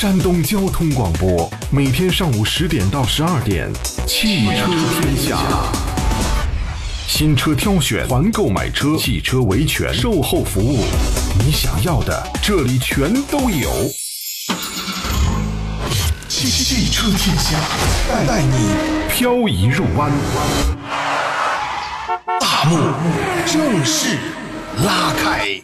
山东交通广播，每天上午十点到十二点，汽车天下。新车挑选、团购买车、汽车维权、售后服务，你想要的这里全都有。汽车天下，带带你漂移入弯。大幕正式拉开。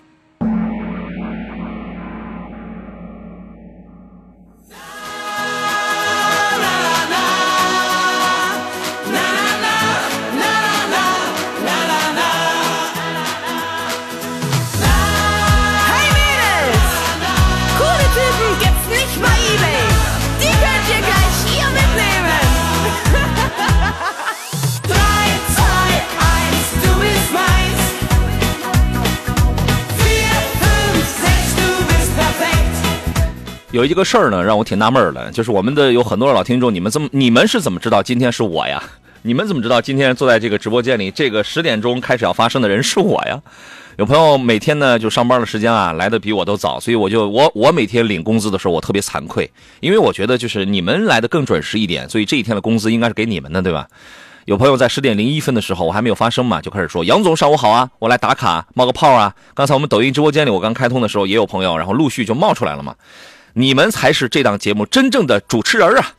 有一个事儿呢，让我挺纳闷儿的，就是我们的有很多老听众，你们怎么你们是怎么知道今天是我呀？你们怎么知道今天坐在这个直播间里，这个十点钟开始要发生的人是我呀？有朋友每天呢就上班的时间啊来的比我都早，所以我就我我每天领工资的时候我特别惭愧，因为我觉得就是你们来的更准时一点，所以这一天的工资应该是给你们的，对吧？有朋友在十点零一分的时候，我还没有发声嘛，就开始说：“杨总，上午好啊，我来打卡冒个泡啊。”刚才我们抖音直播间里我刚开通的时候，也有朋友，然后陆续就冒出来了嘛。你们才是这档节目真正的主持人啊！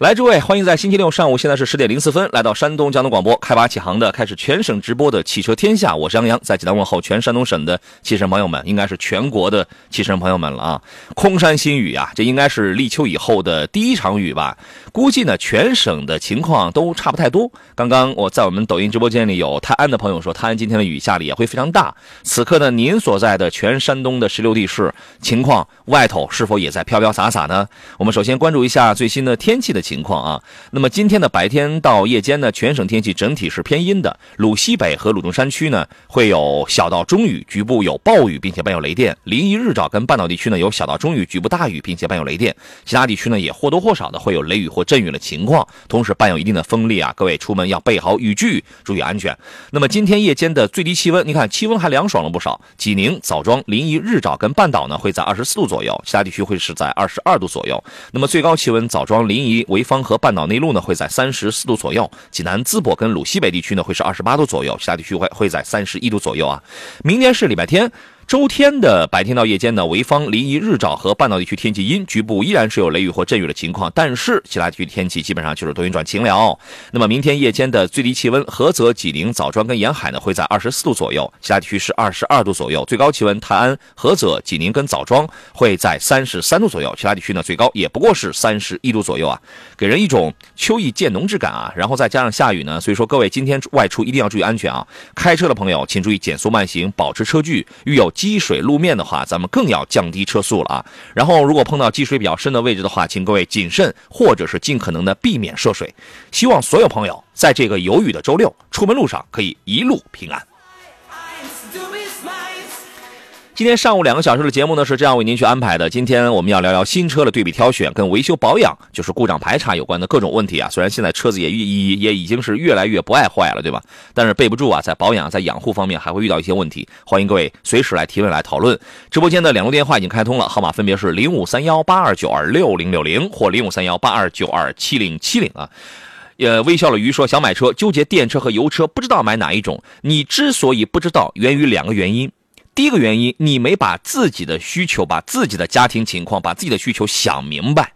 来，诸位，欢迎在星期六上午，现在是十点零四分，来到山东交通广播开拔启航的，开始全省直播的汽车天下，我是杨洋，在济南问候全山东省的汽车朋友们，应该是全国的汽车朋友们了啊！空山新雨啊，这应该是立秋以后的第一场雨吧？估计呢，全省的情况都差不太多。刚刚我在我们抖音直播间里有泰安的朋友说，泰安今天的雨下的也会非常大。此刻呢，您所在的全山东的十六地市情况，外头是否也在飘飘洒洒呢？我们首先关注一下最新的天气的情情况啊。那么今天的白天到夜间呢，全省天气整体是偏阴的。鲁西北和鲁中山区呢会有小到中雨，局部有暴雨，并且伴有雷电。临沂、日照跟半岛地区呢有小到中雨，局部大雨，并且伴有雷电。其他地区呢也或多或少的会有雷雨或阵雨的情况，同时伴有一定的风力啊。各位出门要备好雨具，注意安全。那么今天夜间的最低气温，你看气温还凉爽了不少。济宁、枣庄、临沂、日照跟半岛呢会在二十四度左右，其他地区会是在二十二度左右。那么最高气温，枣庄、临沂为、潍坊和半岛内陆呢会在三十四度左右，济南、淄博跟鲁西北地区呢会是二十八度左右，其他地区会会在三十一度左右啊。明天是礼拜天。周天的白天到夜间呢，潍坊、临沂、日照和半岛地区天气阴，局部依然是有雷雨或阵雨的情况，但是其他地区天气基本上就是多云转晴了。那么明天夜间的最低气温，菏泽、济宁、枣庄跟沿海呢会在二十四度左右，其他地区是二十二度左右。最高气温，泰安、菏泽、济宁跟枣庄会在三十三度左右，其他地区呢最高也不过是三十一度左右啊，给人一种秋意渐浓之感啊。然后再加上下雨呢，所以说各位今天外出一定要注意安全啊！开车的朋友请注意减速慢行，保持车距。遇有积水路面的话，咱们更要降低车速了啊。然后如果碰到积水比较深的位置的话，请各位谨慎，或者是尽可能的避免涉水。希望所有朋友在这个有雨的周六出门路上可以一路平安。今天上午两个小时的节目呢是这样为您去安排的。今天我们要聊聊新车的对比挑选，跟维修保养，就是故障排查有关的各种问题啊。虽然现在车子也也也已经是越来越不爱坏了，对吧？但是备不住啊，在保养、在养护方面还会遇到一些问题。欢迎各位随时来提问、来讨论。直播间的两路电话已经开通了，号码分别是零五三幺八二九二六零六零或零五三幺八二九二七零七零啊。呃，微笑了鱼说想买车，纠结电车和油车，不知道买哪一种。你之所以不知道，源于两个原因。第一个原因，你没把自己的需求、把自己的家庭情况、把自己的需求想明白。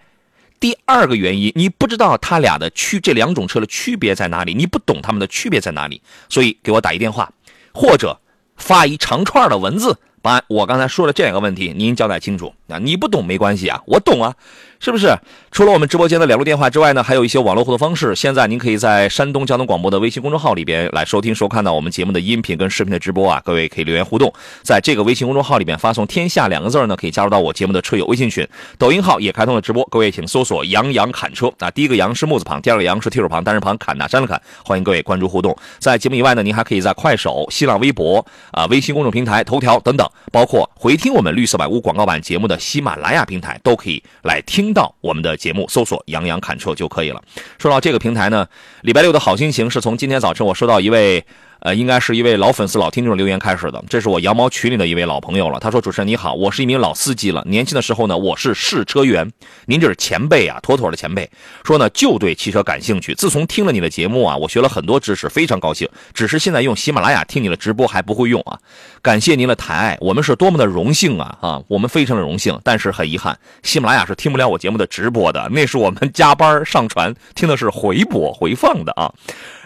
第二个原因，你不知道他俩的区这两种车的区别在哪里，你不懂他们的区别在哪里，所以给我打一电话，或者发一长串的文字，把我刚才说的这两个问题您交代清楚。啊，你不懂没关系啊，我懂啊，是不是？除了我们直播间的两路电话之外呢，还有一些网络互动方式。现在您可以在山东交通广播的微信公众号里边来收听、收看到我们节目的音频跟视频的直播啊。各位可以留言互动，在这个微信公众号里边发送“天下”两个字呢，可以加入到我节目的车友微信群。抖音号也开通了直播，各位请搜索“杨洋侃车”啊，第一个“杨”是木字旁，第二个“杨”是提手旁，单人旁，侃哪山的侃。欢迎各位关注互动。在节目以外呢，您还可以在快手、新浪微博啊、微信公众平台、头条等等，包括回听我们绿色百屋广告版节目的喜马拉雅平台，都可以来听到我们的节目，搜索“杨洋侃车”就可以了。说到这个平台呢，礼拜六的好心情是从今天早晨我收到一位。呃，应该是一位老粉丝、老听众留言开始的。这是我羊毛群里的一位老朋友了。他说：“主持人你好，我是一名老司机了。年轻的时候呢，我是试车员。您这是前辈啊，妥妥的前辈。说呢，就对汽车感兴趣。自从听了你的节目啊，我学了很多知识，非常高兴。只是现在用喜马拉雅听你的直播还不会用啊。感谢您的抬爱，我们是多么的荣幸啊啊！我们非常的荣幸，但是很遗憾，喜马拉雅是听不了我节目的直播的，那是我们加班上传，听的是回播回放的啊。”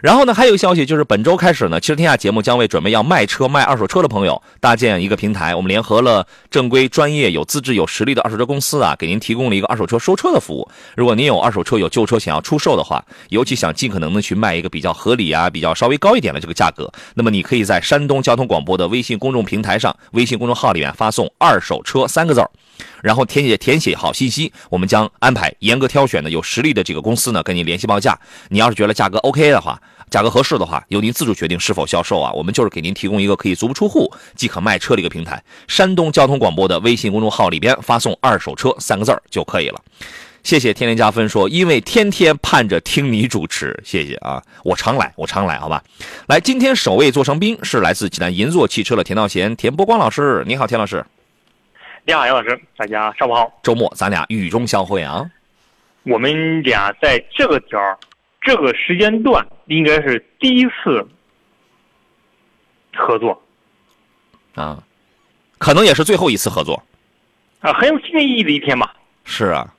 然后呢，还有一个消息，就是本周开始呢，车天下节目将为准备要卖车、卖二手车的朋友搭建一个平台。我们联合了正规、专业、有资质、有实力的二手车公司啊，给您提供了一个二手车收车的服务。如果您有二手车、有旧车想要出售的话，尤其想尽可能的去卖一个比较合理啊、比较稍微高一点的这个价格，那么你可以在山东交通广播的微信公众平台上、微信公众号里面发送“二手车”三个字儿。然后填写填写好信息，我们将安排严格挑选的有实力的这个公司呢，跟您联系报价。你要是觉得价格 OK 的话，价格合适的话，由您自主决定是否销售啊。我们就是给您提供一个可以足不出户即可卖车的一个平台。山东交通广播的微信公众号里边发送“二手车”三个字就可以了。谢谢天天加分说，因为天天盼着听你主持，谢谢啊，我常来，我常来，好吧。来，今天首位座上宾是来自济南银座汽车的田道贤、田波光老师，你好，田老师。你好，杨老师，大家上午好。周末咱俩雨中相会啊！我们俩在这个点儿、这个时间段，应该是第一次合作啊，可能也是最后一次合作啊，很有纪念意义的一天吧。是啊，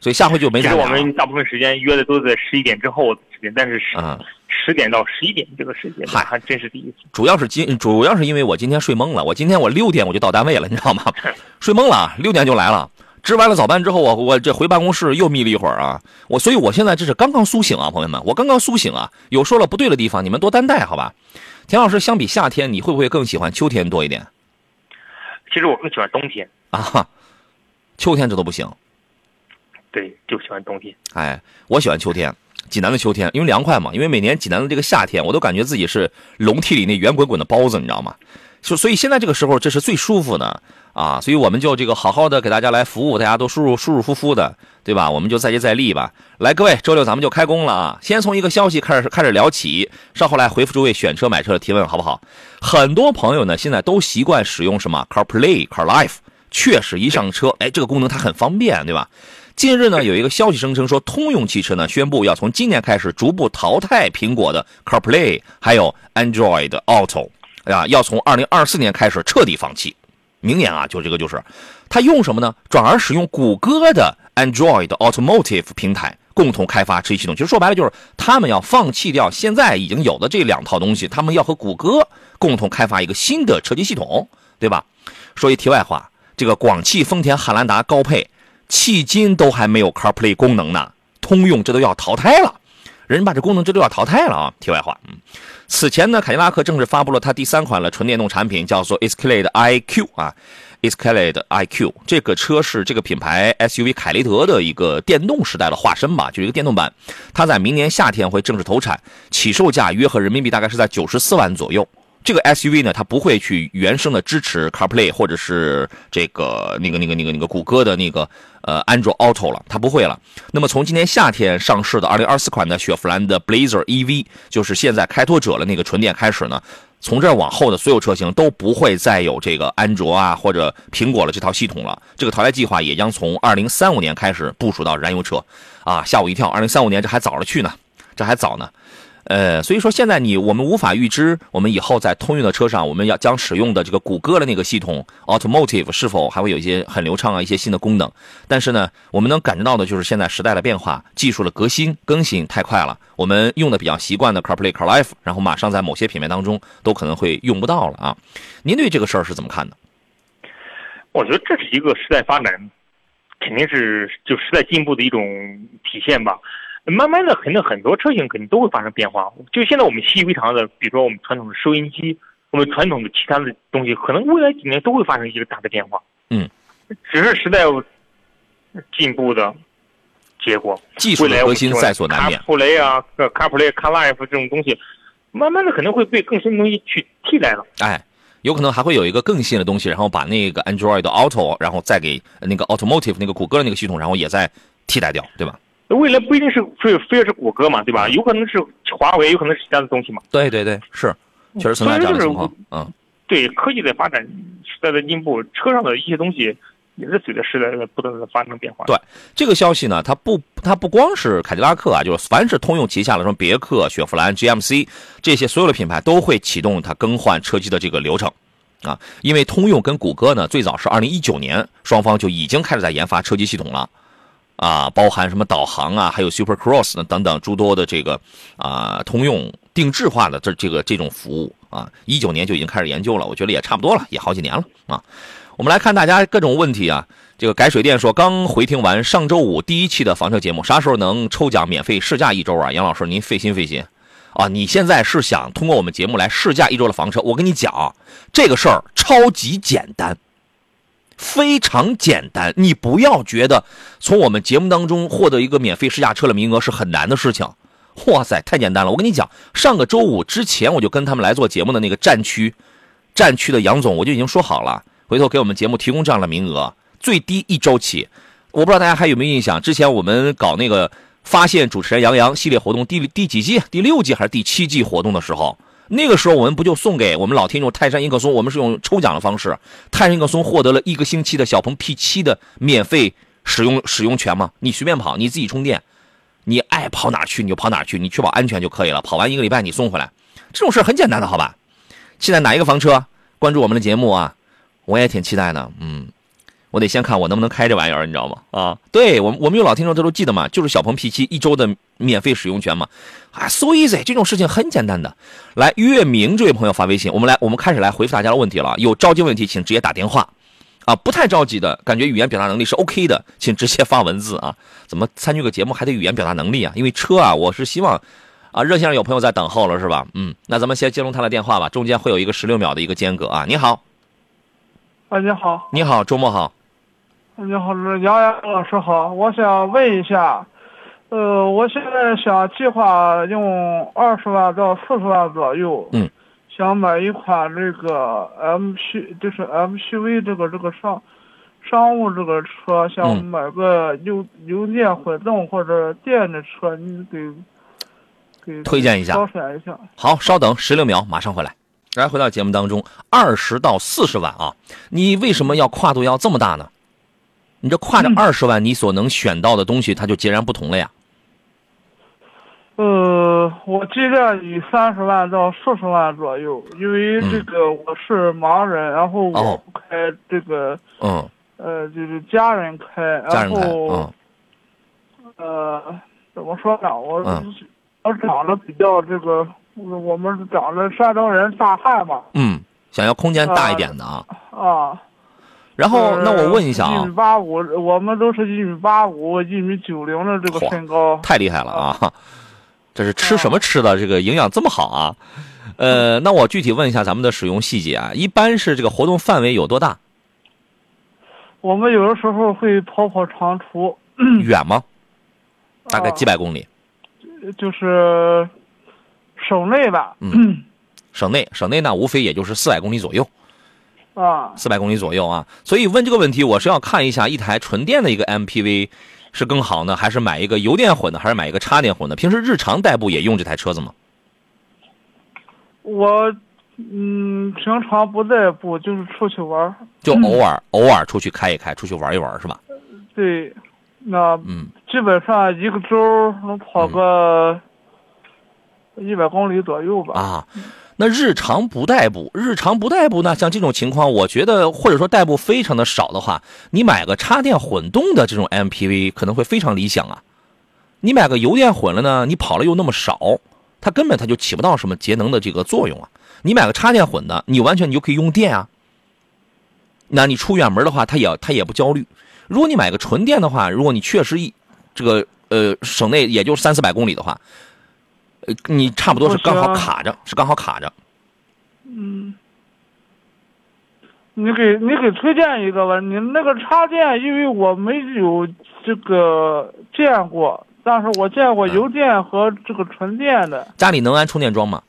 所以下回就没其实我们大部分时间约的都在十一点之后的时间，但是十啊。十点到十一点这个时间，嗨，还真是第一次。主要是今主要是因为我今天睡懵了，我今天我六点我就到单位了，你知道吗？睡懵了，六点就来了。值完了早班之后，我我这回办公室又眯了一会儿啊。我所以，我现在这是刚刚苏醒啊，朋友们，我刚刚苏醒啊。有说了不对的地方，你们多担待好吧？田老师，相比夏天，你会不会更喜欢秋天多一点？其实我更喜欢冬天啊，秋天这都不行。对，就喜欢冬天。哎，我喜欢秋天。济南的秋天，因为凉快嘛，因为每年济南的这个夏天，我都感觉自己是笼屉里那圆滚滚的包子，你知道吗？所所以现在这个时候，这是最舒服的啊！所以我们就这个好好的给大家来服务，大家都舒舒舒舒服服的，对吧？我们就再接再厉吧。来，各位，周六咱们就开工了啊！先从一个消息开始开始聊起，稍后来回复诸位选车买车的提问，好不好？很多朋友呢，现在都习惯使用什么 CarPlay、CarLife，确实一上车，哎，这个功能它很方便，对吧？近日呢，有一个消息声称说，通用汽车呢宣布要从今年开始逐步淘汰苹果的 CarPlay，还有 Android Auto，啊，要从二零二四年开始彻底放弃。明年啊，就这个就是，它用什么呢？转而使用谷歌的 Android Automotive 平台共同开发车机系统。其实说白了就是，他们要放弃掉现在已经有的这两套东西，他们要和谷歌共同开发一个新的车机系统，对吧？说一题外话，这个广汽丰田汉兰达高配。迄今都还没有 CarPlay 功能呢，通用这都要淘汰了，人把这功能这都要淘汰了啊！题外话，嗯，此前呢，凯迪拉克正式发布了它第三款的纯电动产品，叫做 Escalade IQ 啊，Escalade IQ 这个车是这个品牌 SUV 凯雷德的一个电动时代的化身吧，就是一个电动版，它在明年夏天会正式投产，起售价约合人民币大概是在九十四万左右。这个 SUV 呢，它不会去原生的支持 CarPlay 或者是这个那个那个那个那个谷歌的那个呃 Android Auto 了，它不会了。那么从今年夏天上市的2024款的雪佛兰的 Blazer EV，就是现在开拓者的那个纯电开始呢，从这往后的所有车型都不会再有这个安卓啊或者苹果的这套系统了。这个淘汰计划也将从2035年开始部署到燃油车，啊，吓我一跳！2035年这还早着去呢，这还早呢。呃，所以说现在你我们无法预知，我们以后在通用的车上，我们要将使用的这个谷歌的那个系统 Automotive 是否还会有一些很流畅啊一些新的功能？但是呢，我们能感知到的就是现在时代的变化，技术的革新更新太快了，我们用的比较习惯的 CarPlay、CarLife，然后马上在某些品牌当中都可能会用不到了啊。您对这个事儿是怎么看的？我觉得这是一个时代发展，肯定是就时代进步的一种体现吧。慢慢的，肯定很多车型肯定都会发生变化。就现在我们习以为常的，比如说我们传统的收音机，我们传统的其他的东西，可能未来几年都会发生一个大的变化。嗯，只是时代进步的结果。技术的核心在所难免。卡普雷啊，卡普雷、卡 life 这种东西，慢慢的可能会被更新的东西去替代了。哎，有可能还会有一个更新的东西，然后把那个 Android Auto，然后再给那个 Automotive 那个谷歌的那个系统，然后也再替代掉，对吧？未来不一定是非非要是谷歌嘛，对吧？有可能是华为，有可能是其他的东西嘛。对对对，是。确实存在这样的情况。嗯，对科技在发展、时代的进步，车上的一些东西也是随着时代的不断的发生变化。对这个消息呢，它不，它不光是凯迪拉克啊，就是凡是通用旗下的什么别克、雪佛兰、GMC 这些所有的品牌都会启动它更换车机的这个流程。啊，因为通用跟谷歌呢，最早是二零一九年，双方就已经开始在研发车机系统了，啊，包含什么导航啊，还有 Super Cross 呢等等诸多的这个啊通用定制化的这这个这种服务啊，一九年就已经开始研究了，我觉得也差不多了，也好几年了啊。我们来看大家各种问题啊，这个改水电说刚回听完上周五第一期的房车节目，啥时候能抽奖免费试驾一周啊？杨老师，您费心费心。啊，你现在是想通过我们节目来试驾一周的房车？我跟你讲，这个事儿超级简单，非常简单。你不要觉得从我们节目当中获得一个免费试驾车的名额是很难的事情。哇塞，太简单了！我跟你讲，上个周五之前我就跟他们来做节目的那个战区，战区的杨总我就已经说好了，回头给我们节目提供这样的名额，最低一周起。我不知道大家还有没有印象，之前我们搞那个。发现主持人杨洋系列活动第第几季？第六季还是第七季活动的时候，那个时候我们不就送给我们老听众泰山英克松？我们是用抽奖的方式，泰山英克松获得了一个星期的小鹏 P7 的免费使用使用权吗？你随便跑，你自己充电，你爱跑哪去你就跑哪去，你确保安全就可以了。跑完一个礼拜你送回来，这种事很简单的，好吧？期待哪一个房车？关注我们的节目啊，我也挺期待的，嗯。我得先看我能不能开这玩意儿，你知道吗？啊，对我们我们有老听众他都记得嘛，就是小鹏 P7 一周的免费使用权嘛，啊，so easy，这种事情很简单的。来，月明这位朋友发微信，我们来我们开始来回复大家的问题了。有着急问题，请直接打电话，啊，不太着急的感觉语言表达能力是 OK 的，请直接发文字啊。怎么参与个节目还得语言表达能力啊？因为车啊，我是希望，啊，热线上有朋友在等候了是吧？嗯，那咱们先接通他的电话吧，中间会有一个十六秒的一个间隔啊。你好，啊，你好，你好，周末好。你好，杨洋老师好，我想问一下，呃，我现在想计划用二十万到四十万左右，嗯，想买一款这个 M P，就是 MPV 这个这个商商务这个车，想买个油油电混动或者电的车，你给给推荐一下，挑选一下。好，稍等十六秒，马上回来。来，回到节目当中，二十到四十万啊，你为什么要跨度要这么大呢？你这跨着二十万，你所能选到的东西，它就截然不同了呀。呃，我尽量以三十万到四十万左右，因为这个我是盲人，然后我不开这个，嗯，呃，就是家人开，然后，呃，怎么说呢？我我长得比较这个，我们长得山东人大汉嘛。嗯，想要空间大一点的啊。啊。然后，那我问一下啊，一米八五，我们都是一米八五、一米九零的这个身高，太厉害了啊！这是吃什么吃的？这个营养这么好啊？呃，那我具体问一下咱们的使用细节啊，一般是这个活动范围有多大？我们有的时候会跑跑长途，远吗？大概几百公里？就是省内吧。嗯，省内，省内呢，无非也就是四百公里左右。啊，四百公里左右啊，所以问这个问题，我是要看一下一台纯电的一个 MPV 是更好呢，还是买一个油电混的，还是买一个插电混的？平时日常代步也用这台车子吗？我嗯，平常不代步，就是出去玩，就偶尔偶尔出去开一开，出去玩一玩是吧？对，那嗯，基本上一个周能跑个一百公里左右吧。啊。那日常不代步，日常不代步呢？像这种情况，我觉得或者说代步非常的少的话，你买个插电混动的这种 MPV 可能会非常理想啊。你买个油电混了呢，你跑了又那么少，它根本它就起不到什么节能的这个作用啊。你买个插电混的，你完全你就可以用电啊。那你出远门的话，它也它也不焦虑。如果你买个纯电的话，如果你确实一这个呃省内也就三四百公里的话。你差不多是刚好卡着，是刚好卡着。嗯，你给你给推荐一个吧。你那个插电，因为我没有这个见过，但是我见过油电和这个纯电的。家里能安充电桩吗？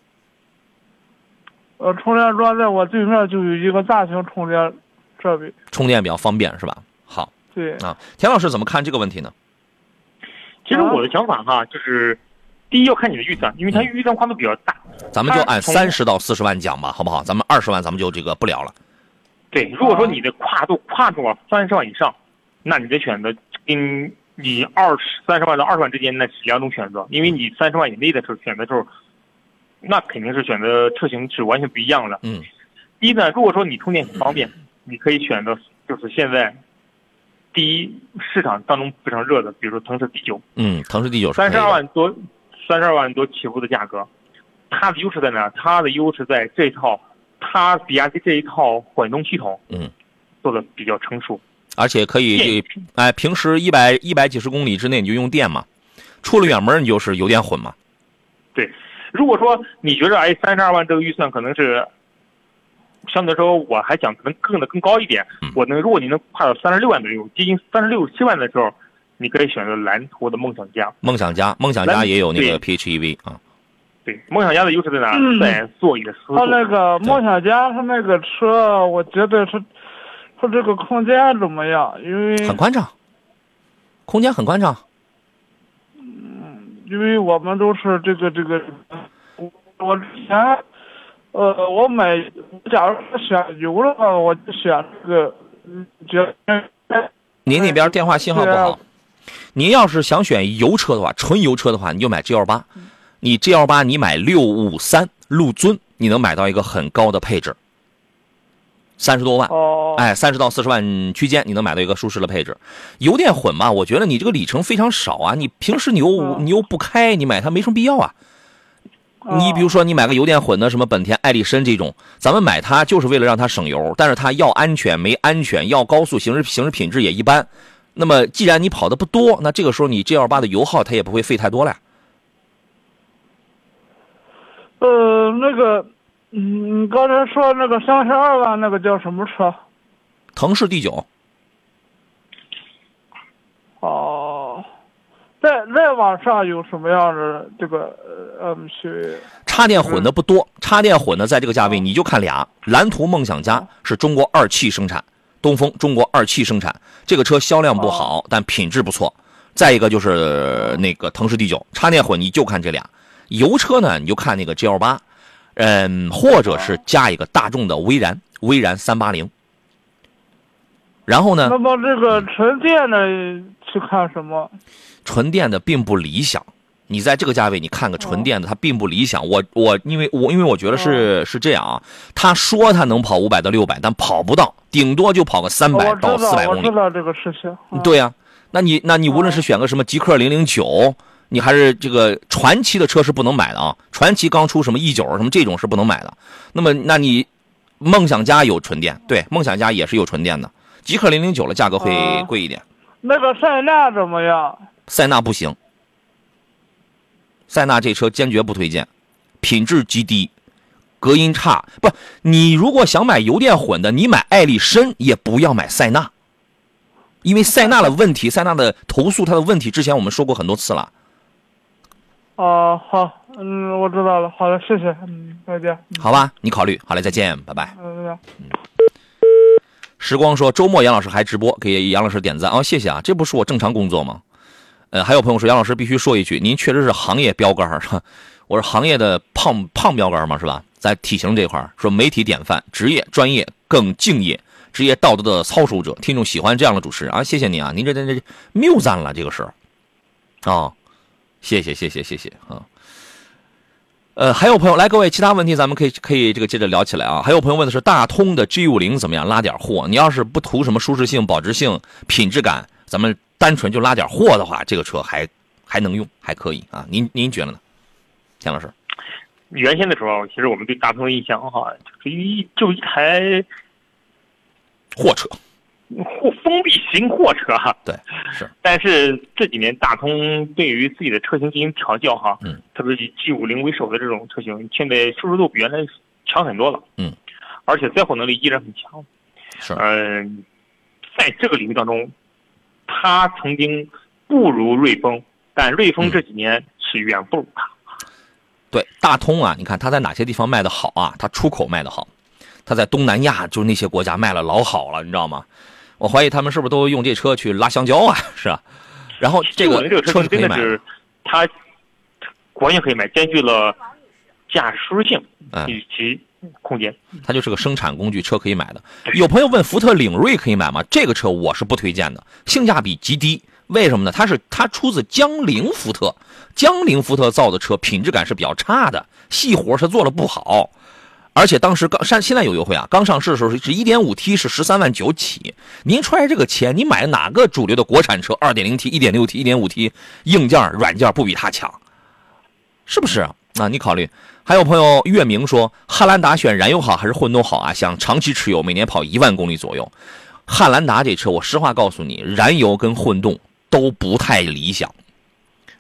呃，充电桩在我对面就有一个大型充电设备，充电比较方便是吧？好。对。啊，田老师怎么看这个问题呢？其实我的想法哈，就是。第一要看你的预算，因为它预算跨度比较大。咱们就按三十到四十万讲吧，好不好？咱们二十万咱们就这个不聊了。对，如果说你的跨度跨度啊三十万以上，那你的选择跟你二十三十万到二十万之间那是两种选择，因为你三十万以内的时候选择时候，那肯定是选择车型是完全不一样的。嗯，第一呢，如果说你充电很方便，你可以选择就是现在第一市场当中非常热的，比如说腾势 D 九，嗯，腾势 D 九是三十二万多，三十二万多起步的价格，它的优势在哪儿？它的优势在这一套，它比亚迪这一套混动系统嗯，做的比较成熟。而且可以电哎，平时一百一百几十公里之内你就用电嘛，出了远门你就是油电混嘛。对，如果说你觉得哎三十二万这个预算可能是相对来说我还想可能更的更高一点，嗯我能如果你能跨到三十六万左右，接近三十六七万的时候，你可以选择蓝图的梦想家。梦想家，梦想家也有那个 PHEV 啊，对，梦想家的优势在哪在座椅的丝他座。那个梦想家，他那个车，我觉得是，它这个空间怎么样？因为很宽敞，空间很宽敞。嗯因为我们都是这个这个，我我之前，呃，我买，假如说选油的话，我就选这个，嗯，觉得您那边电话信号不好，您要是想选油车的话，纯油车的话，你就买 G L 八。你 G L 八，你买六五三陆尊，你能买到一个很高的配置，三十多万。哦，哎，三十到四十万区间，你能买到一个舒适的配置。油电混嘛，我觉得你这个里程非常少啊，你平时你又嗯你又不开，你买它没什么必要啊。你比如说，你买个油电混的，什么本田艾力绅这种，咱们买它就是为了让它省油，但是它要安全没安全，要高速行驶行驶品质也一般。那么既然你跑的不多，那这个时候你 G L 八的油耗它也不会费太多了呀。呃，那个，嗯，你刚才说那个三十二万那个叫什么车？腾势 D 九，哦，再再往上有什么样的这个呃 MPV？插电混的不多，插电混的在这个价位你就看俩，蓝图梦想家是中国二汽生产，东风中国二汽生产，这个车销量不好，但品质不错。再一个就是那个腾势 D 九，插电混你就看这俩，油车呢你就看那个 G L 八，嗯，或者是加一个大众的威然，威然三八零。然后呢那，么这个纯电的去看什么？纯电的并不理想。你在这个价位，你看个纯电的，它并不理想。我我因为我因为我觉得是是这样啊，他说他能跑五百到六百，但跑不到，顶多就跑个三百到四百公里。知道这个事情。嗯对呀、那你那你无论是选个什么极氪零零九，你还是这个传奇的车是不能买的啊。传奇刚出什么 E 九什么这种是不能买的。那么那你梦想家有纯电，对，梦想家也是有纯电的。极氪零零九的价格会哦贵一点，那个塞纳怎么样？塞纳不行，塞纳这车坚决不推荐，品质极低，隔音差。不，你如果想买油电混的，你买艾力绅也不要买塞纳，因为塞纳的问题，塞纳的投诉它的问题，之前我们说过很多次了。哦，好，嗯，我知道了。好的，谢谢，嗯，再见。嗯好吧，你考虑好嘞，再见，拜拜。时光说周末杨老师还直播，给杨老师点赞哦，谢谢啊，这不是我正常工作吗？呃，还有朋友说杨老师必须说一句，您确实是行业标杆儿，我是行业的胖胖标杆嘛，是吧？在体型这块说媒体典范，职业专业更敬业，职业道德的操守者，听众喜欢这样的主持人啊，谢谢您啊，您这这这谬赞了，这个是啊、谢谢谢谢谢谢啊。呃，还有朋友来，各位其他问题咱们可以可以这个接着聊起来啊。还有朋友问的是大通的 G 五零怎么样，拉点货。你要是不图什么舒适性、保值性、品质感，咱们单纯就拉点货的话，这个车还还能用，还可以啊。您您觉得呢，田老师？原先的时候，其实我们对大通的印象哈，就是一就一台货车，货封闭型货车哈。对，是，但是这几年大通对于自己的车型进行调教哈，嗯，特别是以 G 五零为首的这种车型，现在舒适度比原来强很多了，嗯，而且载货能力依然很强，是，嗯、在这个领域当中，它曾经不如瑞风，但瑞风这几年是远不如他。对，大通啊，你看它在哪些地方卖的好啊？它出口卖的好，它在东南亚就是那些国家卖了老好了，你知道吗？我怀疑他们是不是都用这车去拉香蕉啊？是吧？然后这个车是可以买的，真的是它完全可以买，兼具了驾驶舒适性嗯以及空间。它就是个生产工具，车可以买的。有朋友问福特领锐可以买吗？这个车我是不推荐的，性价比极低。为什么呢？它是它出自江铃福特，江铃福特造的车品质感是比较差的，细活是做的不好。而且当时刚上现在有优惠啊，刚上市的时候是一点五 T 是十三万九起。您揣着这个钱，你买哪个主流的国产车二点零 T、一点六 T、一点五 T，硬件软件不比它强，是不是？啊，你考虑。还有朋友月明说，汉兰达选燃油好还是混动好啊？想长期持有，每年跑一万公里左右。汉兰达这车，我实话告诉你，燃油跟混动都不太理想，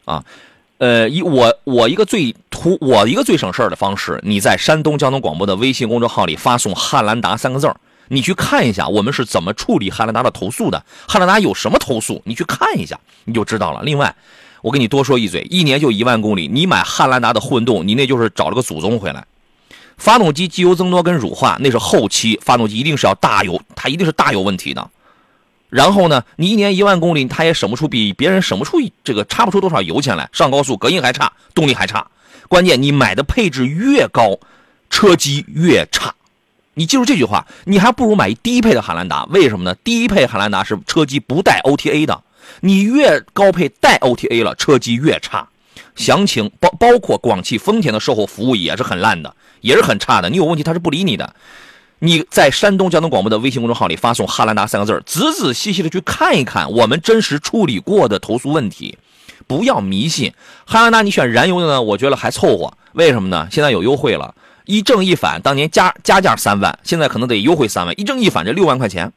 啊，呃，一我我一个最图我一个最省事儿的方式，你在山东交通广播的微信公众号里发送“汉兰达”三个字儿，你去看一下我们是怎么处理汉兰达的投诉的，汉兰达有什么投诉，你去看一下你就知道了。另外，我跟你多说一嘴，一年就一万公里，你买汉兰达的混动，你那就是找了个祖宗回来。发动机机油增多跟乳化那是后期，发动机一定是要大油，它一定是大有问题的。然后呢，你一年一万公里，它也省不出比别人省不出这个差不出多少油钱来。上高速隔音还差，动力还差，关键你买的配置越高，车机越差。你记住这句话，你还不如买低配的汉兰达。为什么呢？低配汉兰达是车机不带 OTA 的，你越高配带 OTA 了，车机越差。详情包包括广汽丰田的售后服务也是很烂的，也是很差的。你有问题他是不理你的。你在山东交通广播的微信公众号里发送“汉兰达”三个字，仔仔细细的去看一看我们真实处理过的投诉问题，不要迷信。汉兰达你选燃油的呢，我觉得还凑合。为什么呢？现在有优惠了，一正一反，当年加加价三万，现在可能得优惠三万，一正一反这六万块钱。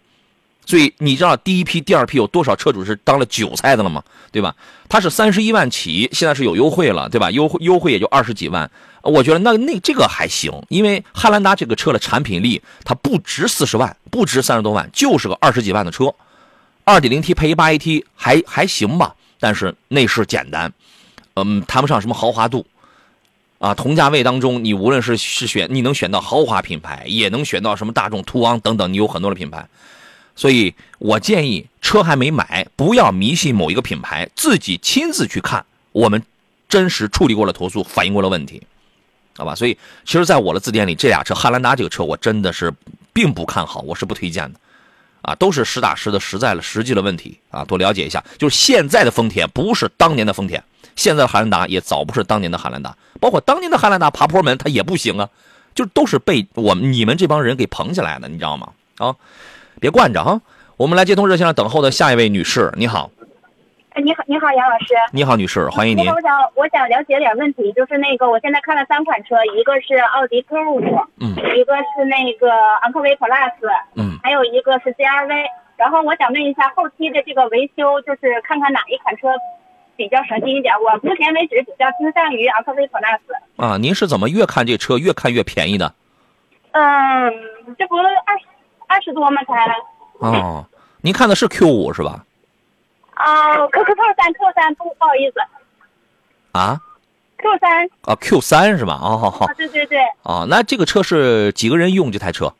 所以你知道第一批、第二批有多少车主是当了韭菜的了吗？对吧？它是三十一万起，现在是有优惠了，对吧？优惠优惠也就二十几万，我觉得那那这个还行，因为汉兰达这个车的产品力它不值四十万，不值三十多万，就是个二十几万的车，二点零 T 配一八 AT 还还行吧，但是内饰简单，嗯，谈不上什么豪华度。啊，同价位当中，你无论是是选，你能选到豪华品牌，也能选到什么大众途昂等等，你有很多的品牌。所以我建议车还没买，不要迷信某一个品牌，自己亲自去看我们真实处理过的投诉，反映过的问题，好吧？所以其实，在我的字典里，这俩车汉兰达这个车，我真的是并不看好，我是不推荐的，啊，都是实打实的、实在了、实际的问题啊，多了解一下。就是现在的丰田不是当年的丰田，现在的汉兰达也早不是当年的汉兰达，包括当年的汉兰达爬坡门它也不行啊，就都是被我们你们这帮人给捧起来的，你知道吗？啊。别惯着哈，我们来接通热线上等候的下一位女士，你好。哎，你好，你好，杨老师。你好，女士，欢迎您。我想，我想了解点问题，就是那个，我现在看了三款车，一个是奥迪 Q 五，嗯，一个是那个昂科威 Plus，嗯，还有一个是 CRV。然后我想问一下，后期的这个维修，就是看看哪一款车比较省心一点。我目前为止比较倾向于昂科威 Plus。啊，您是怎么越看这车越看越便宜的？嗯，这不二十。二十多吗？才哦，您看的是 Q 五是吧？啊，Q Q Q 三 Q 三不不好意思。啊？Q 三啊，Q 三是吧？哦，好好。对对对。哦，那这个车是几个人用这台车？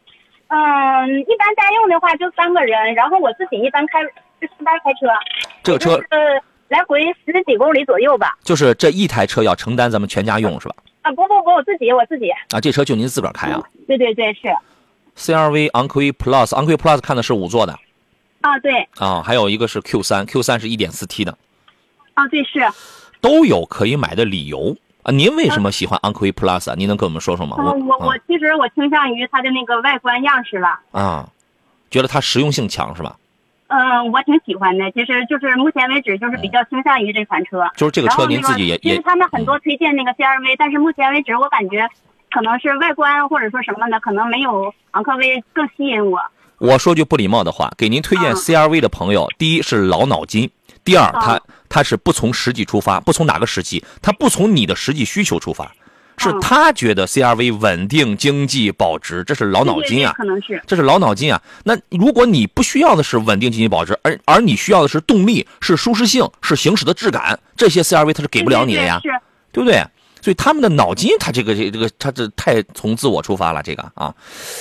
嗯，一般家用的话就三个人，然后我自己一般开就上班开车。这个车呃，来回十几公里左右吧。就是这一台车要承担咱们全家用是吧？啊，不不不，我自己我自己。啊，这车就您自个儿开啊？对对对，是。CRV 昂科威 Plus，昂科威 Plus 看的是五座的，啊对，啊还有一个是 Q 三，Q 三是一点四 T 的，啊对是，都有可以买的理由啊。您为什么喜欢昂科威 Plus 啊？您能跟我们说说吗？我我我其实我倾向于它的那个外观样式了，啊，觉得它实用性强是吧？嗯，我挺喜欢的，其实就是目前为止就是比较倾向于这款车，就是这个车您自己也也，其实他们很多推荐那个 CRV，但是目前为止我感觉。可能是外观或者说什么的，可能没有昂科威更吸引我。我说句不礼貌的话，给您推荐 CRV 的朋友，第一是老脑筋，第二他他是不从实际出发，不从哪个实际，他不从你的实际需求出发，是他觉得 CRV 稳定、经济、保值，这是老脑筋啊，可能是这是老脑筋啊。那如果你不需要的是稳定、经济、保值，而而你需要的是动力、是舒适性、是行驶的质感，这些 CRV 它是给不了你的呀，对不对？所以他们的脑筋，他这个这这个，他这太从自我出发了。这个啊，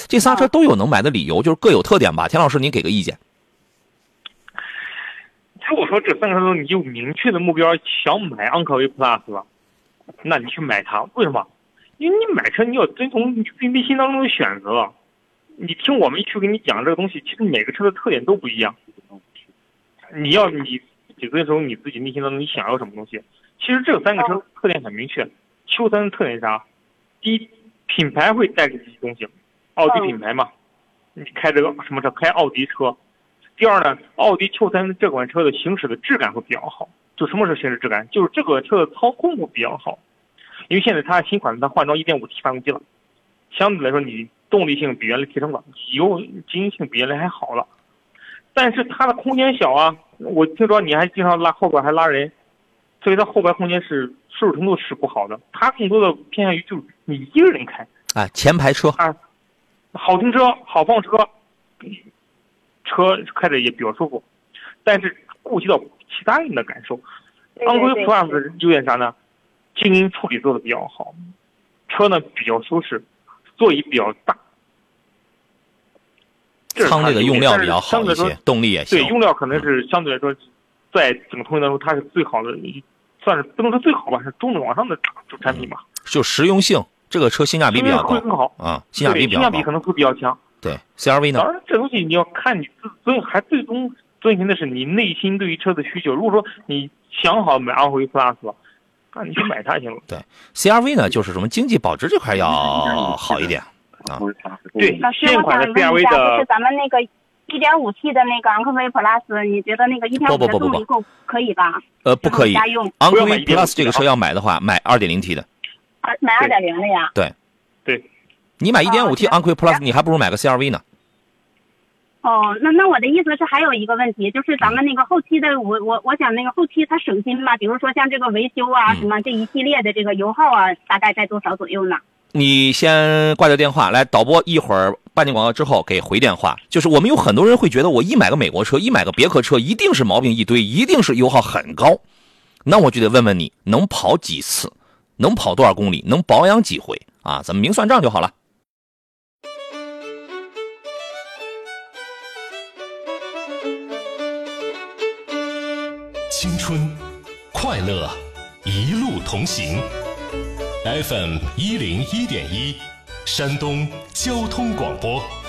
这仨车都有能买的理由，就是各有特点吧。田老师，您给个意见。如果说这三个车中你有明确的目标，想买昂科威 Plus 吧，那你去买它，为什么？因为你买车你要遵从你内心当中的选择。你听我们去给你讲这个东西，其实每个车的特点都不一样。你要你自己遵从你自己内心当中你想要什么东西。其实这三个车特点很明确，Q 三的特点是啥？第一，品牌会带给这些东西，奥迪品牌嘛，你开这个什么车？开奥迪车。第二呢，奥迪 Q 三这款车的行驶的质感会比较好。就什么是行驶质感？就是这个车的操控会比较好。因为现在它新款它换装 1.5T 发动机了，相对来说你动力性比原来提升了，油经济性比原来还好了。但是它的空间小啊，我听说你还经常拉后边还拉人，所以它后排空间是舒适程度是不好的。它更多的偏向于就是你一个人开啊，前排车啊，好停车好放车，车开着也比较舒服，但是顾及到其他人的感受。昂科威 Plus 优点啥呢？静音处理做的比较好，车呢比较舒适，座椅比较大，舱内的用料比较好一些，动力也行。对，用料可能是相对来说，在整个通讯当中它是最好的，算是不能说最好吧，是中等往上的产品吧。就实用性，这个车性价比比较高，会更好啊，性价比比较高。性价比可能会比较强。对，CRV 呢？当然，这东西你要看你自尊，还最终遵循的是你内心对于车的需求。如果说你想好买昂科威 Plus 了。那你就买它行了。对，CRV 呢，就是什么经济保值这块要好一点啊。对，现款的 CRV 的，就是咱们那个 1.5T 的那个昂科威 Plus，你觉得那个一天五的动力够可以吧？呃，不可以。家用。昂科威 Plus 这个车要买的话，买二点零 T 的。啊，买2.0的呀？对。对。你买一点五 T 昂科威 Plus，你还不如买个 CRV 呢。哦，那那我的意思是还有一个问题，就是咱们那个后期的，我我我想那个后期它省心嘛，比如说像这个维修啊什么这一系列的这个油耗啊，大概在多少左右呢？你先挂掉电话，来导播一会儿半点广告之后给回电话。就是我们有很多人会觉得，我一买个美国车，一买个别克车，一定是毛病一堆，一定是油耗很高。那我就得问问你，能跑几次？能跑多少公里？能保养几回？啊，咱们明算账就好了。青春，快乐，一路同行。FM 一零一点一，山东交通广播。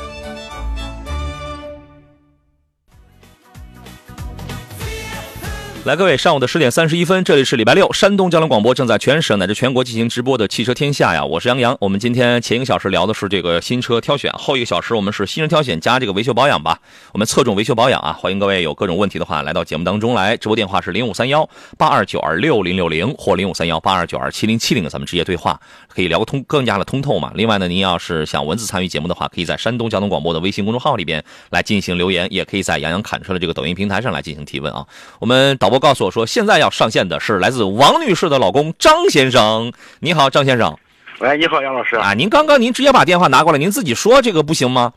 来，各位，上午的十点三十一分，这里是礼拜六，山东交通广播正在全省乃至全国进行直播的汽车天下呀，我是杨洋。我们今天前一个小时聊的是这个新车挑选，后一个小时我们是新车挑选加这个维修保养吧。我们侧重维修保养啊，欢迎各位有各种问题的话来到节目当中来。直播电话是零五三幺八二九二六零六零或零五三幺八二九二七零七零，咱们直接对话，可以聊个通更加的通透嘛。另外呢，您要是想文字参与节目的话，可以在山东交通广播的微信公众号里边来进行留言，也可以在杨洋侃车的这个抖音平台上来进行提问啊。我们导。我告诉我说，现在要上线的是来自王女士的老公张先生。你好，张先生。喂，你好，杨老师。啊，您刚刚您直接把电话拿过来，您自己说这个不行吗？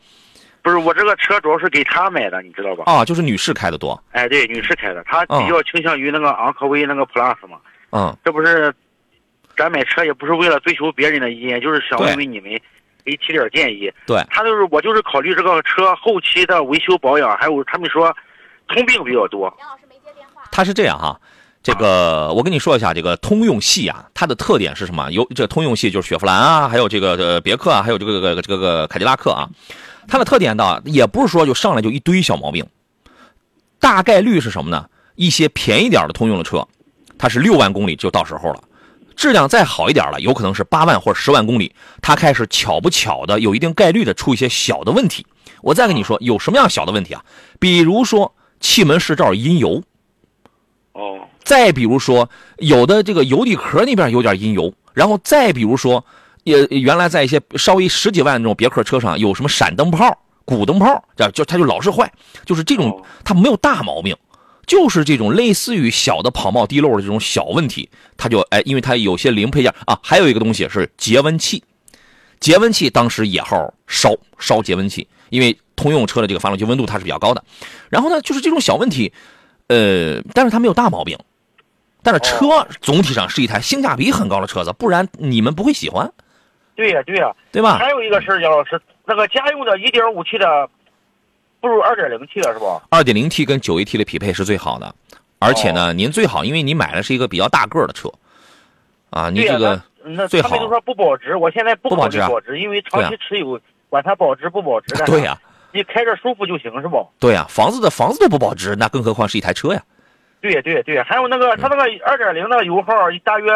不是，我这个车主要是给她买的，你知道吧？啊，就是女士开的多。哎，对，女士开的，她比较倾向于那个昂科威那个 Plus 嘛。嗯。这不是，咱买车也不是为了追求别人的意见，就是想问问你们，给提点建议。对。他就是我就是考虑这个车后期的维修保养，还有他们说通病比较多。杨老师。它是这样哈，这个我跟你说一下，这个通用系啊，它的特点是什么？有这通用系就是雪佛兰啊，还有这个呃别克啊，还有这个这个这个凯迪拉克啊，它的特点呢，也不是说就上来就一堆小毛病，大概率是什么呢？一些便宜点的通用的车，它是六万公里就到时候了，质量再好一点了，有可能是八万或者十万公里，它开始巧不巧的有一定概率的出一些小的问题。我再跟你说，有什么样小的问题啊？比如说气门室这儿阴油。哦，再比如说，有的这个油底壳那边有点阴油，然后再比如说，也原来在一些稍微十几万那种别克车上有什么闪灯泡、鼓灯泡，这就它就老是坏，就是这种它没有大毛病，就是这种类似于小的跑冒滴漏的这种小问题，它就哎，因为它有些零配件啊，还有一个东西是节温器，节温器当时也号烧烧节温器，因为通用车的这个发动机温度它是比较高的，然后呢，就是这种小问题。呃，但是它没有大毛病，但是车总体上是一台性价比很高的车子，不然你们不会喜欢。对呀，对呀，对吧？还有一个事儿，杨老师，那个家用的 1.5T 的不如 2.0T 的是吧？2.0T 跟 9AT 的匹配是最好的，而且呢，您最好，因为你买的是一个比较大个的车，啊，你这个那那最好他们都说不保值，我现在不不保值保值，因为长期持有，管它保值不保值的。对呀、你开着舒服就行，是不？对呀、房子的房子都不保值，那更何况是一台车呀？对呀，对，对。还有那个，它那个二点零那个油耗大约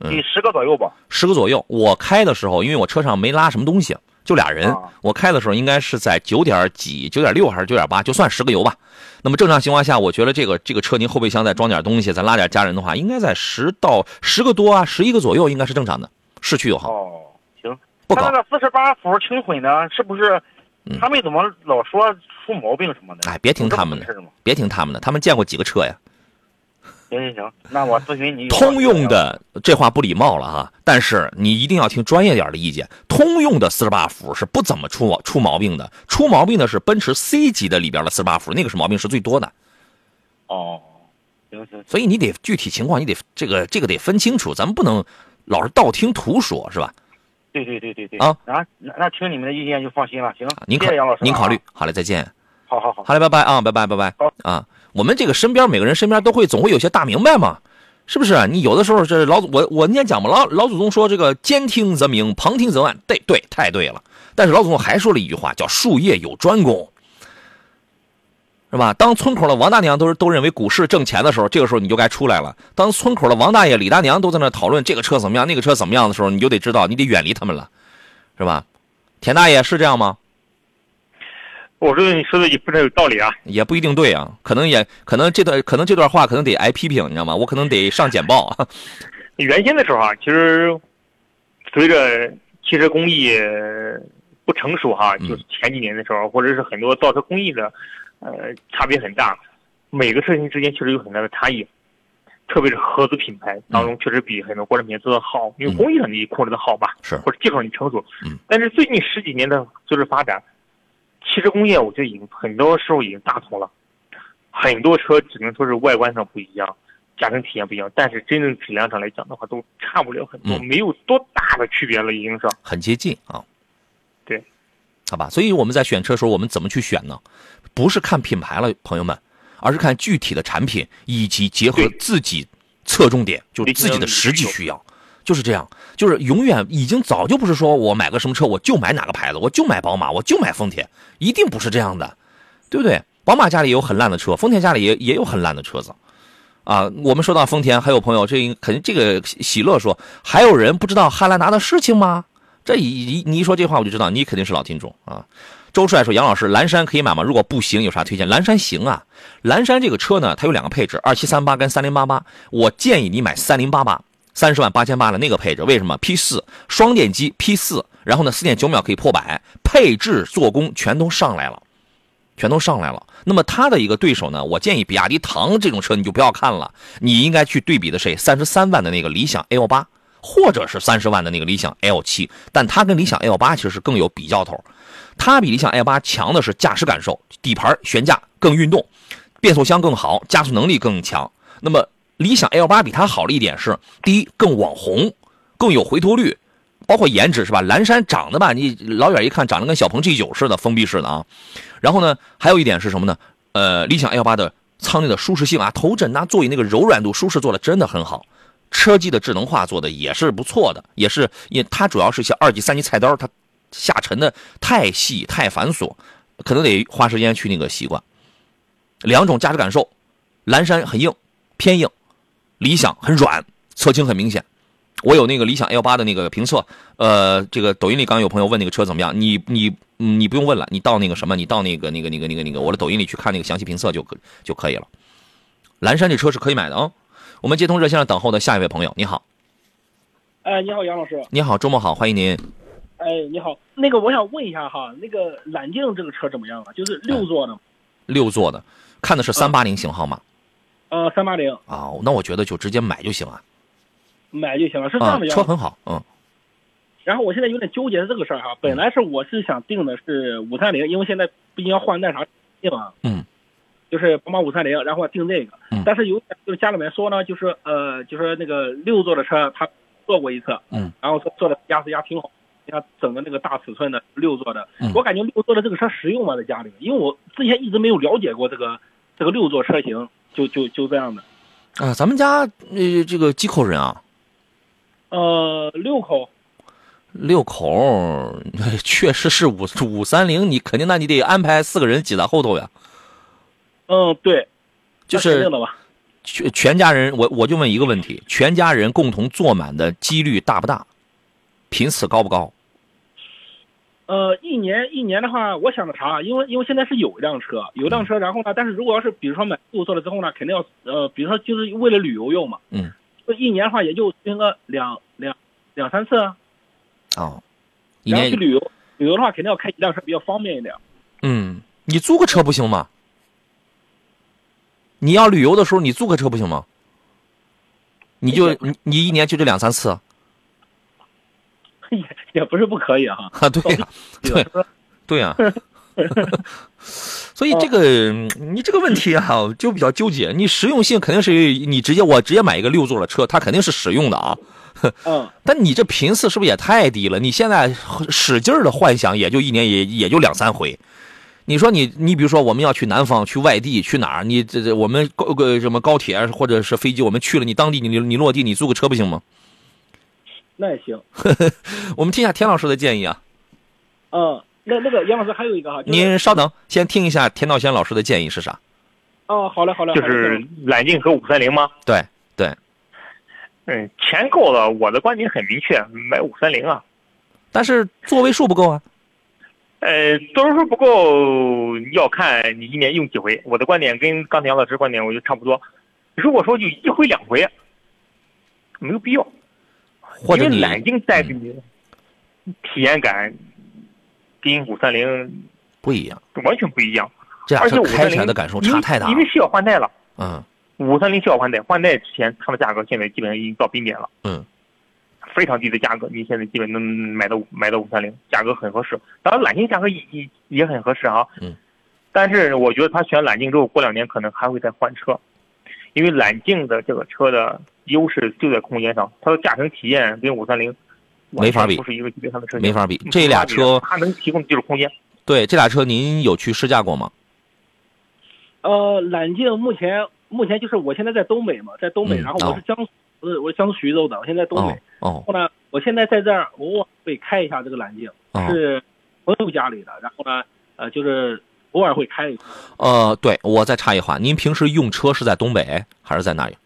嗯得十个左右吧？十个左右。我开的时候，因为我车上没拉什么东西，就俩人，啊我开的时候应该是在九点几、九点六还是九点八，就算十个油吧。那么正常情况下，我觉得这个这个车您后备箱再装点东西，再拉点家人的话，应该在十到十个多啊，十一个左右应该是正常的，市区油耗哦，行。不高它那。个四十八伏轻混呢，是不是嗯？他们怎么老说出毛病什么的？哎，别听他们的？别听他们的，他们见过几个车呀？行行行，那我咨询你。通用的这话不礼貌了哈，但是你一定要听专业点的意见。通用的四十八伏是不怎么出出毛病的，出毛病的是奔驰 C 级的里边的四十八伏，那个是毛病是最多的。哦，行行，所以你得具体情况，你得这个这个得分清楚，咱们不能老是道听途说，是吧？对对对对对。啊，那那那听你们的意见就放心了。行，您考谢谢杨老师啊。您考虑，好嘞，再见。好好好。好嘞，拜拜啊，拜拜拜拜好啊！我们这个身边每个人身边都会总会有些大明白嘛，是不是？你有的时候这老祖我我那天讲嘛，老老祖宗说这个兼听则明，旁听则暗，对对，太对了。但是老祖宗还说了一句话，叫术业有专攻，是吧？当村口的王大娘都是都认为股市挣钱的时候，这个时候你就该出来了。当村口的王大爷、李大娘都在那讨论这个车怎么样、那个车怎么样的时候，你就得知道你得远离他们了，是吧？田大爷是这样吗？我觉得你说的也非常有道理啊。也不一定对啊，可能也可能这段可能这段话可能得挨批评，你知道吗？我可能得上简报啊。原先的时候啊，其实随着汽车工艺不成熟哈，嗯就是前几年的时候，或者是很多造车工艺的，呃，差别很大，每个车型之间确实有很大的差异。特别是合资品牌当中，确实比很多国产品牌做的好，因为嗯工艺上你控制的好吧，是或者技术上你成熟。嗯。但是最近十几年的就是发展，汽车工业我觉得已经很多时候已经大同了，很多车只能说是外观上不一样，驾乘体验不一样，但是真正质量上来讲的话，都差不了很多，嗯没有多大的区别了，已经是。很接近啊。对，好吧。所以我们在选车的时候，我们怎么去选呢？不是看品牌了，朋友们，而是看具体的产品以及结合自己侧重点，就是自己的实际需要，就是这样。就是永远已经早就不是说我买个什么车我就买哪个牌子，我就买宝马，我就买丰田，一定不是这样的，对不对？宝马家里也有很烂的车，丰田家里也也有很烂的车子。啊，我们说到丰田，还有朋友，这肯定这个喜乐说，还有人不知道汉兰达的事情吗？这一你一说这话，我就知道你肯定是老听众啊。周帅说：“杨老师，蓝山可以买吗？如果不行，有啥推荐？蓝山行啊，蓝山这个车呢，它有两个配置，二七三八跟三零八八。我建议你买三零八八，三十万八千八的那个配置。为什么？P 四双电机，P 四，然后呢，四点九秒可以破百，配置、做工全都上来了，全都上来了。那么它的一个对手呢，我建议比亚迪唐这种车你就不要看了，你应该去对比的谁？三十三万的那个理想 L 八，或者是三十万的那个理想 L 七，但它跟理想 L 八其实是更有比较头。它比理想 L 八强的是驾驶感受，底盘悬架更运动，变速箱更好，加速能力更强。那么理想 L 八比它好的一点是，第一更网红，更有回头率，包括颜值是吧？蓝山长得吧，你老远一看长得跟小鹏 G 九似的，封闭式的啊。然后呢，还有一点是什么呢？呃，理想 L 八的舱内的舒适性啊，头枕呐、座椅那个柔软度、舒适做的真的很好。车机的智能化做的也是不错的，也是也它主要是一些二级、三级菜单，它下沉的太细太繁琐，可能得花时间去那个习惯。两种驾驶感受，蓝山很硬偏硬，理想很软，侧倾很明显。我有那个理想 L 八的那个评测，呃，这个抖音里刚有朋友问那个车怎么样，你你嗯你不用问了，你到那个什么，你到那个那个那个那个那个我的抖音里去看那个详细评测就可就可以了。蓝山这车是可以买的啊、我们接通热线上等候的下一位朋友，你好，哎，你好，杨老师。你好，周末好，欢迎您。哎，你好，那个我想问一下哈，那个揽境这个车怎么样啊？就是六座的，六座的，看的是三八零型号吗？呃，三八零。啊、那我觉得就直接买就行啊。买就行了，是这啊样的，，车很好，嗯。然后我现在有点纠结这个事儿哈，本来是我是想定的是五三零，因为现在毕竟要换那啥定啊，嗯，就是宝马五三零，然后定这个，嗯。但是有就是家里面说呢，就是呃，就是那个六座的车他坐过一次，嗯，然后说坐的压实压挺好，你看整个那个大尺寸的六座的，嗯我感觉六座的这个车实用吗？在家里，因为我之前一直没有了解过这个这个六座车型，就就就这样的，啊，咱们家呃这个几口人啊，呃，六口。六口 确实是五五三零，你肯定那你得安排四个人挤在后头呀。嗯，对，就是。全全家人，我我就问一个问题：全家人共同坐满的几率大不大？频次高不高？呃，一年一年的话，我想着啥，因为因为现在是有一辆车，有一辆车，然后呢，但是如果要是比如说买入座了之后呢，肯定要呃，比如说就是为了旅游用嘛，嗯，一年的话也就停个两两两三次啊。哦，一年去旅游，旅游的话肯定要开一辆车比较方便一点。嗯，你租个车不行吗？你要旅游的时候，你租个车不行吗？你就你你一年就这两三次啊？也也不是不可以哈。啊，对呀、对，对呀、所以这个、你这个问题啊，就比较纠结。你实用性肯定是你直接我直接买一个六座的车，它肯定是实用的啊。嗯，但你这频次是不是也太低了？你现在使劲的幻想，也就一年也也就两三回。你说你你比如说我们要去南方去外地去哪儿？你这这我们高个什么高铁或者是飞机，我们去了，你当地你你落地你租个车不行吗？那也行。我们听一下田老师的建议啊。嗯，那那个杨老师还有一个哈，就是、您稍等，先听一下田道先老师的建议是啥？哦，好嘞好嘞，就是揽境和五三零吗？对对，嗯，钱够了，我的观点很明确，买五三零啊。但是座位数不够啊。呃，座位数不够要看你一年用几回。我的观点跟刚才杨老师观点我觉得差不多。如果说就一回两回，没有必要。或者你揽境带给你的体验感跟五三零不一样，完全不一样。这俩车开起来零的感受差太大了因为需要换代了。嗯五三零需要换代，换代之前它的价格现在基本上已经到冰点了。嗯，非常低的价格，你现在基本能买到买到五三零，价格很合适。当然揽境价格也也也很合适啊。嗯。但是我觉得他选揽境之后，过两年可能还会再换车，因为揽境的这个车的优势就在空间上，它的驾乘体验跟五三零没法比不是一个级别上的车型，没法比这俩车它能提供的就是空间。对，这俩车您有去试驾过吗？呃，揽境目前目前就是我现在在东北嘛，在东北，嗯然后我是江苏，呃我是江苏徐州的，我现在在东北。哦然后呢，我现在在这儿偶尔会开一下这个揽境，哦是朋友家里的，然后呢，呃，就是偶尔会开一下。呃，对我再插一话，您平时用车是在东北还是在哪里？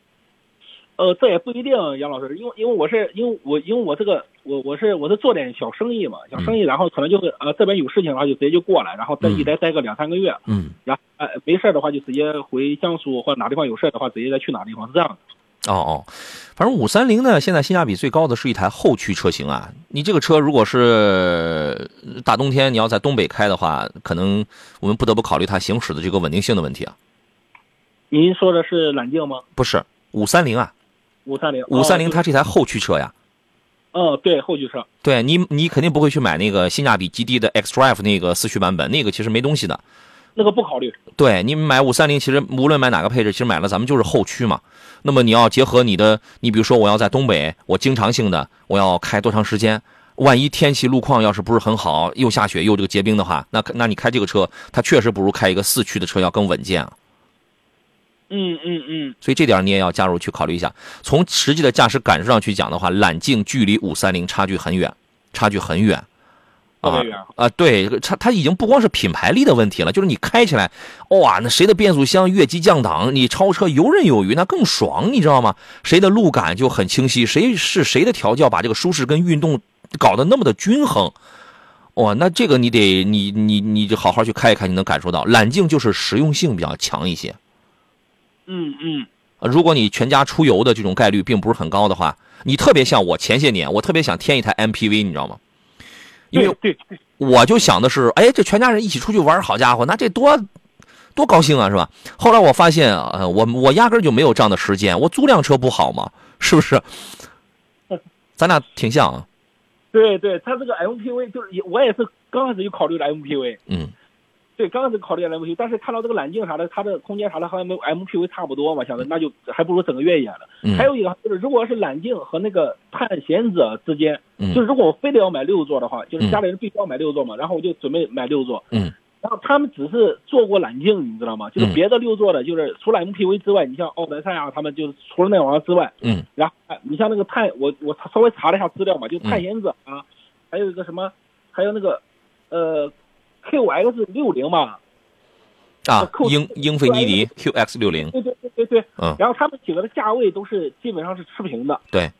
呃，这也不一定，杨老师，因为因为我是因为我因为我这个我我是我是做点小生意嘛，小生意，然后可能就是呃这边有事情的话就直接就过来，然后在一待待个两三个月，嗯，然后呃没事儿的话就直接回江苏或者哪地方有事儿的话直接再去哪地方是这样的。哦哦，反正五三零呢，现在性价比最高的是一台后驱车型啊。你这个车如果是大冬天你要在东北开的话，可能我们不得不考虑它行驶的这个稳定性的问题啊。您说的是揽境吗？不是五三零啊，五三零，五三零哦它是一台后驱车呀。嗯，对，后驱车。对你，你肯定不会去买那个性价比极低的 xDrive 那个四驱版本，那个其实没东西的。那个不考虑。对你买五三零，其实无论买哪个配置，其实买了咱们就是后驱嘛。那么你要结合你的，你比如说我要在东北，我经常性的我要开多长时间？万一天气路况要是不是很好，又下雪又这个结冰的话，那那你开这个车，它确实不如开一个四驱的车要更稳健啊。嗯嗯嗯，所以这点你也要加入去考虑一下。从实际的驾驶感受上去讲的话，揽境距离五三零差距很远，差距很远。啊啊，对，它它已经不光是品牌力的问题了，就是你开起来，哇，那谁的变速箱越级降档，你超车游刃有余，那更爽，你知道吗？谁的路感就很清晰，谁是谁的调教把这个舒适跟运动搞得那么的均衡，哇，那这个你得你你你就好好去开一开，你能感受到，揽境就是实用性比较强一些。嗯嗯，呃如果你全家出游的这种概率并不是很高的话，你特别像我前些年，我特别想添一台 MPV，你知道吗？因为对对，我就想的是，哎，这全家人一起出去玩，好家伙，那这多多高兴啊，是吧？后来我发现，呃，我我压根儿就没有这样的时间，我租辆车不好吗？是不是？咱俩挺像啊，对对，他这个 MPV 就是也我也是刚开始就考虑了 MPV，嗯对，刚开始考虑了 MPV，但是看到这个揽境啥的，它的空间啥的和 M MPV 差不多嘛，想着那就还不如整个越野了。嗯还有一个就是，如果是揽境和那个探险者之间，嗯就是如果我非得要买六座的话，就是嗯家里人必须要买六座嘛，然后我就准备买六座。嗯，然后他们只是做过揽境，你知道吗？就是嗯别的六座的，就是除了 MPV 之外，你像奥德赛啊，他们就是除了那玩意儿之外，嗯然后哎你像那个探，我我稍微查了一下资料嘛，就嗯探险者啊，还有一个什么，还有那个呃 QX 六零嘛，啊，英英菲尼迪 QX 六零，对对对对对，嗯然后他们几个的价位都是基本上是持平的对，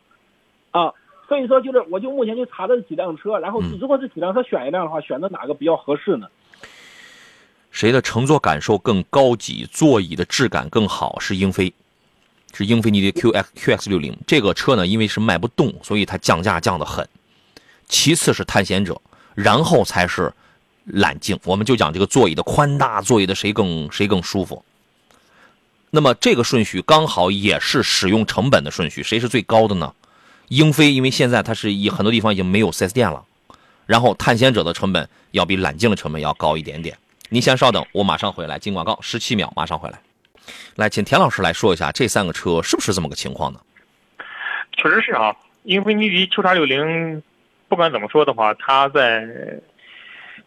啊，所以说就是我就目前就查这几辆车，然后嗯如果这几辆车选一辆的话，选择哪个比较合适呢？谁的乘坐感受更高级，座椅的质感更好？是英菲，是英菲尼迪 QX QX 六零这个车呢，因为是卖不动，所以它降价降得很。其次是探险者，然后才是揽境。我们就讲这个座椅的宽大，座椅的谁更谁更舒服。那么这个顺序刚好也是使用成本的顺序，谁是最高的呢？英菲，因为现在它是以很多地方已经没有 4S 店了，然后探险者的成本要比揽境的成本要高一点点。您先稍等，我马上回来。进广告，十七秒，马上回来。来，请田老师来说一下这三个车是不是这么个情况呢？确实是啊，英菲尼迪 Q 叉六零，不管怎么说的话，它在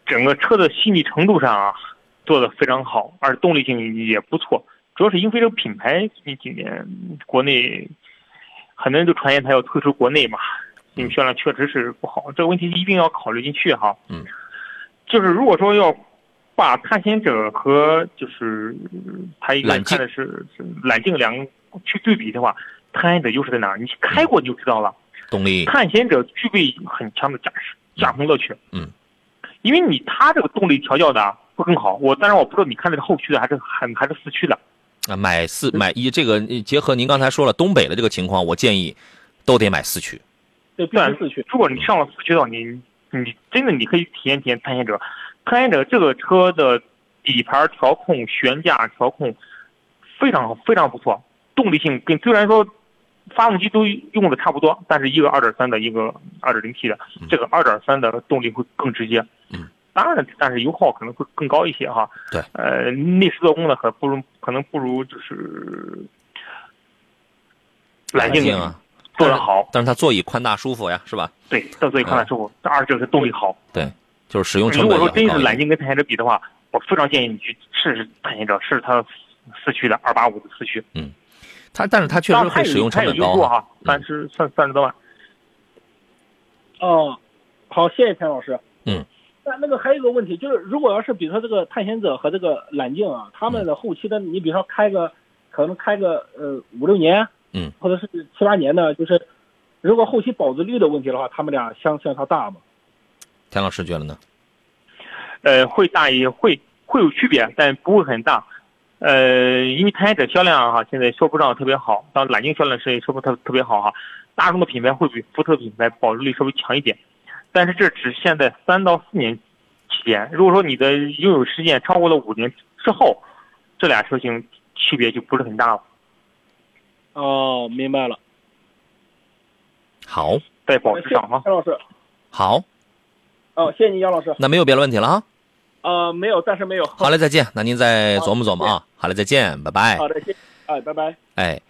整个车的细腻程度上啊，做的非常好，而动力性也不错。主要是英菲这个品牌近几年国内很多人都传言它要退出国内嘛，因为销量确实是不好，这个问题一定要考虑进去哈。嗯，就是如果说要把探险者和就是它一个看的是是揽境两个去对比的话，探险者优势在哪儿？你开过你就知道了。动力，探险者具备很强的驾驶驾乘乐趣。嗯，因为你它这个动力调教的啊会更好。我当然我不知道你看的是后驱的还是还还是四驱的。啊，买四买一，这个呃结合您刚才说了东北的这个情况，我建议都得买四驱。对，必但须四驱。如果你上了四驱的话，你你真的你可以体验体验探险者。探险者这个车的底盘调控、悬架调控非常非常不错，动力性跟虽然说发动机都用的差不多，但是一个二点三的，一个二点零 T 的，这个二点三的动力会更直接。嗯，当然，但是油耗可能会更高一些哈。对，呃，内饰做工呢，可不如可能不如就是揽境境啊，做得好。但是它座椅宽大舒服呀，是吧？对，它座椅宽大舒服。二就是动力好。对，就是使用成如果说真是。揽境跟探险者比的话，我非常建议你去试试探险者，试试它四驱的二八五的四驱。它但是它确实会使用成本高啊。三十三三十多万。哦，好，谢谢田老师。嗯。那那个还有一个问题，就是如果要是比如说这个探险者和这个揽境啊，他们的后期的，你比如说开个，可能开个呃五六年，嗯，或者是七八年的，就是如果后期保值率的问题的话，他们俩相相差大吗？田老师觉得呢？呃，会大也会会有区别，但不会很大。呃，因为探险者销量哈、现在说不上特别好，当然揽境销量是说不特特别好哈、大众的品牌会比福特品牌保值率稍微强一点，但是这只限在三到四年期间。如果说你的拥有时间超过了五年之后，这俩车型区别就不是很大了。哦，明白了。好，在保值上哈。杨老师，好，哦，谢谢你，杨老师。那没有别的问题了啊。呃，没有，暂时没有。好嘞，再见。那您再琢磨琢磨啊。好嘞，再见，拜拜。好的，谢谢。哎，拜拜。哎，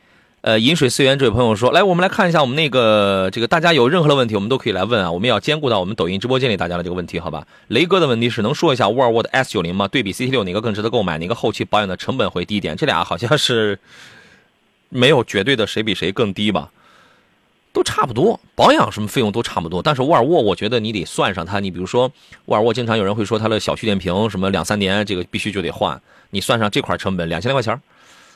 呃，饮水思源这位朋友说，来，我们来看一下我们那个这个，大家有任何的问题，我们都可以来问啊。我们要兼顾到我们抖音直播间里大家的这个问题，好吧？雷哥的问题是，能说一下沃尔沃的 S 九零吗？对比 CT 六，哪个更值得购买？哪个后期保养的成本会低一点？这俩好像是没有绝对的谁比谁更低吧？都差不多，保养什么费用都差不多。但是沃尔沃，我觉得你得算上它。你比如说，沃尔沃经常有人会说它的小蓄电瓶什么两三年，这个必须就得换。你算上这块成本，两千来块钱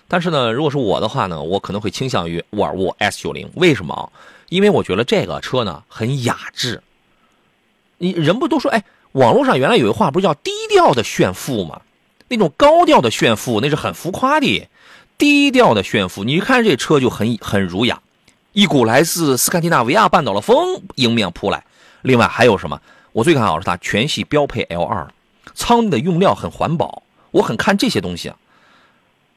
但是呢，如果是我的话呢，我可能会倾向于沃尔沃 S 九零。为什么？因为我觉得这个车呢很雅致。你人不都说，哎，网络上原来有一话不是叫低调的炫富吗？那种高调的炫富那是很浮夸的，低调的炫富，你一看这车就很很儒雅，一股来自斯堪的纳维亚半岛的风迎面扑来。另外还有什么？我最看好是它全系标配 L 二，舱内的用料很环保，我很看这些东西啊。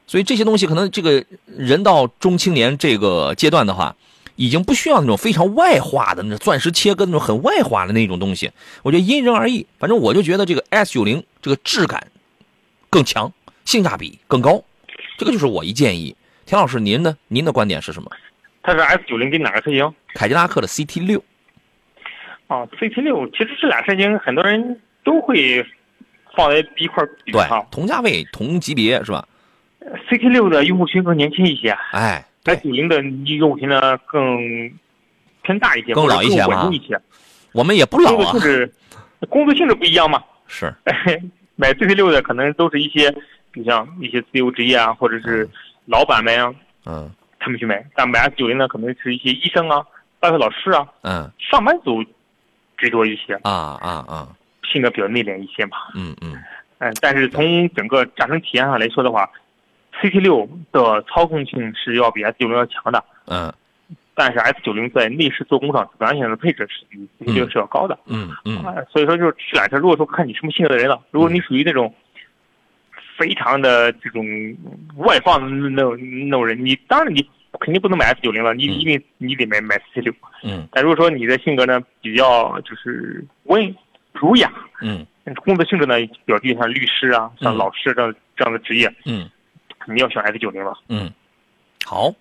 所以这些东西可能这个人到中青年这个阶段的话，已经不需要那种非常外化的那种钻石切割那种很外化的那种东西。我觉得因人而异，反正我就觉得这个 S 九零这个质感更强，性价比更高，这个就是我一建议。田老师，您呢？您的观点是什么？它是 S 九零跟哪个车型？凯迪拉克的 CT 六。啊，CT 六，其实这俩车型很多人都会放在一块儿比对哈，同价位同级别是吧？，CT 六的用户群更年轻一些哎，，S 九零的用户群呢更偏大一些，更老一些嘛稳重一些。我们也不老啊工作性，质，工作性质不一样嘛。是，买 CT 六的可能都是一些，你像一些自由职业啊，或者是老板们啊，嗯他们去买。但买 S 九零呢，可能是一些医生啊、大学老师啊、嗯。上班族居多一些，啊啊啊，性格比较内敛一些嘛。嗯嗯。嗯，但是从整个驾乘体验上来说的话，CT 六的操控性是要比 S 九零要强的，嗯。但是 S 九零在内饰做工上自然性的配置是比 CT 六是要高的。嗯嗯。啊，所以说就是去缆车，如果说看你什么性格的人了，如果你属于那种非常的这种外放的那种那种人，你当然你肯定不能买 S 九零了，你一定你得买买 C 六。嗯但如果说你的性格呢比较就是温儒雅，嗯工作性质呢比较低，像律师啊、像嗯老师这样这样的职业，嗯肯定要选 S 九零了。嗯，好。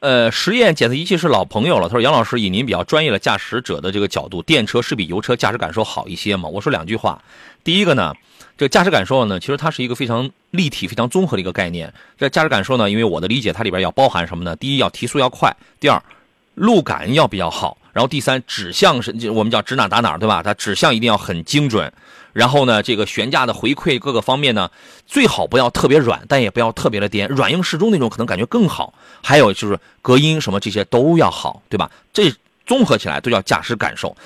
呃，实验检测仪器是老朋友了。他说：“杨老师，以您比较专业的驾驶者的这个角度，电车是比油车驾驶感受好一些吗？”我说两句话。第一个呢，这个驾驶感受呢，其实它是一个非常立体、非常综合的一个概念。这驾驶感受呢，因为我的理解，它里边要包含什么呢？第一，要提速要快；第二，路感要比较好；然后第三，指向是我们叫指哪打哪，对吧？它指向一定要很精准。然后呢，这个悬架的回馈各个方面呢，最好不要特别软，但也不要特别的颠，软硬适中那种可能感觉更好。还有就是隔音什么这些都要好，对吧？这综合起来都叫驾驶感受。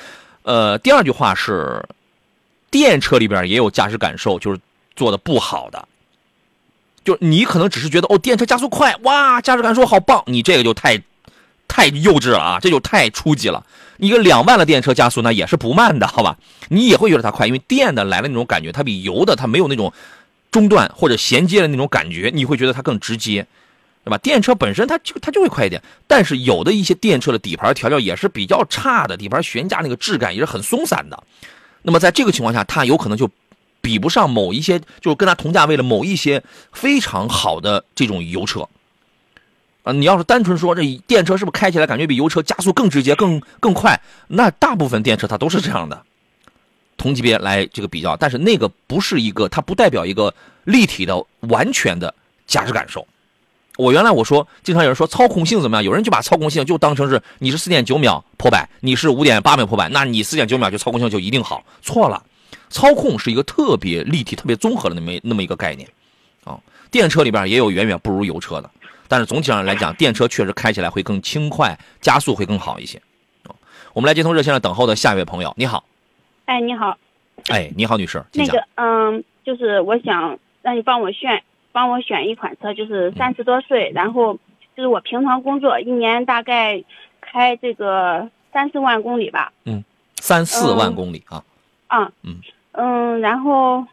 呃，第二句话是，电车里边也有驾驶感受，就是做的不好的。就你可能只是觉得哦，电车加速快，哇，驾驶感受好棒，你这个就太太幼稚了啊，这就太初级了。一个两万的电车加速那也是不慢的，好吧？你也会觉得它快，因为电的来的那种感觉，它比油的它没有那种中断或者衔接的那种感觉，你会觉得它更直接，对吧？电车本身它就它就会快一点，但是有的一些电车的底盘调教也是比较差的，底盘悬架那个质感也是很松散的。那么在这个情况下，它有可能就比不上某一些，就是跟它同价位的某一些非常好的这种油车。啊，你要是单纯说这电车是不是开起来感觉比油车加速更直接、更更快？那大部分电车它都是这样的，同级别来这个比较，但是那个不是一个，它不代表一个立体的、完全的驾驶感受。我原来我说，经常有人说操控性怎么样，有人就把操控性就当成是你是四点九秒破百，你是五点八秒破百，那你四点九秒就操控性就一定好，错了。操控是一个特别立体、特别综合的那么那么一个概念，啊，电车里边也有远远不如油车的。但是总体上来讲，电车确实开起来会更轻快，加速会更好一些。我们来接通热线上等候的下一位朋友，你好，哎，你好，哎，你好，女士。那个，嗯，就是我想让你帮我选，帮我选一款车，就是三十多岁，然后就是我平常工作，一年大概开这个三四万公里吧，嗯三四万嗯公里啊，啊，嗯。嗯，然后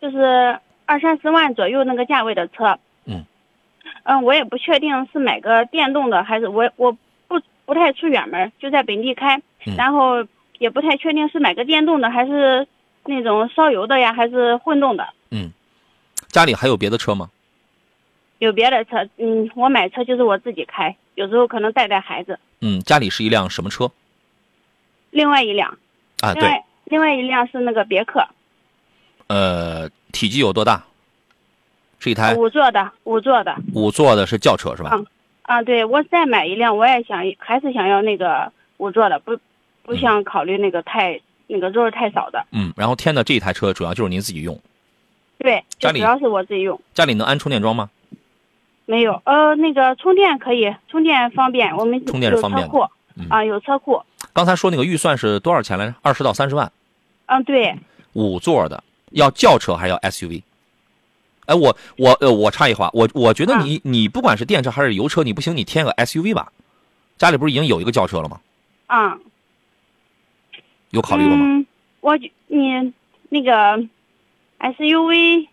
就是二三十万左右那个价位的车，嗯，嗯，我也不确定是买个电动的还是我我不不太出远门，就在本地开，嗯。然后也不太确定是买个电动的还是那种烧油的呀，还是混动的。家里还有别的车吗？有别的车，嗯，我买车就是我自己开，有时候可能带带孩子。嗯，家里是一辆什么车另外一辆，啊？对，另外另外一辆是那个别克，呃，体积有多大？是一台五座的，五座的。五座的，是轿车是吧？嗯啊，对，我再买一辆，我也想还是想要那个五座的，不不想考虑那个太那个座儿太少的。嗯，然后添的这一台车主要就是您自己用，对，家里主要是我自己用，家里能安充电桩吗？没有。呃，那个充电可以，充电方便，我们充电是方便的嗯啊，有车库。刚才说那个预算是多少钱来着？二十到三十万，嗯，对，五座的，要轿车还是要 SUV？哎，我我呃，我插一话，我我觉得你、你不管是电车还是油车，你不行，你添个 SUV 吧。家里不是已经有一个轿车了吗？啊，有考虑过吗？嗯，我觉你那个 SUV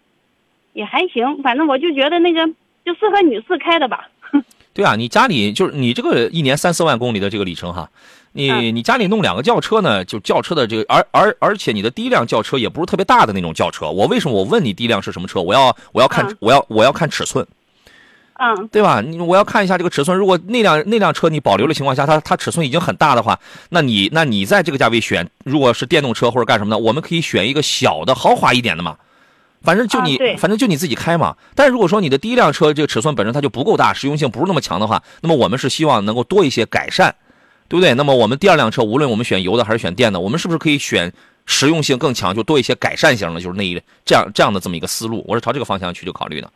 也还行，反正我就觉得那个就适合女士开的吧。对啊，你家里就是你这个一年三四万公里的这个里程哈，你、嗯你家里弄两个轿车呢，就轿车的这个，而而而且你的第一辆轿车也不是特别大的那种轿车。我为什么我问你第一辆是什么车？我要我要看、嗯我要我要看尺寸。嗯对吧？你我要看一下这个尺寸，如果那辆那辆车你保留的情况下，它它尺寸已经很大的话，那你那你在这个价位选，如果是电动车或者干什么的，我们可以选一个小的豪华一点的嘛。反正就你，啊反正就你自己开嘛。但是如果说你的第一辆车这个尺寸本身它就不够大，实用性不是那么强的话，那么我们是希望能够多一些改善，对不对？那么我们第二辆车，无论我们选油的还是选电的，我们是不是可以选实用性更强，就多一些改善型的，就是那一这样这样的这么一个思路？我是朝这个方向去就考虑的。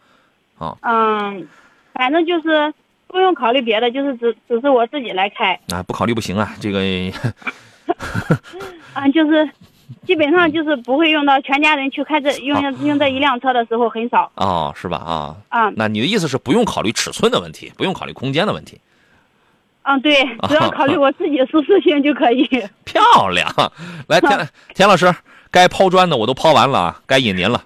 啊嗯，反正就是不用考虑别的，就是只只是我自己来开，啊，不考虑不行啊，这个 啊，就是基本上就是不会用到全家人去开这用用这一辆车的时候很少哦，是吧？啊，啊。那你的意思是不用考虑尺寸的问题，不用考虑空间的问题？嗯，对，只要考虑我自己舒适性就可以。漂亮！来，田 田老师，该抛砖的我都抛完了啊，该引您了。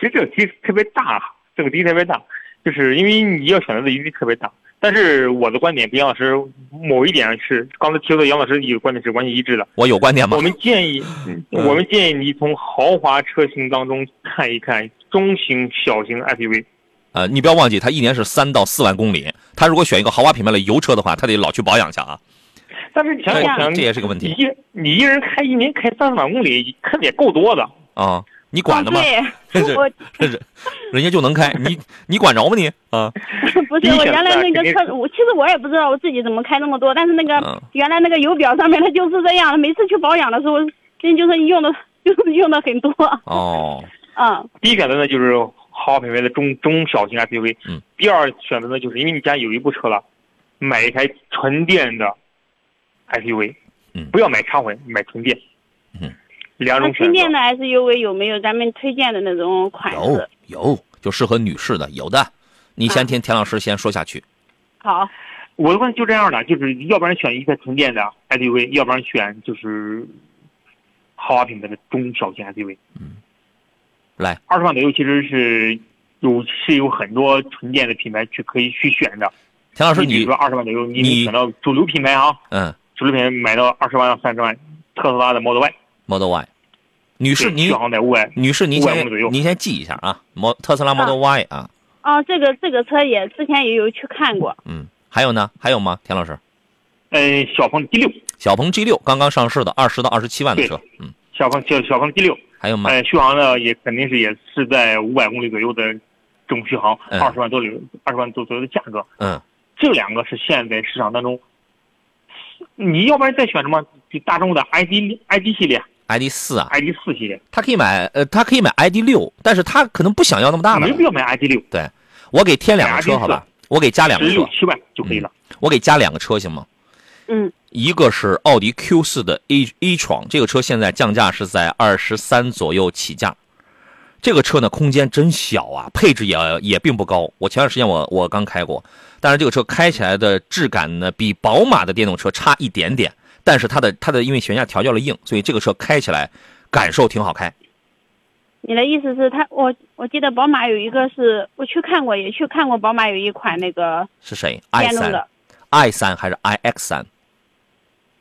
其实这个题特别大，这个题特别大，就是因为你要选择的余地特别大。但是我的观点跟杨老师某一点是，刚才提到的杨老师有观点是完全一致的。我有观点吗我？们建议，我们建议你从豪华车型当中看一看中型、小型 SUV。呃，你不要忘记，它一年是三到四万公里。他如果选一个豪华品牌的油车的话，他得老去保养去啊。但是你想想想，这也是个问题你一你一人开一年开三十万公里，开的也够多的。啊！你管的吗？对，这我人人家就能开，你 你管着吗你啊？不是我原来那个车，我其实我也不知道我自己怎么开那么多，但是那个、嗯原来那个油表上面它就是这样，每次去保养的时候，真就是用的就是 用的很多。哦，嗯第一选择呢就是豪华品牌的中中小型 SUV，嗯，第二选择呢就是因为你家有一部车了，买一台纯电的 SUV，嗯不要买插混，买纯电，嗯，两种选择那纯电。的 SUV 有没有咱们推荐的那种款有式？有，就适合女士的，有的。你先啊听田老师先说下去。好，我的观点就这样的，就是要不然选一台纯电的 SUV，要不然选就是豪华品牌的中小型 SUV。嗯来，二十万左右其实是有是有很多纯电的品牌去可以去选的。田老师你你比如说二十万左右，你你能选到主流品牌啊，嗯主流品牌买到二十万到三十万，特斯拉的 Model Y，，Model Y，女士您续航在五百女士您先。您先记一下啊，摩特斯拉 Model Y 啊，啊，这个这个车也之前也有去看过。嗯，还有呢？还有吗？田老师，呃，小鹏 G 六，小鹏 G 六刚刚上市的二十到二十七万的车，嗯，小鹏小小鹏 G 六，还有吗？呃，续航呢也肯定是也是在五百公里左右的总续航，嗯二十万多里二十万多左右的价格。嗯，这两个是现在市场当中，你要不然再选什么？就大众的 ID ID 系列、，ID 四啊，ID 四系列，他可以买，呃，他可以买 ID 六，但是他可能不想要那么大的没。必要买 ID 六，对，我给添两个车，好吧？我给加两个车，十六七万就可以了。我给加两个车行吗？嗯，一个是奥迪 Q 四的 A A 闯，这个车现在降价是在二十三左右起价。这个车呢，空间真小啊，配置也也并不高。我前段时间我我刚开过，但是这个车开起来的质感呢，比宝马的电动车差一点点。但是它的它的因为悬架调教了硬，所以这个车开起来感受挺好开。你的意思是它，我我记得宝马有一个是我去看过，也去看过宝马有一款那个是谁？i 三，i 三还是 i x 三？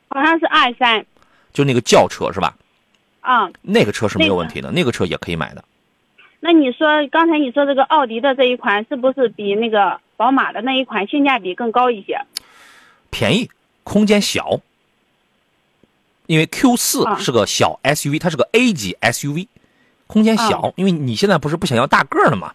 好像是 i 三就那个轿车是吧？啊。那个车是没有问题的，那个车也可以买的。那你说刚才你说这个奥迪的这一款是不是比那个宝马的那一款性价比更高一些？便宜，空间小。因为 Q 四啊是个小 SUV，它是个 A 级 SUV，空间小。啊因为你现在不是不想要大个儿的嘛？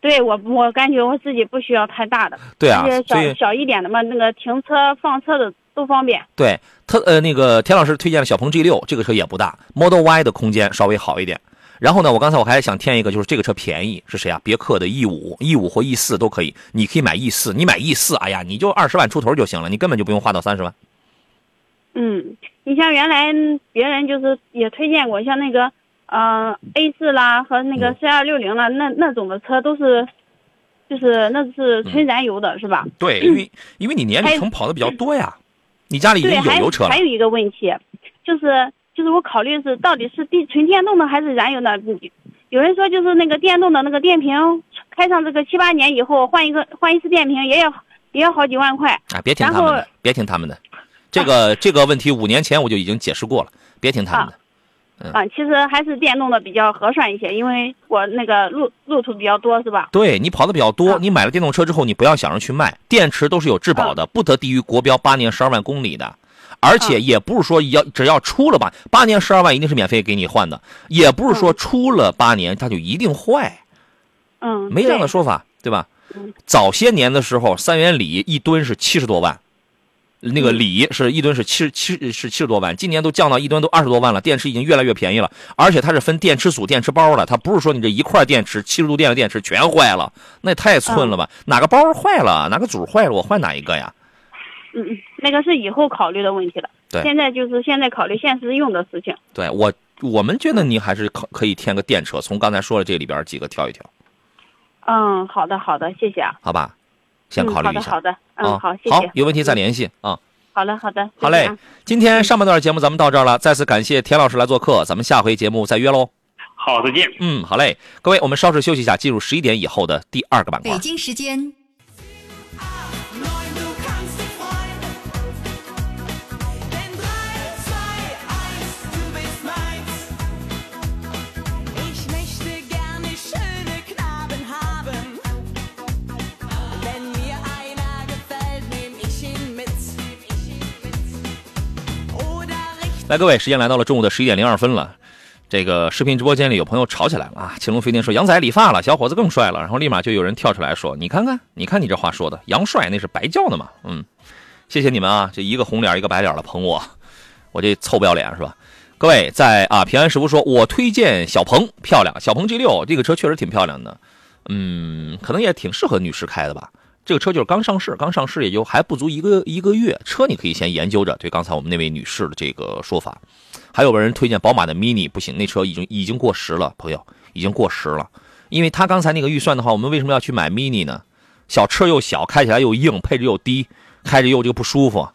对我，我感觉我自己不需要太大的，对啊小小一点的嘛，那个停车放车的都方便。对，特呃那个田老师推荐的小鹏 G 六，这个车也不大，Model Y 的空间稍微好一点。然后呢，我刚才我还想添一个，就是这个车便宜，是谁啊？别克的 E 五、E 五或 E 四都可以，你可以买 E 四，你买 E 四，哎呀，你就二十万出头就行了，你根本就不用花到三十万。嗯，你像原来别人就是也推荐过，像那个嗯 A 四啦和那个嗯 C 二六零啦，那那种的车都是，就是那是纯燃油的，是吧？对，因为因为你年里程跑的比较多呀，你家里已经对，还有油车了还。有一个问题，就是就是我考虑是到底是电纯电动的还是燃油的？有人说就是那个电动的那个电瓶，开上这个七八年以后换一个换一次电瓶也要也要好几万块。啊，别听他们的，别听他们的，这个这个问题五年前我就已经解释过了，别听他们的。嗯啊，其实还是电动的比较合算一些，因为我那个路路途比较多，是吧？对你跑的比较多，啊你买了电动车之后，你不要想着去卖，电池都是有质保啊的，不得低于国标八年十二万公里的。而且啊也不是说要只要出了吧八年十二万一定是免费给你换的，也不是说出了八年它就一定坏，嗯，没这样的说法，对吧嗯？早些年的时候，三元锂一吨是七十多万，那个嗯锂是一吨是七七是七十多万，今年都降到一吨都二十多万了，电池已经越来越便宜了，而且它是分电池组、电池包的，它不是说你这一块电池七十度电的电池全坏了，那也太寸了吧？哪个包坏了，哪个组坏了，我换哪一个呀？嗯嗯，那个是以后考虑的问题了。对现在就是现在考虑现实用的事情。对我我们觉得你还是可可以添个电车，从刚才说的这里边几个挑一挑，嗯，好的好的，谢谢啊。好吧？先考虑一下。嗯、好的好的，嗯啊，好，谢谢。好有问题再联系啊。好的好的，好嘞今天上半段节目咱们到这儿了，再次感谢田老师来做客，咱们下回节目再约喽。好，再见。嗯，好嘞，各位，我们稍事休息一下，进入十一点以后的第二个板块北。京时间来，各位，时间来到了中午的十一点零二分了。这个视频直播间里有朋友吵起来了啊！青龙飞天说杨仔理发了，小伙子更帅了。然后立马就有人跳出来说：“你看看，你看你这话说的，杨帅那是白叫的嘛。”嗯，谢谢你们啊，这一个红脸一个白脸的捧我，我这臭不要脸是吧？各位在啊，平安师傅说，我推荐小鹏，漂亮，小鹏 G 六这个车确实挺漂亮的，嗯，可能也挺适合女士开的吧。这个车就是刚上市，刚上市也就还不足一个一个月，车你可以先研究着。对刚才我们那位女士的这个说法，还有个人推荐宝马的 Mini，不行，那车已经已经过时了，朋友已经过时了。因为他刚才那个预算的话，我们为什么要去买 Mini 呢？小车又小，开起来又硬，配置又低，开着又这个不舒服，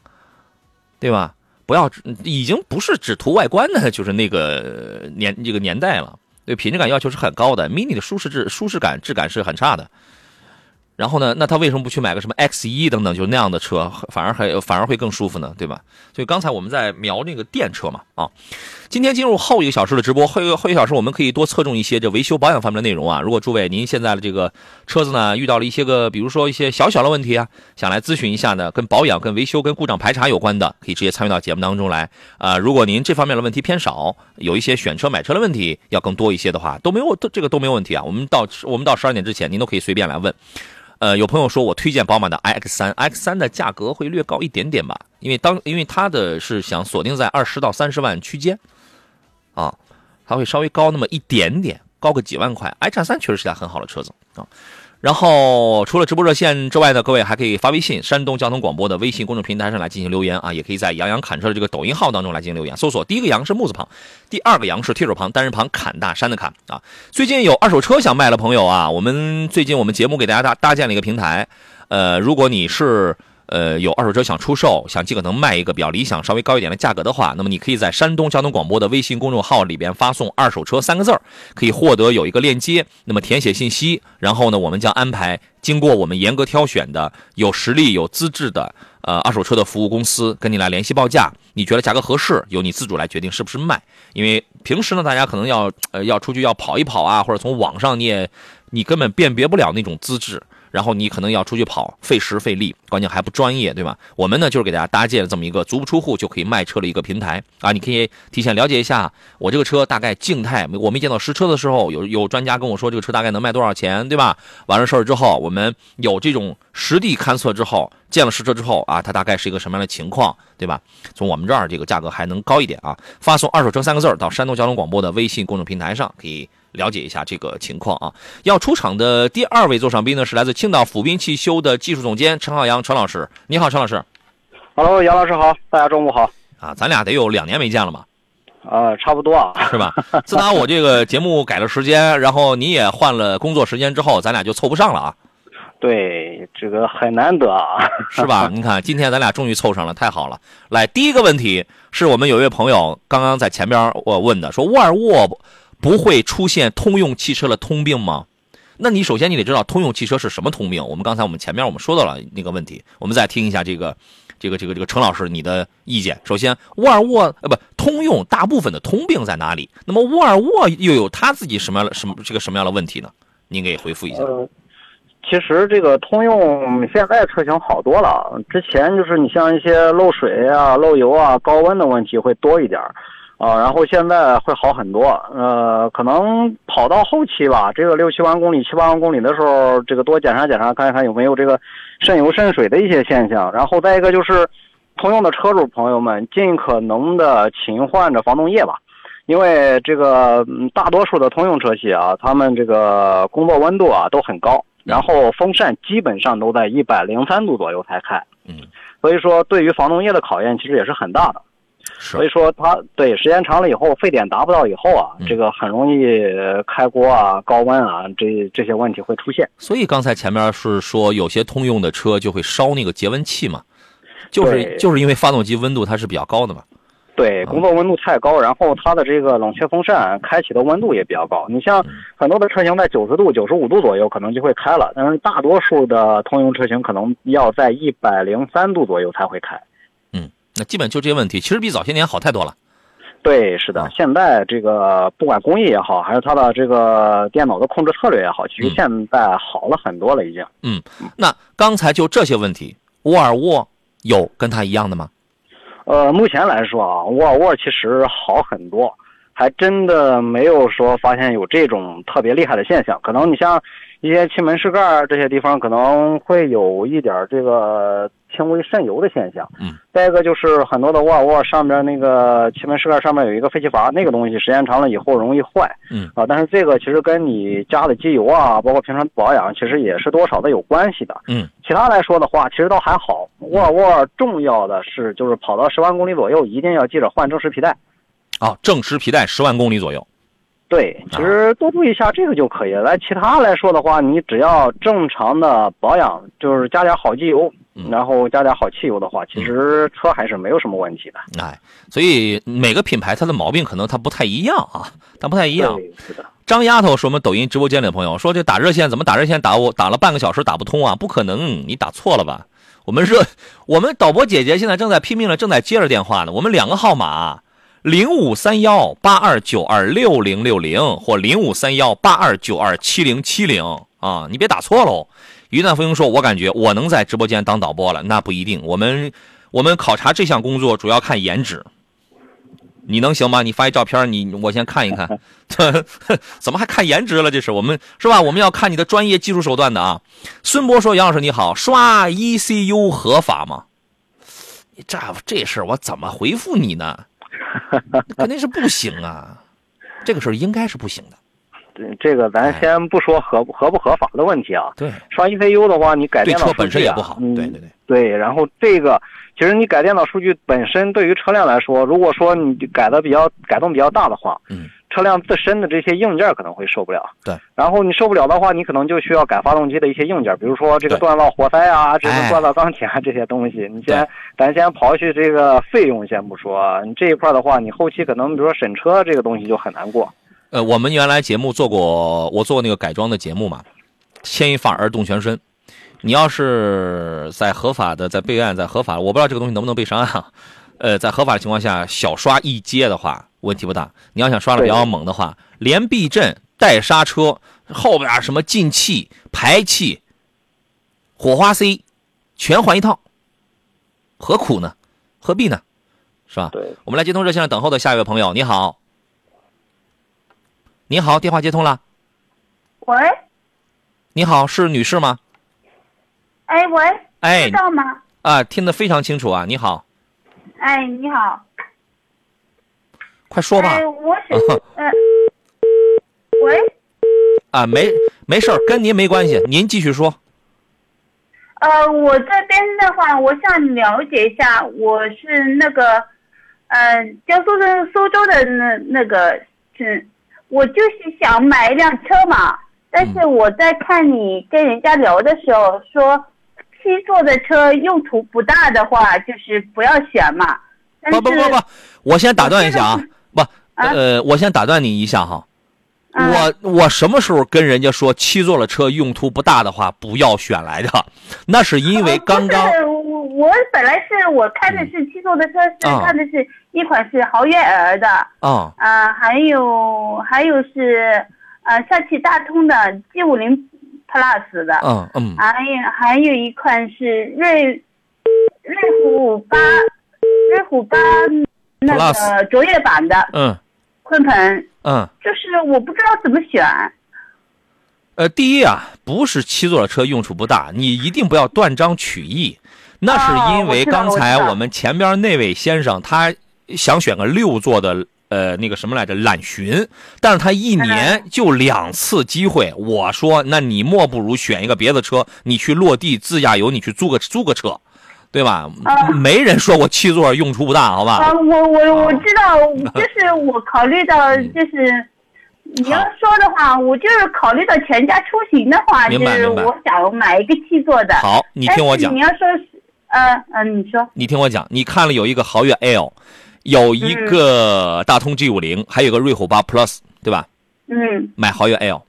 对吧？不要，已经不是只图外观的，就是那个年这个年代了。对品质感要求是很高的，Mini 的舒适质、舒适感、质感是很差的。然后呢，那他为什么不去买个什么 X 一等等，就那样的车，反而还反而会更舒服呢？对吧？所以刚才我们在瞄那个电车嘛，啊，今天进入后一个小时的直播，后一个后一个小时我们可以多侧重一些这维修保养方面的内容啊。如果诸位您现在的这个车子呢遇到了一些个，比如说一些小小的问题啊，想来咨询一下呢，跟保养、跟维修、跟故障排查有关的，可以直接参与到节目当中来啊、如果您这方面的问题偏少，有一些选车买车的问题要更多一些的话，都没有都这个都没有问题啊。我们到我们到十二点之前，您都可以随便来问。呃，有朋友说我推荐宝马的 iX 三，iX 三的价格会略高一点点吧，因为当因为它的是想锁定在二十到三十万区间，啊，它会稍微高那么一点点，高个几万块。iX 三确实是台很好的车子啊。然后除了直播热线之外呢，各位还可以发微信，山东交通广播的微信公众平台上来进行留言啊，也可以在杨洋侃车的这个抖音号当中来进行留言，搜索第一个杨是木字旁，第二个杨是提手旁，单人旁，侃大山的侃啊。最近有二手车想卖的朋友啊，我们最近我们节目给大家搭搭建了一个平台，呃，如果你是呃有二手车想出售，想尽可能卖一个比较理想、稍微高一点的价格的话，那么你可以在山东交通广播的微信公众号里边发送“二手车”三个字儿，可以获得有一个链接，那么填写信息，然后呢，我们将安排经过我们严格挑选的有实力、有资质的呃二手车的服务公司跟你来联系报价，你觉得价格合适，由你自主来决定是不是卖。因为平时呢，大家可能要呃要出去要跑一跑啊，或者从网上你也你根本辨别不了那种资质。然后你可能要出去跑，费时费力，关键还不专业，对吧？我们呢就是给大家搭建了这么一个足不出户就可以卖车的一个平台啊，你可以提前了解一下我这个车大概静态，我没见到实车的时候，有有专家跟我说这个车大概能卖多少钱，对吧？完了事儿之后，我们有这种实地勘测之后，见了实车之后啊，它大概是一个什么样的情况，对吧？从我们这儿这个价格还能高一点啊。发送“二手车”三个字儿到山东交通广播的微信公众平台上，可以了解一下这个情况啊。要出场的第二位座上宾呢，是来自青岛府滨汽修的技术总监陈浩洋陈老师。你好，陈老师 Hello，杨老师好，大家中午好。啊，咱俩得有两年没见了吧？呃，差不多啊，是吧？自打我这个节目改了时间，然后你也换了工作时间之后，咱俩就凑不上了啊。对，这个很难得啊，是吧？你看，今天咱俩终于凑上了，太好了。来，第一个问题是我们有一位朋友刚刚在前边我问的，说沃尔沃不会出现通用汽车的通病吗？那你首先你得知道通用汽车是什么通病。我们刚才我们前面我们说到了那个问题，我们再听一下这个这个这个这个陈老师你的意见。首先，沃尔沃呃不通用大部分的通病在哪里？那么沃尔沃又有他自己什么样的什么这个什么样的问题呢？您给回复一下。其实这个通用现在车型好多了，之前就是你像一些漏水啊、漏油啊、高温的问题会多一点儿儿。啊，然后现在会好很多，呃，可能跑到后期吧，这个六七万公里、七八万公里的时候，这个多检查检查，看一看有没有这个渗油渗水的一些现象。然后再一个就是，通用的车主朋友们尽可能的勤换着防冻液吧，因为这个大多数的通用车系啊，他们这个工作温度啊都很高，然后风扇基本上都在一百零三度左右才开，嗯，所以说对于防冻液的考验其实也是很大的。所以说，它对时间长了以后，沸点达不到以后啊，这个很容易开锅啊、高温啊，这这些问题会出现。所以刚才前面是说，有些通用的车就会烧那个节温器嘛，就是就是因为发动机温度它是比较高的嘛。对，工作温度太高，然后它的这个冷却风扇开启的温度也比较高。你像很多的车型在九十度、九十五度左右可能就会开了，但是大多数的通用车型可能要在一百零三度左右才会开。那基本就这些问题，其实比早些年好太多了。对，是的，现在这个不管工艺也好，还是它的这个电脑的控制策略也好，其实现在好了很多了，已经。嗯，那刚才就这些问题，沃尔沃有跟它一样的吗？呃，目前来说啊，沃尔沃其实好很多，还真的没有说发现有这种特别厉害的现象。可能你像一些气门室盖这些地方，可能会有一点这个。轻微渗油的现象，嗯，再一个就是很多的沃尔沃上面那个气门室盖上面有一个废气阀，那个东西时间长了以后容易坏，嗯啊，但是这个其实跟你加的机油啊，包括平常保养，其实也是多少的有关系的，嗯，其他来说的话，其实都还好。沃尔沃重要的是就是跑到十万公里左右，一定要记着换正时皮带，啊，正时皮带十万公里左右。对，其实多注意一下这个就可以了。来，其他来说的话，你只要正常的保养，就是加点好机油，然后加点好汽油的话，其实车还是没有什么问题的。哎，所以每个品牌它的毛病可能它不太一样啊，它不太一样。是的。张丫头是我们抖音直播间里的朋友，说这打热线怎么打热线打我打了半个小时打不通啊？不可能，你打错了吧？我们热，我们导播姐姐现在正在拼命的正在接着电话呢。我们两个号码。零五三幺八二九二六零六零或零五三幺八二九二七零七零啊，你别打错喽。云南飞鹰说：“我感觉我能在直播间当导播了，那不一定。我们我们考察这项工作主要看颜值，你能行吗？你发一照片，你我先看一看。怎么还看颜值了？这是我们是吧？我们要看你的专业技术手段的啊。”孙博说：“杨老师你好，刷 ECU 合法吗？这这事儿我怎么回复你呢？”肯定是不行啊，这个事儿应该是不行的。对，这个咱先不说合合不合法的问题啊。对，刷 ECU 的话，你改电脑数据本身也不好。对对对。对，然后这个其实你改电脑数据本身对于车辆来说，如果说你改的比较改动比较大的话，嗯，车辆自身的这些硬件可能会受不了。对。然后你受不了的话，你可能就需要改发动机的一些硬件，比如说这个锻造活塞啊，这个锻造钢铁啊这些东西。你先，咱先刨去这个费用先不说，你这一块的话，你后期可能比如说审车这个东西就很难过。呃，我们原来节目做过，我做过那个改装的节目嘛，牵一发而动全身。你要是在合法的，在备案，在合法，我不知道这个东西能不能被上岸啊。呃，在合法的情况下，小刷一阶的话，问题不大。你要想刷的比较猛的话，连避震、带刹车、后边什么进气、排气、火花塞，全换一套，何苦呢？何必呢？是吧？对。我们来接通热线上等候的下一位朋友，你好。你好，电话接通了。喂。你好，是女士吗？哎喂，哎，知道吗？啊，听得非常清楚啊！你好，哎，你好，快说吧。哎，我是呃，喂，啊，没没事儿跟您没关系，您继续说。呃，我这边的话，我想了解一下，我是那个，呃，江苏的苏州的那那个是，我就是想买一辆车嘛，但是我在看你跟人家聊的时候说。七座的车用途不大的话，就是不要选嘛。不不不不，我先打断一下啊，不，呃，我先打断你一下哈。嗯我我什么时候跟人家说七座的车用途不大的话不要选来的？那是因为刚刚我我本来是我开的是七座的车，是啊。看的是一款是豪越 L 的，啊。呃，还有还有是呃上汽大通的 G 五零 Plus 的，嗯嗯。还有还有一款是瑞瑞虎八瑞虎八那个卓越版的嗯。鲲鹏，嗯。就是我不知道怎么选。呃，第一啊，不是七座的车用处不大，你一定不要断章取义。那是因为刚才我们前边那位先生他想选个六座的呃那个什么来着揽巡，但是他一年就两次机会。我说，那你莫不如选一个别的车，你去落地自驾游，你去租个租个车，对吧？啊没人说我七座用处不大，好吧？啊，我我我知道，就是我考虑到嗯就是。你要说的话，我就是考虑到全家出行的话，就是我想买一个七座的。好你听我讲你要说是，呃呃，你说，你听我讲，你看了有一个豪越 L，有一个大通 G 五零，还有个瑞虎八 Plus，对吧？嗯买豪越 L，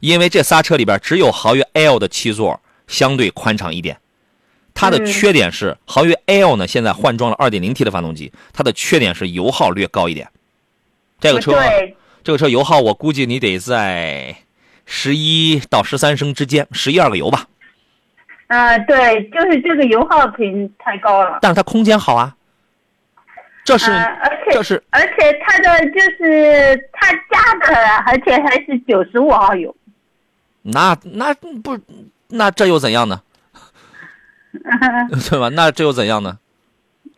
因为这仨车里边只有豪越 L 的七座相对宽敞一点。它的嗯缺点是，豪越 L 呢现在换装了 2.0T 的发动机，它的缺点是油耗略高一点。这个车，对，这个车油耗我估计你得在十一到十三升之间，十一二个油吧。呃，对，就是这个油耗挺太高了。但是它空间好啊，这是、呃，而且这是而且它的就是它加的，而且还是九十五号油。那那不那这又怎样呢？对吧？那这又怎样呢？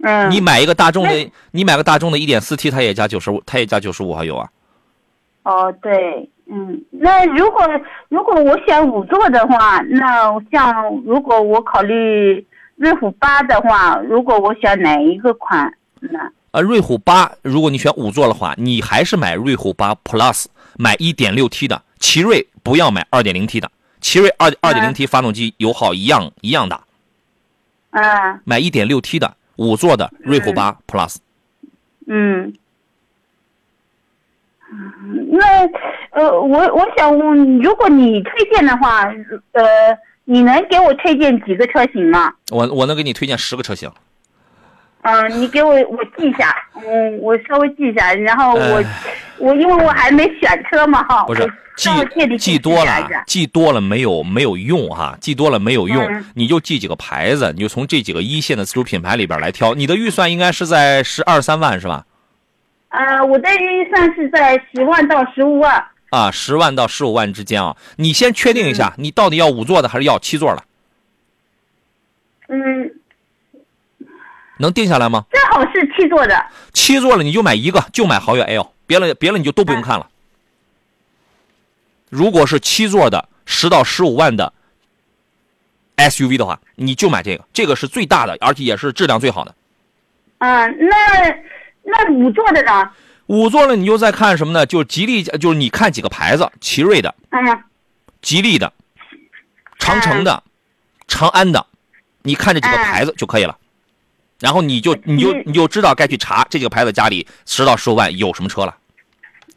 嗯，你买一个大众的，你买个大众的一点四 T，它也加九十五，它也加九十五号油啊。哦，对，嗯，那如果如果我选五座的话，那像如果我考虑瑞虎八的话，如果我选哪一个款呢？呃，瑞虎八，如果你选五座的话，你还是买瑞虎八 Plus，买一点六 T 的。奇瑞不要买二点零 T 的，奇瑞二二点零 T 发动机油耗一样一样大，嗯买一点六 T 的五座的瑞虎八 Plus。嗯。嗯那呃，我我想问，如果你推荐的话，呃，你能给我推荐几个车型吗？我我能给你推荐十个车型。嗯、你给我我记一下，嗯，我稍微记一下，然后我、哎我因为我还没选车嘛哈，不是记记多了，记多了没有没有用哈，记多了没有用，嗯你就记几个牌子，你就从这几个一线的自主品牌里边来挑。你的预算应该是在十二三万是吧？呃，我的预算是在十万到十五万。啊，十万到十五万之间啊。你先确定一下，你到底要五座的还是要七座的？嗯，能定下来吗？最好是七座的。七座了你就买一个，就买豪越 L，别了别了你就都不用看了。如果是七座的十到十五万的 SUV 的话，你就买这个，这个是最大的，而且也是质量最好的。啊、那那五座的呢？五座的你就再看什么呢？就是吉利，就是你看几个牌子，奇瑞的、嗯吉利的、长城的、长安的，你看这几个牌子就可以了。然后你就你就你就知道该去查这几个牌子家里十到十五万有什么车了。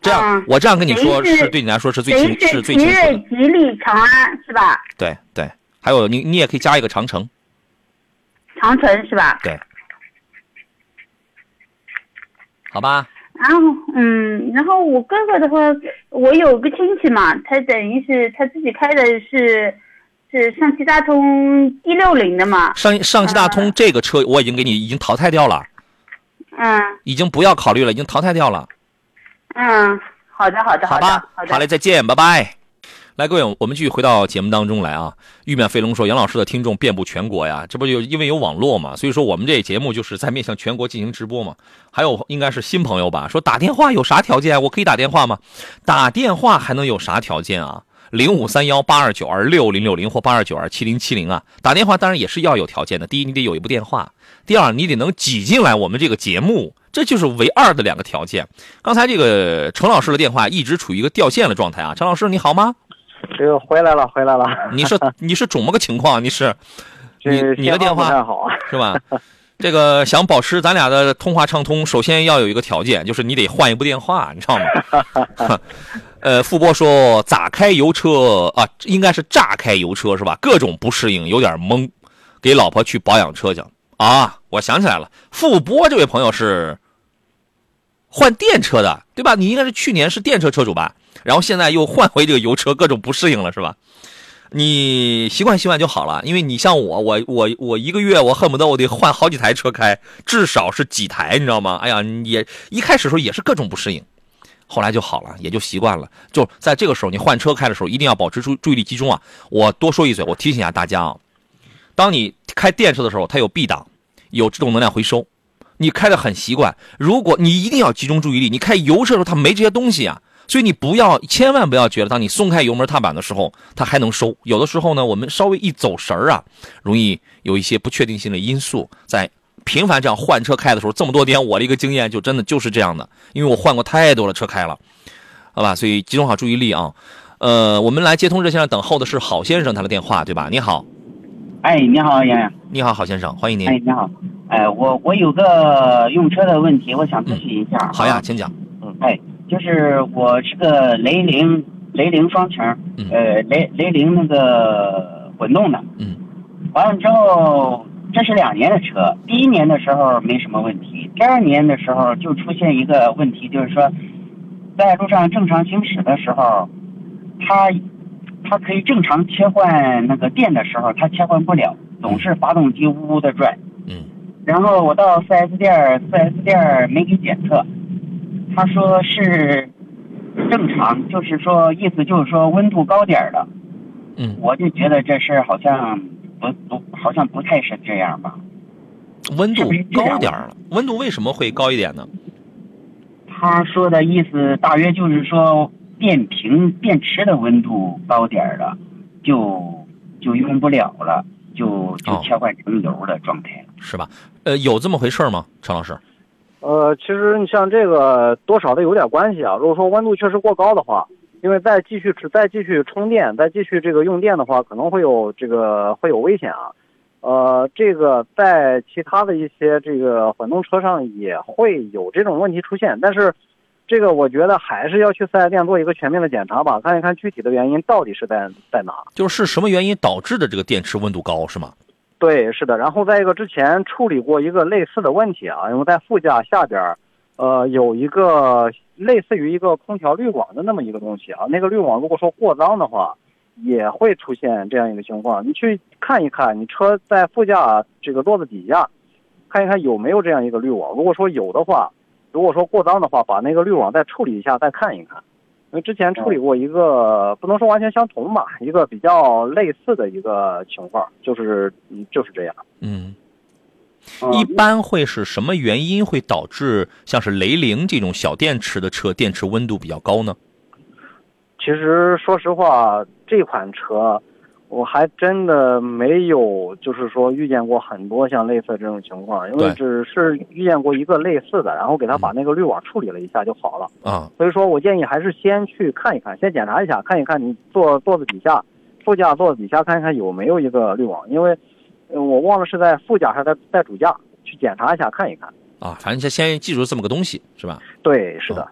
这样嗯我这样跟你说，是是对你来说是最清是是最奇清楚的。、瑞吉利、长安是吧？对对，还有你你也可以加一个长城，长城是吧？对，好吧？然后嗯，然后我哥哥的话，我有个亲戚嘛，他等于是他自己开的是是上汽大通 D 六零的嘛。上上汽大通这个车我已经给你已经淘汰掉了，嗯已经不要考虑了，已经淘汰掉了。嗯，好的好的的好吧，好的，嘞，再见，拜拜。来，各位，我们继续回到节目当中来啊。玉面飞龙说，杨老师的听众遍布全国呀，这不就因为有网络嘛，所以说我们这节目就是在面向全国进行直播嘛。还有应该是新朋友吧，说打电话有啥条件？我可以打电话吗？打电话还能有啥条件啊？零五三幺八二九二六零六零或八二九二七零七零啊，打电话当然也是要有条件的。第一，你得有一部电话；第二，你得能挤进来我们这个节目，这就是唯二的两个条件。刚才这个陈老师的电话一直处于一个掉线的状态啊，陈老师你好吗？这个回来了，回来了。你是 你是肿么个情况？你是你你的电话好。是吧？这个想保持咱俩的通话畅通，首先要有一个条件，就是你得换一部电话，你知道吗？呃，富波说咋开油车啊？应该是炸开油车是吧？各种不适应，有点懵，给老婆去保养车去啊！我想起来了，富波这位朋友是换电车的，对吧？你应该是去年是电车车主吧？然后现在又换回这个油车，各种不适应了是吧？你习惯习惯就好了，因为你像我，我我我一个月我恨不得我得换好几台车开，至少是几台，你知道吗？哎呀，也一开始时候也是各种不适应，后来就好了，也就习惯了。就在这个时候，你换车开的时候，一定要保持注注意力集中啊！我多说一嘴，我提醒一下大家啊，当你开电车的时候，它有 B 档，有自动能量回收，你开的很习惯。如果你一定要集中注意力，你开油车的时候它没这些东西啊。所以你不要，千万不要觉得，当你松开油门踏板的时候，它还能收。有的时候呢，我们稍微一走神儿啊，容易有一些不确定性的因素。在频繁这样换车开的时候，这么多年我的一个经验就真的就是这样的，因为我换过太多的车开了，好吧？所以集中好注意力啊。呃，我们来接通热线上等候的是郝先生他的电话，对吧？你好，哎，你好，杨洋。你好，郝先生，欢迎您。哎，你好。哎，我我有个用车的问题，我想咨询一下。好呀，请讲。嗯，哎。就是我是个雷凌雷凌双擎，呃雷雷凌那个混动的，嗯，完了之后这是两年的车，第一年的时候没什么问题，第二年的时候就出现一个问题，就是说在路上正常行驶的时候，它它可以正常切换那个电的时候，它切换不了，总是发动机呜呜的转，嗯，然后我到 4S 店，4S 店没给检测。他说是正常，就是说意思就是说温度高点儿的，嗯，我就觉得这事儿好像不不好像不太是这样吧。温度高点儿了，温度为什么会高一点呢？他说的意思大约就是说电瓶电池的温度高点儿了，就就用不了了，就就切换成油的状态了，是吧？呃，有这么回事吗，陈老师？呃，其实你像这个多少都有点关系啊。如果说温度确实过高的话，因为再继续再继续充电，再继续这个用电的话，可能会有这个会有危险啊。呃，这个在其他的一些这个混动车上也会有这种问题出现，但是这个我觉得还是要去四 S 店做一个全面的检查吧，看一看具体的原因到底是在在哪。就是什么原因导致的这个电池温度高是吗？对，是的，然后在一个之前处理过一个类似的问题啊，因为在副驾下边，呃，有一个类似于一个空调滤网的那么一个东西啊，那个滤网如果说过脏的话，也会出现这样一个情况。你去看一看，你车在副驾这个座子底下，看一看有没有这样一个滤网。如果说有的话，如果说过脏的话，把那个滤网再处理一下，再看一看。因为之前处理过一个，不能说完全相同吧，一个比较类似的一个情况，就是嗯就是这样。嗯，一般会是什么原因会导致像是雷凌这种小电池的车电池温度比较高呢？其实说实话，这款车。我还真的没有，就是说遇见过很多像类似这种情况，因为只是遇见过一个类似的，然后给他把那个滤网处理了一下就好了啊。所以说我建议还是先去看一看，先检查一下，看一看你坐座子底下，副驾座子底下看一看有没有一个滤网，因为我忘了是在副驾还是在在主驾去检查一下看一看啊。反正先先记住这么个东西是吧？对，是的。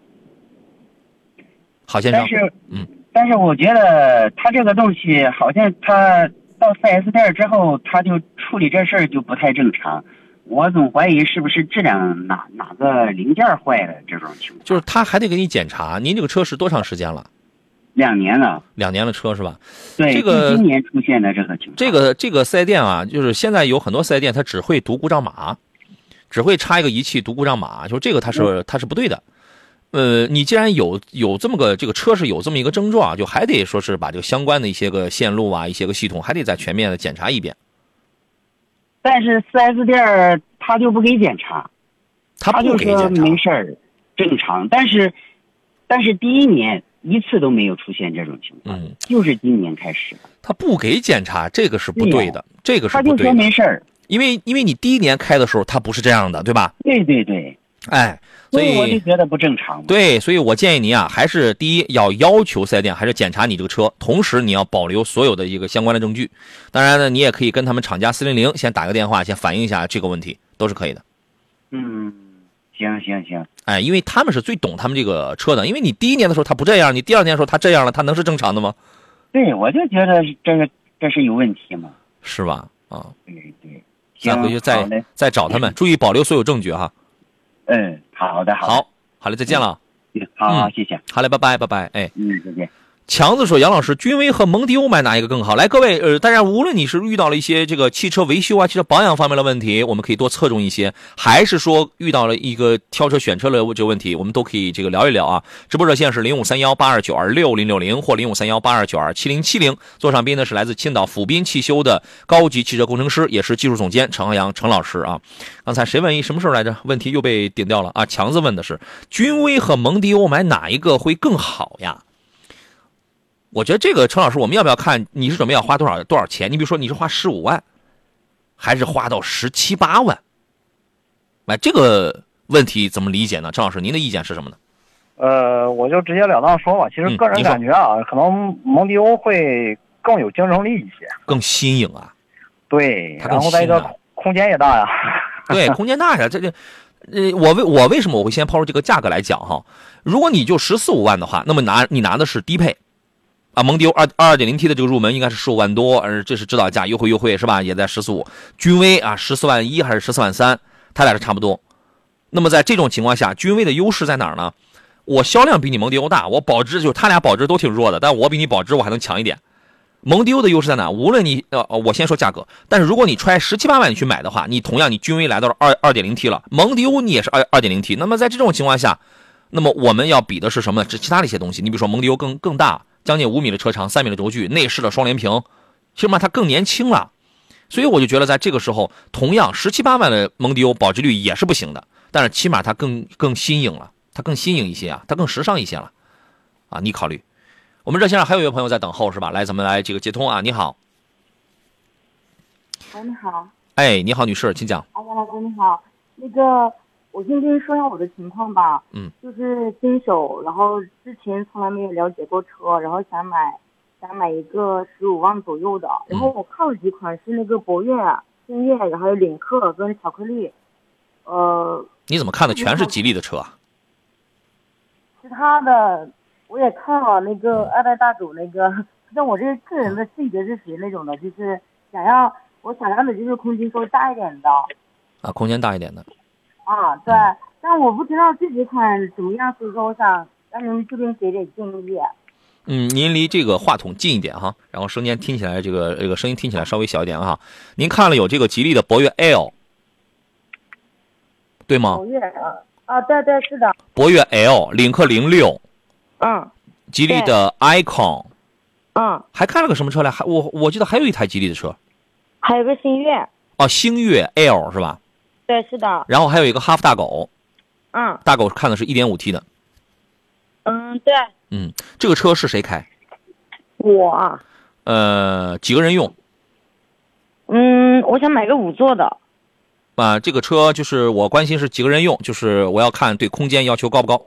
好先生，嗯。但是我觉得他这个东西好像他到 4S 店之后，他就处理这事儿就不太正常。我总怀疑是不是质量哪哪个零件坏了这种情况。就是他还得给你检查。您这个车是多长时间了？两年了。两年的车是吧？对，这个今年出现的这个情况。这个这个四 S 店啊，就是现在有很多四 S 店，它只会读故障码，只会插一个仪器读故障码，就这个它是它是不对的。呃，你既然有有这么个这个车是有这么一个症状，就还得说是把这个相关的一些个线路啊，一些个系统还得再全面的检查一遍。但是四 S 店他就不给检查，他就说没事儿，正常。但是，但是第一年一次都没有出现这种情况，嗯，就是今年开始。他不给检查，这个是不对的，这个是不对的。他就说没事儿，因为因为你第一年开的时候他不是这样的，对吧？对对对。哎，所以我就觉得不正常。对，所以我建议您啊，还是第一要要求四 S 店还是检查你这个车，同时你要保留所有的一个相关的证据。当然呢，你也可以跟他们厂家四零零先打个电话，先反映一下这个问题，都是可以的。嗯，行行行，哎，因为他们是最懂他们这个车的，因为你第一年的时候他不这样，你第二年的时候他这样了，他能是正常的吗？对，我就觉得这个这是有问题嘛。是吧？啊，对对，咱行回去再再找他们，注意保留所有证据哈。嗯，好的好的，好，好嘞，再见了。好好嗯谢谢，好嘞，拜拜拜拜，哎。嗯，再见。强子说：“杨老师，君威和蒙迪欧买哪一个更好？”来，各位，呃，大家无论你是遇到了一些这个汽车维修啊、汽车保养方面的问题，我们可以多侧重一些，还是说遇到了一个挑车选车的这个问题，我们都可以这个聊一聊啊。直播热线是零五三幺八二九二六零六零或零五三幺八二九二七零七零。座上宾呢是来自青岛府滨汽修的高级汽车工程师，也是技术总监陈浩洋陈老师啊。刚才谁问一什么时候来着？问题又被顶掉了啊！强子问的是君威和蒙迪欧买哪一个会更好呀？我觉得这个陈老师，我们要不要看你是准备要花多少多少钱？你比如说你是花十五万，还是花到十七八万？哎，这个问题怎么理解呢？陈老师，您的意见是什么呢？呃，我就直截了当说吧，其实个人感觉啊，可能蒙迪欧会更有竞争力一些。更新颖啊？对，然后再一个空间也大呀。对，空间大呀，这这，呃，我为我为什么我会先抛出这个价格来讲哈？如果你就十四五万的话，那么拿你拿的是低配，啊，蒙迪欧二二点零 T 的这个入门应该是十五万多，呃，这是指导价，优惠优惠是吧？也在十四五。君威啊，十四万一还是十四万三，它俩是差不多。那么在这种情况下，君威的优势在哪儿呢？我销量比你蒙迪欧大，我保值就是它俩保值都挺弱的，但我比你保值我还能强一点。蒙迪欧的优势在哪？无论你呃，我先说价格，但是如果你揣十七八万去买的话，你同样你君威来到了二二点零 T 了，蒙迪欧你也是二二点零 T，那么在这种情况下，那么我们要比的是什么呢？是其他的一些东西。你比如说蒙迪欧更更大，将近五米的车长，三米的轴距，内饰的双联屏，起码它更年轻了。所以我就觉得在这个时候，同样十七八万的蒙迪欧保值率也是不行的，但是起码它更更新颖了，它更新颖一些啊，它更时尚一些了，啊，你考虑。我们热线上还有一位朋友在等候是吧？来，咱们来这个接通啊，你好，喂，你好，哎，你好，女士，请讲。哎，杨老师你好，那个我先跟你说一下我的情况吧，嗯，就是新手，然后之前从来没有了解过车，然后想买想买一个十五万左右的，然后我看了几款是那个博越、星越，然后还有领克跟巧克力，呃，你怎么看的全是吉利的车啊？其他的我也看了那个二代大主那个，但我这个人的性格是属于那种的，就是想要我想要的就是空间稍微大一点的。啊，空间大一点的。啊，对，但我不知道这几款怎么样，所以说我想让您这边给点建议。嗯，您离这个话筒近一点哈，然后声音听起来这个这个声音听起来稍微小一点哈。您看了有这个吉利的博越 L，对吗博？越啊啊，对对是的，博越 L、领克零六、嗯吉利的 Icon，嗯，还看了个什么车来？还我我记得还有一台吉利的车还有个星越，哦，星越 L 是吧？对是的，然后还有一个哈弗大狗，嗯大狗看的是一点五 T 的，嗯对，嗯，这个车是谁开？我啊呃，几个人用？嗯，我想买个五座的，啊，这个车就是我关心是几个人用，就是我要看对空间要求高不高。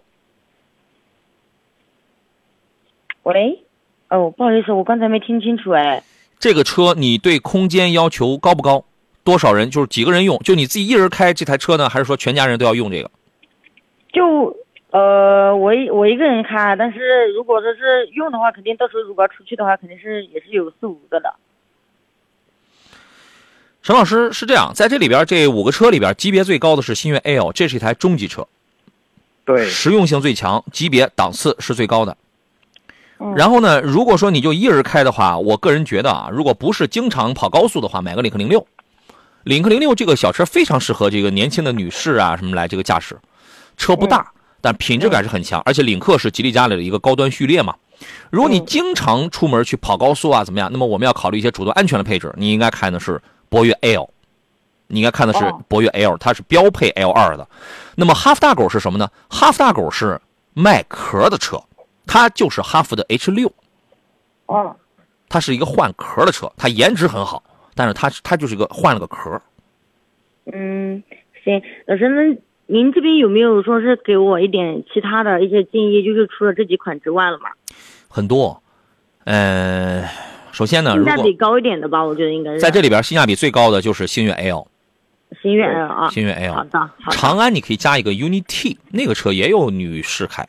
喂，哦不好意思，我刚才没听清楚哎，这个车你对空间要求高不高？多少人就是几个人用？就你自己一人开这台车呢，还是说全家人都要用这个？就呃我一我一个人开，但是如果说是用的话，肯定到时候如果要出去的话，肯定是也是有四五个的。沈老师是这样，在这里边这五个车里边，级别最高的是星越 L，这是一台中级车，对，实用性最强，级别档次是最高的。嗯然后呢，如果说你就一人开的话，我个人觉得啊，如果不是经常跑高速的话，买个领克零六。领克零六这个小车非常适合这个年轻的女士啊什么来这个驾驶，车不大，但品质感是很强，而且领克是吉利家里的一个高端序列嘛。如果你经常出门去跑高速啊怎么样，那么我们要考虑一些主动安全的配置，你应该看的是博越 L，你应该看的是哦博越 L，它是标配 L 二的。那么哈弗大狗是什么呢？哈弗大狗是卖壳的车，它就是哈弗的 H 六。哦，它是一个换壳的车，它颜值很好，但是它它就是个换了个壳。嗯，行，老师，那您这边有没有说是给我一点其他的一些建议？就是除了这几款之外了嘛？很多。呃，首先呢，性价比高一点的吧，我觉得应该是。在这里边性价比最高的就是星越 L，星越 L 啊，星越 L。好的，好的。长安你可以加一个 UNI T，那个车也有女士开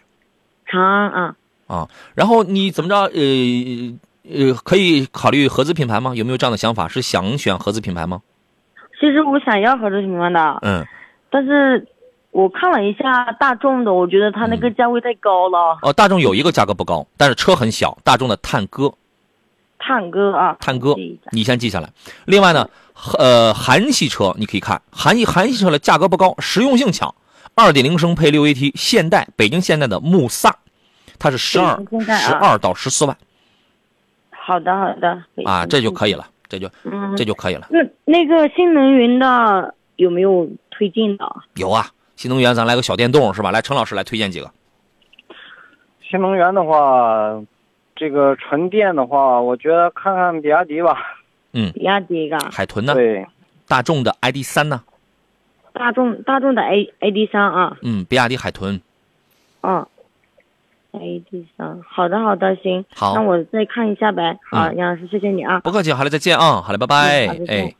长安啊，啊。然后你怎么着？呃呃，可以考虑合资品牌吗？有没有这样的想法？是想选合资品牌吗？其实我想要合资品牌的，嗯。但是我看了一下大众的，我觉得它那个价位太高了。哦，大众有一个价格不高，但是车很小，大众的探戈。探戈啊，探戈，你先记下来。另外呢，呃，韩系车你可以看，韩系韩系车的价格不高，实用性强，二点零升配六 AT，现代北京现代的慕萨，它是十二十二到十四万。好的，好的。啊，这就可以了，这就嗯，这就可以了。那那个新能源的有没有推荐的？有啊，新能源咱来个小电动是吧？来，陈老师来推荐几个。新能源的话。这个纯电的话，我觉得看看比亚迪吧。嗯，比亚迪个。海豚呢？对。大众的 ID 三呢？大众大众的 A ID 三啊。嗯，比亚迪海豚。嗯。ID 三，好的好的，行。好。那我再看一下呗。好，杨老师，谢谢你啊。不客气，好嘞，再见啊，好嘞，拜拜。哎。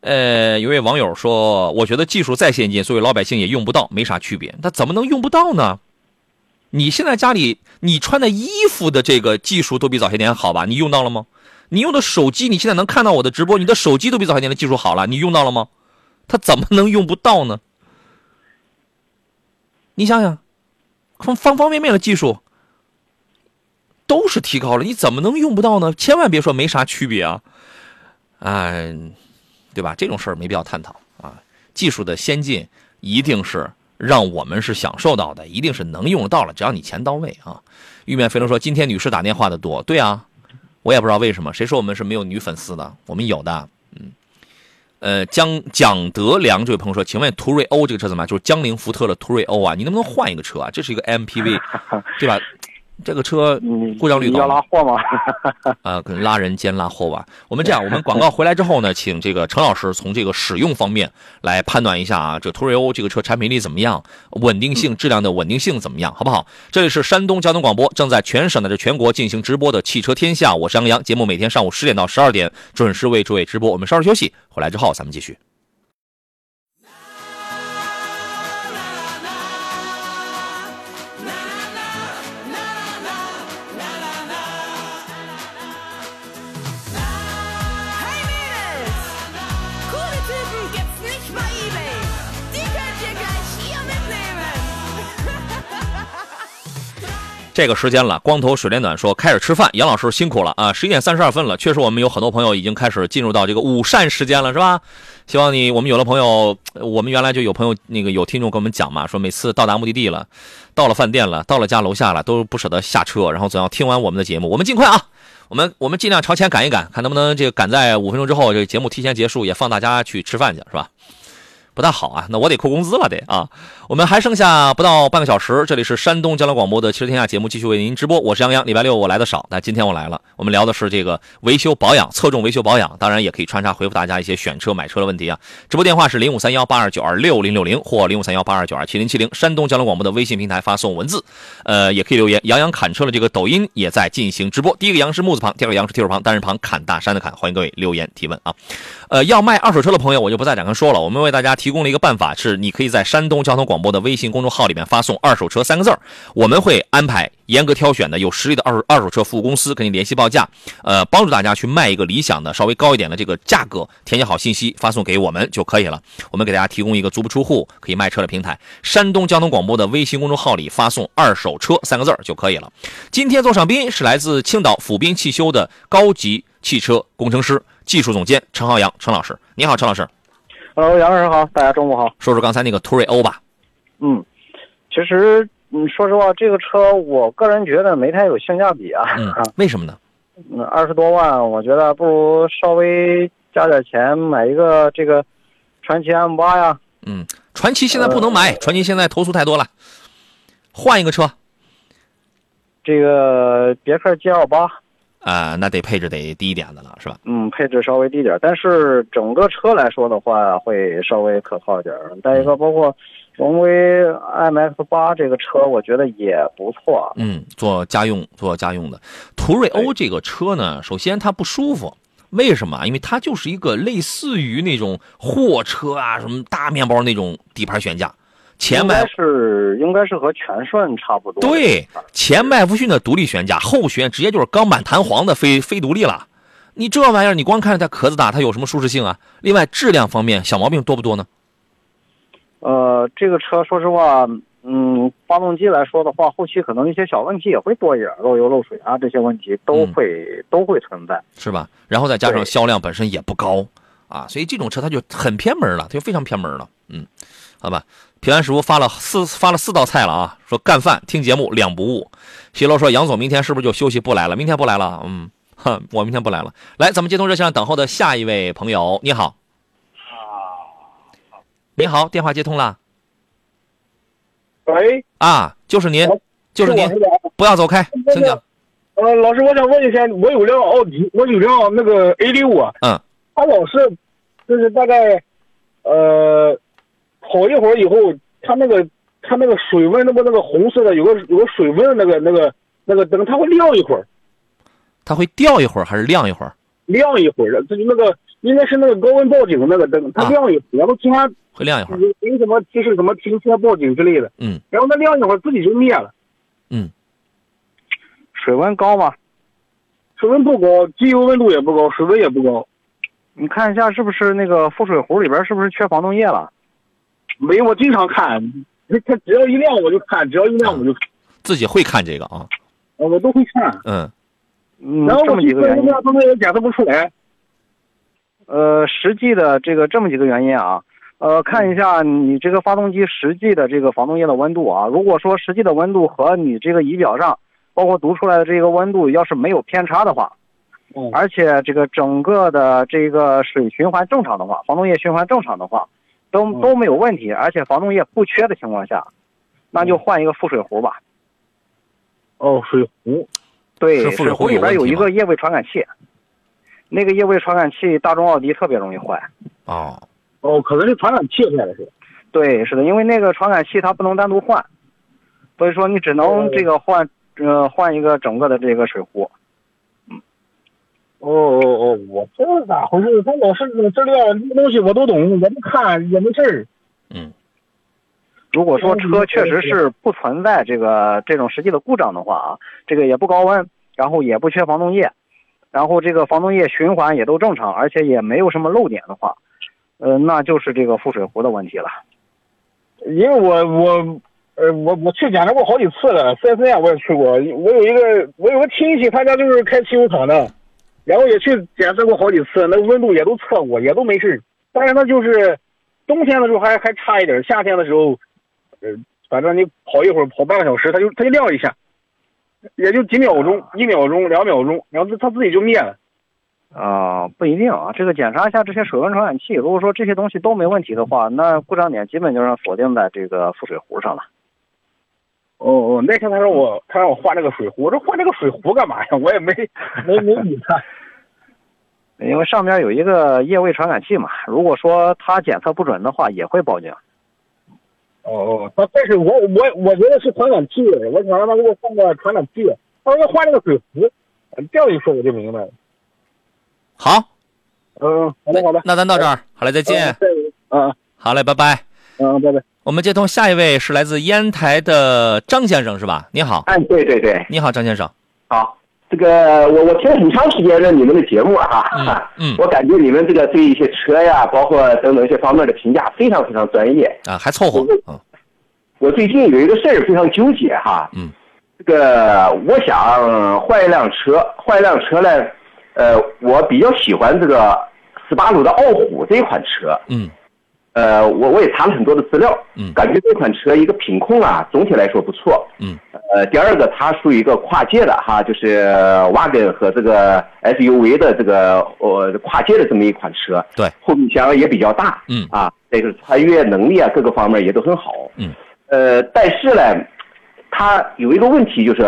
呃，有位网友说，我觉得技术再先进，作为老百姓也用不到，没啥区别。那怎么能用不到呢？你现在家里你穿的衣服的这个技术都比早些年好吧？你用到了吗？你用的手机，你现在能看到我的直播，你的手机都比早些年的技术好了，你用到了吗？它怎么能用不到呢？你想想，方方方面面的技术都是提高了，你怎么能用不到呢？千万别说没啥区别啊，哎，对吧？这种事儿没必要探讨啊。技术的先进一定是。让我们是享受到的，一定是能用到了，只要你钱到位啊！玉面飞龙说：“今天女士打电话的多，对啊，我也不知道为什么，谁说我们是没有女粉丝的？我们有的，呃，江蒋德良这位朋友说，请问途锐欧这个车怎么样？就是江铃福特的途锐欧啊，你能不能换一个车啊？这是一个 MPV，对吧？”这个车故障率高，要拉货吗？啊，跟拉人兼拉货吧。我们这样，我们广告回来之后呢，请这个陈老师从这个使用方面来判断一下啊，这途锐欧这个车产品力怎么样，稳定性、质量的稳定性怎么样，好不好？这里是山东交通广播，正在全省乃至全国进行直播的汽车天下，我是杨洋。节目每天上午十点到十二点准时为诸位直播。我们稍事休息，回来之后咱们继续。这个时间了，光头水莲暖说开始吃饭，杨老师辛苦了啊！十一点三十二分了，确实我们有很多朋友已经开始进入到这个午膳时间了，是吧？希望你，我们有的朋友，我们原来就有朋友那个有听众跟我们讲嘛，说每次到达目的地了，到了饭店了，到了家楼下了，都不舍得下车，然后总要听完我们的节目。我们尽快啊，我们我们尽量朝前赶一赶，看能不能这个赶在五分钟之后，这个节目提前结束，也放大家去吃饭去，是吧？不大好啊，那我得扣工资了，得啊。我们还剩下不到半个小时，这里是山东交通广播的《汽车天下》节目，继续为您直播。我是杨洋，礼拜六我来的少，但今天我来了。我们聊的是这个维修保养，侧重维修保养，当然也可以穿插回复大家一些选车买车的问题啊。直播电话是零五三幺八二九二六零六零或零五三幺八二九二七零七零。山东交通广播的微信平台发送文字，呃，也可以留言。杨洋侃车的这个抖音也在进行直播。第一个杨是木字旁，第二个杨是提手旁，单人旁，砍大山的砍。欢迎各位留言提问啊。呃，要卖二手车的朋友，我就不再展开说了。我们为大家提供了一个办法，是你可以在山东交通广播的微信公众号。里面发送“二手车”三个字儿，我们会安排严格挑选的有实力的二手二手车服务公司跟你联系报价，呃，帮助大家去卖一个理想的稍微高一点的这个价格，填写好信息发送给我们就可以了。我们给大家提供一个足不出户可以卖车的平台。山东交通广播的微信公众号里发送“二手车”三个字儿就可以了。今天做上宾是来自青岛府滨汽修的高级汽车工程师、技术总监陈浩洋陈老师，你好，陈老师。Hello，杨老师好，大家中午好。说说刚才那个途锐欧吧。嗯。其实，嗯，说实话，这个车我个人觉得没太有性价比啊。嗯，为什么呢？嗯，二十多万，我觉得不如稍微加点钱买一个这个传奇 M 八呀。嗯，传奇现在不能买，传奇现在投诉太多了，换一个车。这个别克 GL 八。啊，那得配置得低一点的了，是吧？嗯，配置稍微低点，但是整个车来说的话，会稍微可靠一点。再一个，包括。荣威 MX 八这个车，我觉得也不错。嗯，做家用做家用的途锐欧这个车呢，首先它不舒服，为什么啊？因为它就是一个类似于那种货车啊，什么大面包那种底盘悬架，前麦该是应该是和全顺差不多。对，前麦弗逊的独立悬架，后悬直接就是钢板弹簧的非非独立了。你这玩意儿，你光看着它壳子大，它有什么舒适性啊？另外，质量方面小毛病多不多呢？呃，这个车说实话，嗯，发动机来说的话，后期可能一些小问题也会多一点，漏油漏水啊这些问题都会、都会存在。是吧？然后再加上销量本身也不高啊，所以这种车它就很偏门了，它就非常偏门了。嗯，好吧。平安师傅发了四发了四道菜了啊，说干饭听节目两不误。徐楼说杨总明天是不是就休息不来了？明天不来了，嗯，哼，我明天不来了。来，咱们接通热线上等候的下一位朋友，你好。你好，电话接通了喂，啊，就是您，就是您不要走开，请讲。呃，老师，我想问一下，我有辆奥迪，我有辆那个 A 六啊，嗯，它老是就是大概呃跑一会儿以后，它那个它那个水温，那不那个红色的有个有个水温的那个那个那个灯，它会亮一会儿，它会掉一会儿还是亮一会儿？亮一会儿的，就是那个应该是那个高温报警的那个灯，它亮一会儿，然后其他会亮一会儿。有有什么提示什么停车报警之类的，嗯，然后它亮一会儿自己就灭了。嗯，水温高吗？水温不高，机油温度也不高，水温也不高。你看一下是不是那个副水壶里边是不是缺防冻液了？没，我经常看，它只要一亮我就看，只要一亮我就看，自己会看这个啊？呃我都会看。嗯嗯，然后这么几个原因检测不出来。呃，实际的这个这么几个原因啊，呃，看一下你这个发动机实际的这个防冻液的温度啊。如果说实际的温度和你这个仪表上，包括读出来的这个温度要是没有偏差的话，嗯，而且这个整个的这个水循环正常的话，防冻液循环正常的话，都都没有问题，而且防冻液不缺的情况下，那就换一个副水壶吧。哦，水壶。对，水壶里边有一个液位传感器，那个液位传感器大众奥迪特别容易坏。哦哦，可能是传感器坏了是吧？对，是的，因为那个传感器它不能单独换，所以说你只能这个换呃换一个整个的这个水壶。哦哦哦，我这是咋回事？他老是这料这个东西我都懂，我不看也没事儿。如果说车确实是不存在这个这种实际的故障的话啊，这个也不高温，然后也不缺防冻液，然后这个防冻液循环也都正常，而且也没有什么漏点的话，呃，那就是这个副水壶的问题了。因为我我呃我我去检查过好几次了，四 S 店我也去过。我有一个我有个亲戚，他家就是开汽油厂的，然后也去检测过好几次，那个温度也都测过，也都没事儿。但是他就是冬天的时候还还差一点，夏天的时候，呃，反正你跑一会儿，跑半个小时，它就它就亮一下，也就几秒钟，一秒钟、两秒钟，然后它它自己就灭了。啊、不一定啊，这个检查一下这些水温传感器，如果说这些东西都没问题的话，那故障点基本就是锁定在这个副水壶上了。哦哦，那天他让我他让我换这个水壶，我说换这个水壶干嘛呀？我也没 没没理他。因为上面有一个液位传感器嘛，如果说它检测不准的话，也会报警。哦哦，他但是我我我觉得是传感器，我想让他给我换个传感器，他说要换那个水壶，这样一说我就明白了。好，嗯，好的好的，那咱到这儿，好嘞，再见。嗯，好嘞，拜拜。嗯，拜拜。我们接通下一位是来自烟台的张先生，是吧？你好。哎，对对对，你好，张先生。好，这个我我听了很长时间的你们的节目啊哈，嗯，我感觉你们这个对一些车呀，包括等等一些方面的评价非常非常专业啊，还凑合。嗯，我最近有一个事儿非常纠结哈，嗯，这个我想换一辆车，换一辆车呢，呃，我比较喜欢这个斯巴鲁的傲虎这款车，嗯，呃，我我也查了很多的资料，嗯，感觉这款车一个品控啊，总体来说不错，嗯，呃，第二个它属于一个跨界的哈，就是瓦根和这个 SUV 的这个呃跨界的这么一款车，对，后备箱也比较大，嗯。啊，这个穿越能力啊各个方面也都很好，嗯，呃，但是呢，它有一个问题就是，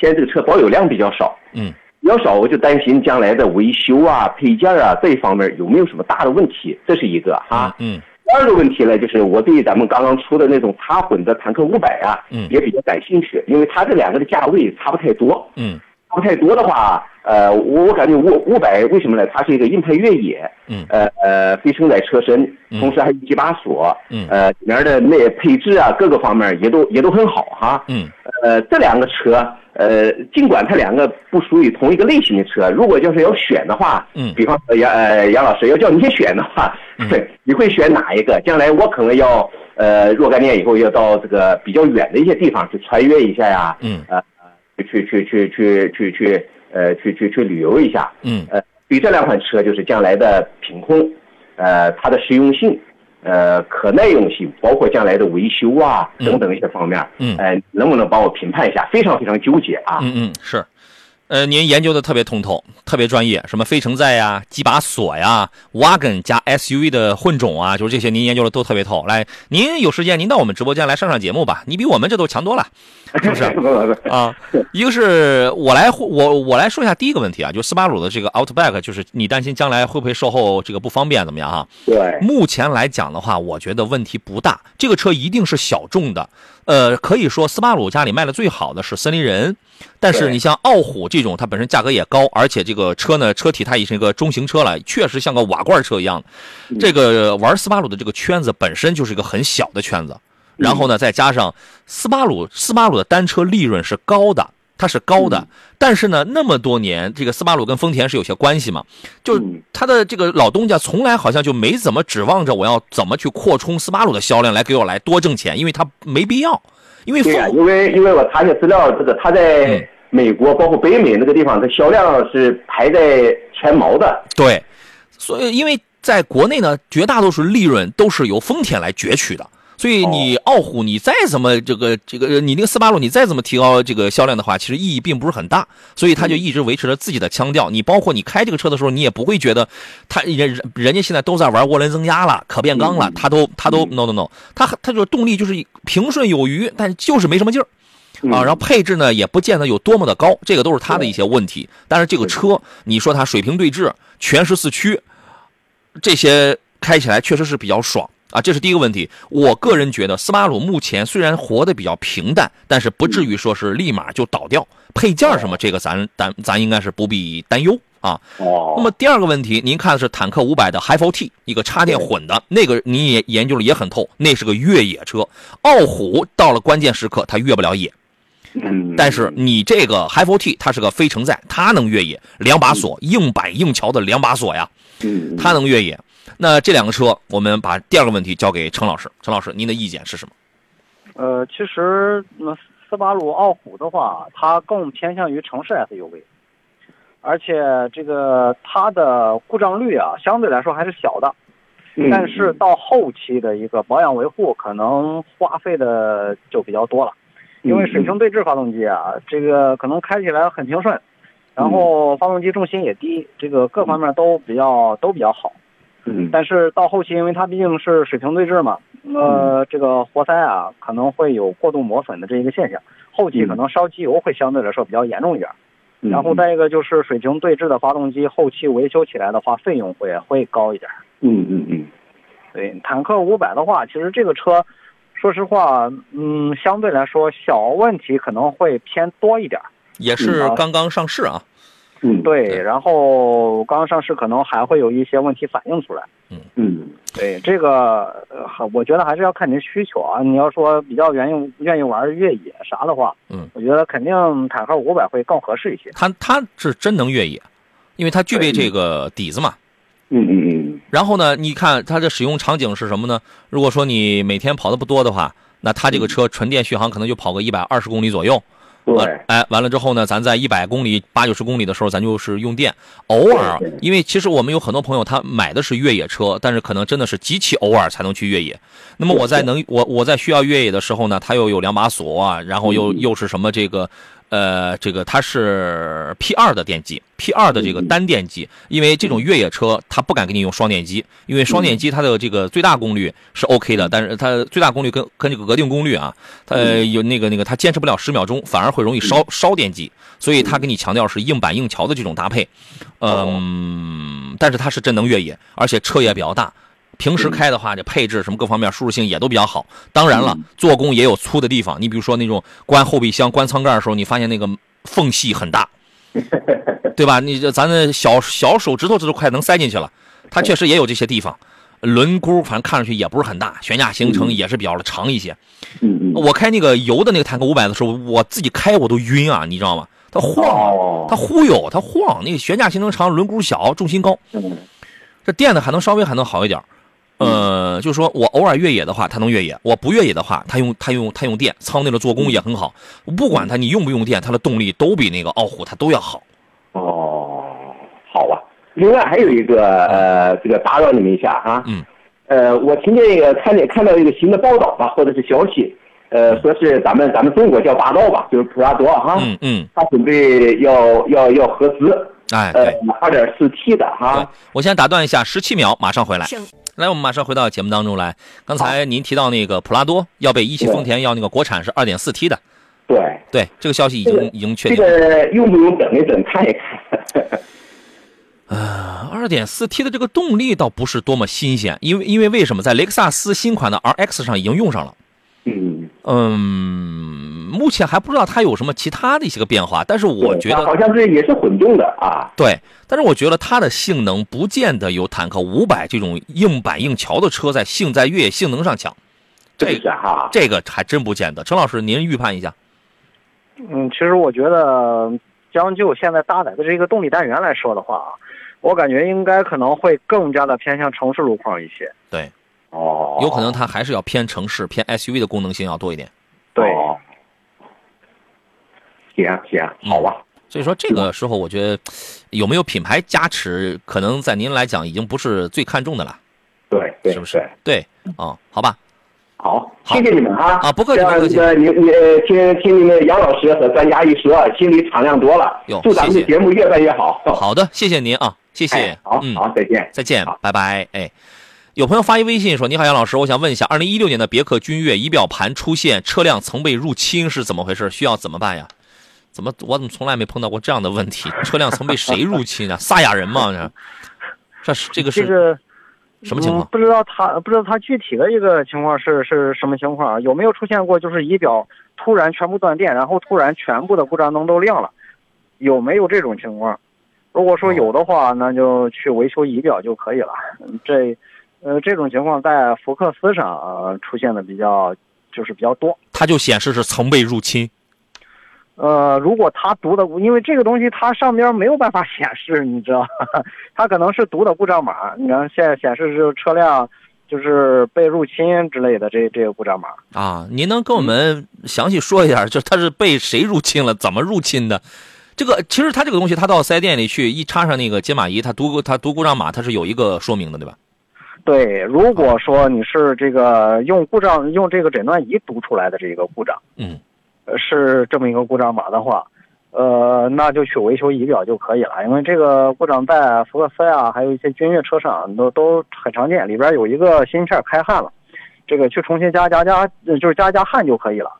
现在这个车保有量比较少，嗯，比较少，我就担心将来的维修啊、配件啊这一方面有没有什么大的问题，这是一个哈。嗯第二个问题呢，就是我对咱们刚刚出的那种插混的坦克五百啊，嗯。也比较感兴趣，因为它这两个的价位差不太多。嗯，差不太多的话，呃，我我感觉五五百为什么呢？它是一个硬派越野，嗯，呃呃，非承载车身，同时还有几把锁，嗯，呃，里面的那配置啊，各个方面也都也都很好哈，嗯，呃，这两个车，呃，尽管它两个不属于同一个类型的车，如果就是要选的话，嗯，比方说杨呃杨老师要叫你选的话，对，你会选哪一个？将来我可能要呃若干年以后要到这个比较远的一些地方去穿越一下呀，嗯，呃，去去去去去去呃去去去旅游一下，嗯，呃，对这两款车就是将来的品控，呃，它的实用性。呃，可耐用性，包括将来的维修啊等等一些方面，嗯，呃，能不能帮我评判一下？非常非常纠结啊。嗯嗯，是，呃，您研究的特别通透，特别专业，什么非承载呀、几把锁呀、wagon 加 SUV 的混种啊，就是这些您研究的都特别透。来，您有时间您到我们直播间来上上节目吧，你比我们这都强多了，是不是？啊，一个是我来我我来说一下第一个问题啊，就斯巴鲁的这个 Outback，就是你担心将来会不会售后这个不方便怎么样哈？对，目前来讲的话，我觉得问题不大，这个车一定是小众的。呃，可以说斯巴鲁家里卖的最好的是森林人，但是你像傲虎这种，它本身价格也高，而且这个车呢，车体它也是一个中型车了，确实像个瓦罐车一样。这个玩斯巴鲁的这个圈子本身就是一个很小的圈子，然后呢，再加上斯巴鲁，斯巴鲁的单车利润是高的。它是高的，但是呢，那么多年，这个斯巴鲁跟丰田是有些关系嘛？就他的这个老东家从来好像就没怎么指望着我要怎么去扩充斯巴鲁的销量来给我来多挣钱，因为他没必要，因为对呀、因为因为我查一些资料，这个它在美国、包括北美那个地方，它销量是排在前茅的。对，所以因为在国内呢，绝大多数利润都是由丰田来攫取的。所以你傲虎，你再怎么这个这个，你那个斯巴鲁，你再怎么提高这个销量的话，其实意义并不是很大。所以他就一直维持着自己的腔调。你包括你开这个车的时候，你也不会觉得他人人家现在都在玩涡轮增压了、可变缸了，他都他都 no no no，他他就是动力就是平顺有余，但就是没什么劲儿。啊，然后配置呢也不见得有多么的高，这个都是他的一些问题。但是这个车，你说它水平对置、全时四驱，这些开起来确实是比较爽。啊，这是第一个问题。我个人觉得，斯巴鲁目前虽然活得比较平淡，但是不至于说是立马就倒掉。配件什么，这个咱咱咱应该是不必担忧啊。哦。那么第二个问题，您看的是坦克五百的 Hi4T，一个插电混的，那个你也研究了也很透，那是个越野车。傲虎到了关键时刻，它越不了野。嗯。但是你这个 Hi4T，它是个非承载，它能越野，两把锁，硬板硬桥的两把锁呀。嗯。它能越野。那这两个车，我们把第二个问题交给程老师。程老师，您的意见是什么？呃，其实那斯巴鲁傲虎的话，它更偏向于城市 SUV，而且这个它的故障率啊，相对来说还是小的。嗯但是到后期的一个保养维护，可能花费的就比较多了，因为水平对置发动机啊，这个可能开起来很平顺，然后发动机重心也低，这个各方面都比较都比较好。嗯，但是到后期，因为它毕竟是水平对置嘛，呃，这个活塞啊可能会有过度磨损的这一个现象，后期可能烧机油会相对来说比较严重一点。嗯然后再一个就是水平对置的发动机，后期维修起来的话，费用会会高一点。嗯嗯嗯，对，坦克五百的话，其实这个车，说实话，嗯，相对来说小问题可能会偏多一点。也是刚刚上市啊。嗯，对，然后刚上市可能还会有一些问题反映出来。嗯嗯，对，这个呃，还我觉得还是要看您需求啊。你要说比较愿意愿意玩越野啥的话，嗯，我觉得肯定坦克五百会更合适一些。它它是真能越野，因为它具备这个底子嘛。嗯嗯嗯。然后呢，你看它的使用场景是什么呢？如果说你每天跑的不多的话，那它这个车纯电续航可能就跑个一百二十公里左右。对，哎，完了之后呢，咱在一百公里、八九十公里的时候，咱就是用电。偶尔，因为其实我们有很多朋友，他买的是越野车，但是可能真的是极其偶尔才能去越野。那么我在能我我在需要越野的时候呢，它又有两把锁啊，然后又又是什么这个。呃，这个它是 P 二的电机，P 二的这个单电机，因为这种越野车它不敢给你用双电机，因为双电机它的这个最大功率是 OK 的，但是它最大功率跟跟这个额定功率啊，它有那个那个它坚持不了十秒钟，反而会容易烧烧电机，所以它给你强调是硬板硬桥的这种搭配，嗯，但是它是真能越野，而且车也比较大。平时开的话，这配置什么各方面舒适性也都比较好。当然了，做工也有粗的地方。你比如说那种关后备箱、关舱盖的时候，你发现那个缝隙很大，对吧？你这咱的小小手指头这都快能塞进去了，它确实也有这些地方。轮毂反正看上去也不是很大，悬架行程也是比较的长一些。嗯我开那个油的那个坦克五百的时候，我自己开我都晕啊，你知道吗？它晃，它忽悠，它晃。那个悬架行程长，轮毂小，重心高。这电的还能稍微还能好一点儿。呃，就是说我偶尔越野的话，它能越野；我不越野的话，它用它用它用电，舱内的做工也很好。不管它你用不用电，它的动力都比那个傲虎它都要好。哦，好吧。另外还有一个呃，这个打扰你们一下啊。嗯。呃，我听见一个看见看到一个新的报道吧，或者是消息，呃，说是咱们咱们中国叫霸道吧，就是普拉多哈。嗯嗯。他准备要要要合资。哎，呃对，二点四 T 的哈。我先打断一下，十七秒，马上回来。来，我们马上回到节目当中来。刚才您提到那个普拉多要被一汽丰田要那个国产是二点四 T 的，对对，这个消息已经已经确这定。个用不用等一等看一看？呃，二点四 T 的这个动力倒不是多么新鲜，因为因为为什么在雷克萨斯新款的 RX 上已经用上了。嗯嗯，目前还不知道它有什么其他的一些个变化，但是我觉得好像是也是混动的啊。对，但是我觉得它的性能不见得有坦克五百这种硬板硬桥的车在性在越野性能上强。这个哈，这个还真不见得。陈老师，您预判一下。嗯，其实我觉得，将就现在搭载的这个动力单元来说的话，我感觉应该可能会更加的偏向城市路况一些。对，哦，有可能它还是要偏城市、偏 SUV 的功能性要多一点。对，行行，好吧。所以说这个时候，我觉得有没有品牌加持，可能在您来讲已经不是最看重的了。对，对是不是？对，嗯、好吧。好，谢谢你们哈。啊，不客气，不客气。你你呃听听你们杨老师和专家一说，心里敞亮多了哟。祝咱们的节目越办越好。好的，谢谢您啊，谢谢。哎好嗯，好，再见，再见，拜拜。哎，有朋友发一微信说：“你好，杨老师，我想问一下，二零一六年的别克君越仪表盘出现车辆曾被入侵是怎么回事？需要怎么办呀？怎么我怎么从来没碰到过这样的问题？车辆曾被谁入侵啊？撒亚人吗？这这是这个是这个什么情况嗯？不知道他不知道他具体的一个情况是是什么情况？有没有出现过就是仪表突然全部断电，然后突然全部的故障灯都亮了？有没有这种情况？如果说有的话，那就去维修仪表就可以了。嗯这呃这种情况在福克斯上、呃、出现的比较就是比较多。它就显示是曾被入侵。呃，如果他读的，因为这个东西它上边没有办法显示，你知道，它可能是读的故障码，你看现在显示是车辆就是被入侵之类的这这个故障码。啊，您能跟我们详细说一下，就是它是被谁入侵了，怎么入侵的？这个其实它这个东西，它到四 S 店里去一插上那个解码仪，它读它读故障码，它是有一个说明的，对吧？对，如果说你是这个用故障用这个诊断仪读出来的这个故障，嗯，呃是这么一个故障码的话，呃，那就去维修仪表就可以了，因为这个故障在福克斯啊，还有一些君越车上都都很常见，里边有一个芯片开焊了，这个去重新加加加，呃就是加加焊就可以了。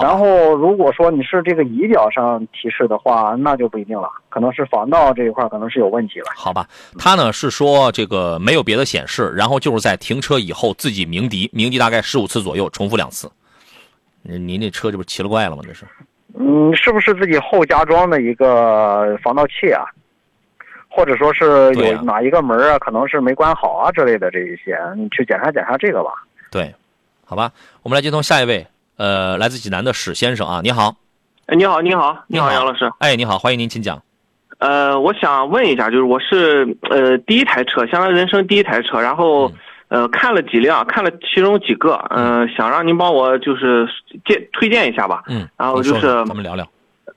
然后，如果说你是这个仪表上提示的话，那就不一定了，可能是防盗这一块可能是有问题了。好吧，它呢是说这个没有别的显示，然后就是在停车以后自己鸣笛，鸣笛大概十五次左右，重复两次。您您这车这不奇了怪了吗？这是嗯，是不是自己后加装的一个防盗器啊？或者说是有哪一个门啊，可能是没关好啊之类的这一些，你去检查检查这个吧。对，好吧，我们来接通下一位，呃，来自济南的史先生啊，你好，哎，你好，你好，你好，杨老师。哎，你好，欢迎您，请讲。呃，我想问一下，就是我是呃第一台车，相当于人生第一台车，然后、呃看了几辆，看了其中几个，嗯、想让您帮我就是介推荐一下吧。嗯，然后就是你说说咱们聊聊。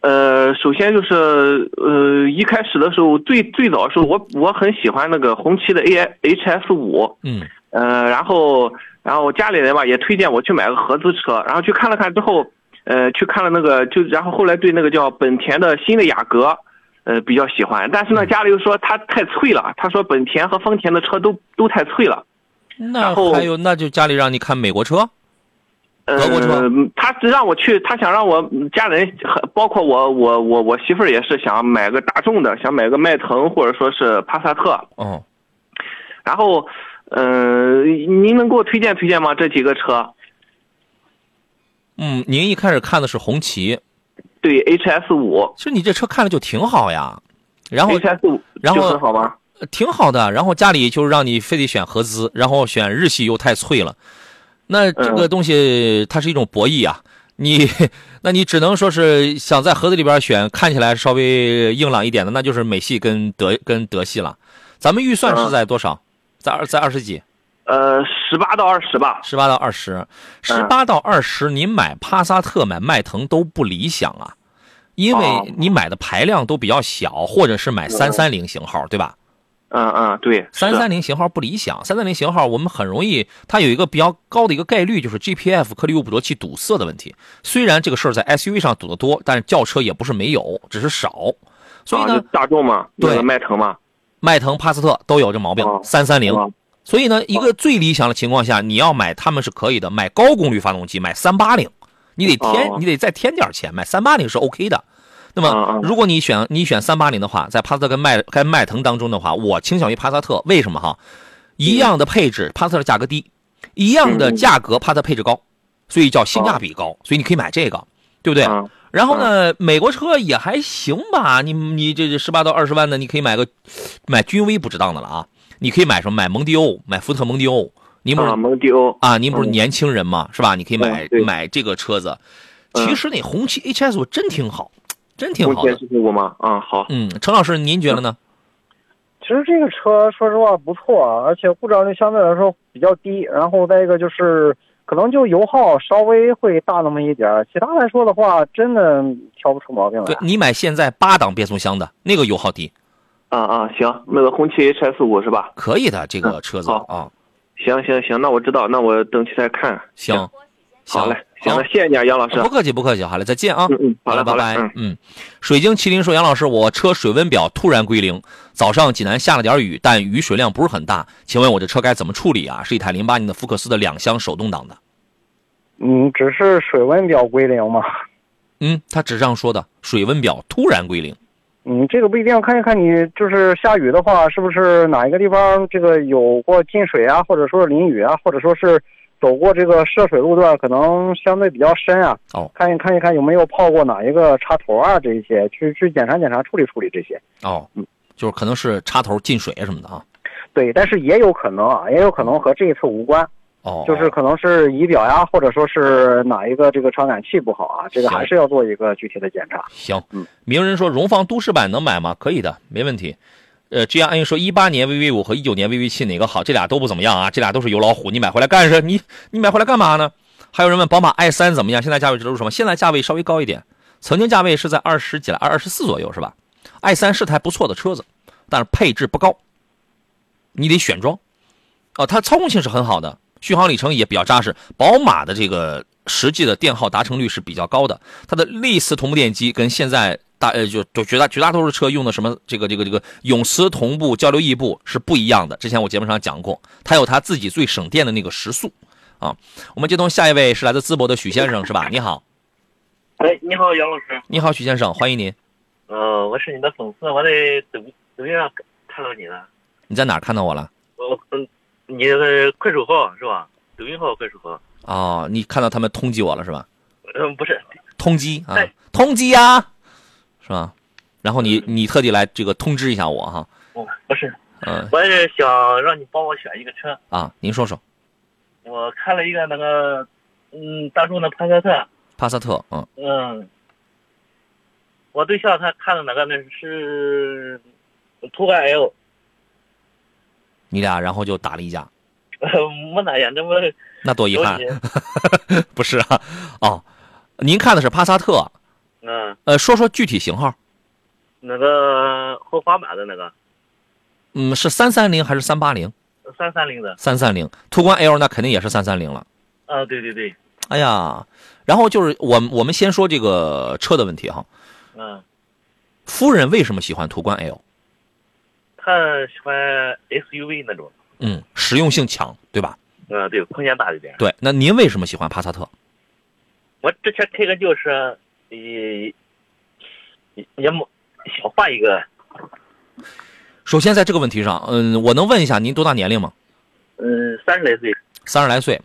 呃，首先就是呃一开始的时候，最最早的时候，我我很喜欢那个红旗的 A H S 五，嗯，呃，然后然后家里人吧也推荐我去买个合资车，然后去看了看之后，呃，去看了那个就然后后来对那个叫本田的新的雅阁，呃比较喜欢，但是嗯呢家里又说它太脆了，他说本田和丰田的车都都太脆了。那还有，那就家里让你看美国车，呃德国车，他只让我去，他想让我嗯家人，包括我，我我我媳妇儿也是想买个大众的，想买个迈腾或者说是帕萨特。哦，然后，呃，您能给我推荐推荐吗？这几个车？嗯，您一开始看的是红旗，对 HS 五，其实你这车看着就挺好呀，然后 HS 五然后就很好吗？呃挺好的，然后家里就是让你非得选合资，然后选日系又太脆了，那这个东西它是一种博弈啊。你，那你只能说是想在盒子里边选看起来稍微硬朗一点的，那就是美系跟德跟德系了。咱们预算是在多少？在二在二十几？呃，十八到二十吧。十八到二十，十八到二十，您买帕萨特、买迈腾都不理想啊，因为你买的排量都比较小，或者是买三三零型号，对吧？嗯嗯，对，三三零型号不理想，三三零型号我们很容易，它有一个比较高的一个概率，就是 GPF 颗粒物捕捉器堵塞的问题。虽然这个事儿在 SUV 上堵得多，但是轿车也不是没有，只是少。所以呢，啊大众嘛，对迈腾嘛，迈腾、帕萨特都有这毛病，三三零。所以呢，一个最理想的情况下，你要买他们是可以的，买高功率发动机，买三八零，你得添，哦你得再添点钱，买三八零是 OK 的。那么，如果你选你选三八零的话，在帕萨特跟迈跟迈腾当中的话，我倾向于帕萨特。为什么哈？一样的配置，帕萨特价格低；一样的价格，帕萨特配置高，所以叫性价比高。所以你可以买这个，对不对？然后呢，美国车也还行吧。你你这这十八到二十万的，你可以买个买君威不值当的了啊。你可以买什么？买蒙迪欧，买福特蒙迪欧。您不是、啊蒙迪欧啊？您不是嗯年轻人嘛，是吧？你可以买、买这个车子。其实那红旗 HS 我真挺好，真挺好的。是我吗？啊，好。嗯，陈老师，您觉得呢？其实这个车说实话不错啊，而且故障率相对来说比较低。然后再一个就是可能就油耗稍微会大那么一点儿，其他来说的话，真的挑不出毛病来对。你买现在八档变速箱的那个油耗低，啊啊，行，那个红旗 HS 五是吧？可以的，这个车子好啊。行行行，那我知道，那我等起来看。行，好嘞，行，谢谢你啊，杨老师。不客气，不客气，好嘞，再见啊！嗯嗯，好嘞，拜拜。嗯，水晶麒麟说：“杨老师，我车水温表突然归零，早上济南下了点雨，但雨水量不是很大，请问我这车该怎么处理啊？是一台零八年的福克斯的两厢手动挡的。嗯，只是水温表归零吗。嗯，他纸上说的，水温表突然归零。嗯，这个不一定，看一看你就是下雨的话，是不是哪一个地方这个有过进水啊，或者说是淋雨啊，或者说是走过这个涉水路段，可能相对比较深啊。哦，看一看一看有没有泡过哪一个插头啊，这一些去去检查检查，处理处理这些。哦，嗯就是可能是插头进水什么的啊。对，但是也有可能啊，也有可能和这一次无关。哦，就是可能是仪表呀，或者说是哪一个这个传感器不好啊，这个还是要做一个具体的检查。行，嗯，名人说荣放都市版能买吗？可以的，没问题。呃这样按说一八年 VV 五和一九年 VV 七哪个好？这俩都不怎么样啊，这俩都是油老虎，你买回来干什？你你买回来干嘛呢？还有人问宝马 i 三怎么样？现在价位值都是什么？现在价位稍微高一点，曾经价位是在二十几来，二二十四左右是吧？i 三是台不错的车子，但是配置不高，你得选装。哦，它操控性是很好的，续航里程也比较扎实。宝马的这个实际的电耗达成率是比较高的，它的力磁同步电机跟现在大呃就就绝大绝大多数车用的什么这个这个这个永磁同步交流异步是不一样的。之前我节目上讲过，它有它自己最省电的那个时速啊。我们接通下一位是来自淄博的许先生是吧？你好，哎，你好，杨老师。你好，许先生，欢迎您。呃，我是你的粉丝，我在抖抖音上看到你了。你在哪儿看到我了？我嗯，你的快手号是吧？抖音号、快手号。哦，你看到他们通缉我了是吧？嗯，不是。通缉啊哎，通缉呀、是吧？然后你你特地来这个通知一下我哈，我，不是，嗯我是想让你帮我选一个车。啊，您说说，我看了一个那个，嗯，大众的帕萨特。帕萨特，嗯，嗯。我对象他看的那个那是途观 L，你俩然后就打了一架，没打架，这不那多遗憾，不是啊？哦，您看的是帕萨特，嗯，呃，说说具体型号，那个后滑板的那个嗯，是三三零还是三八零？三三零的。三三零，途观 L 那肯定也是三三零了。啊，对对对，哎呀，然后就是我们我们先说这个车的问题哈，嗯，夫人为什么喜欢途观 L？他喜欢 SUV 那种，嗯，实用性强，对吧？嗯，对，空间大一点。对，那您为什么喜欢帕萨特？我之前开个轿车，也也也没想换一个，首先在这个问题上，嗯，我能问一下您多大年龄吗？嗯，三十来岁，三十来岁，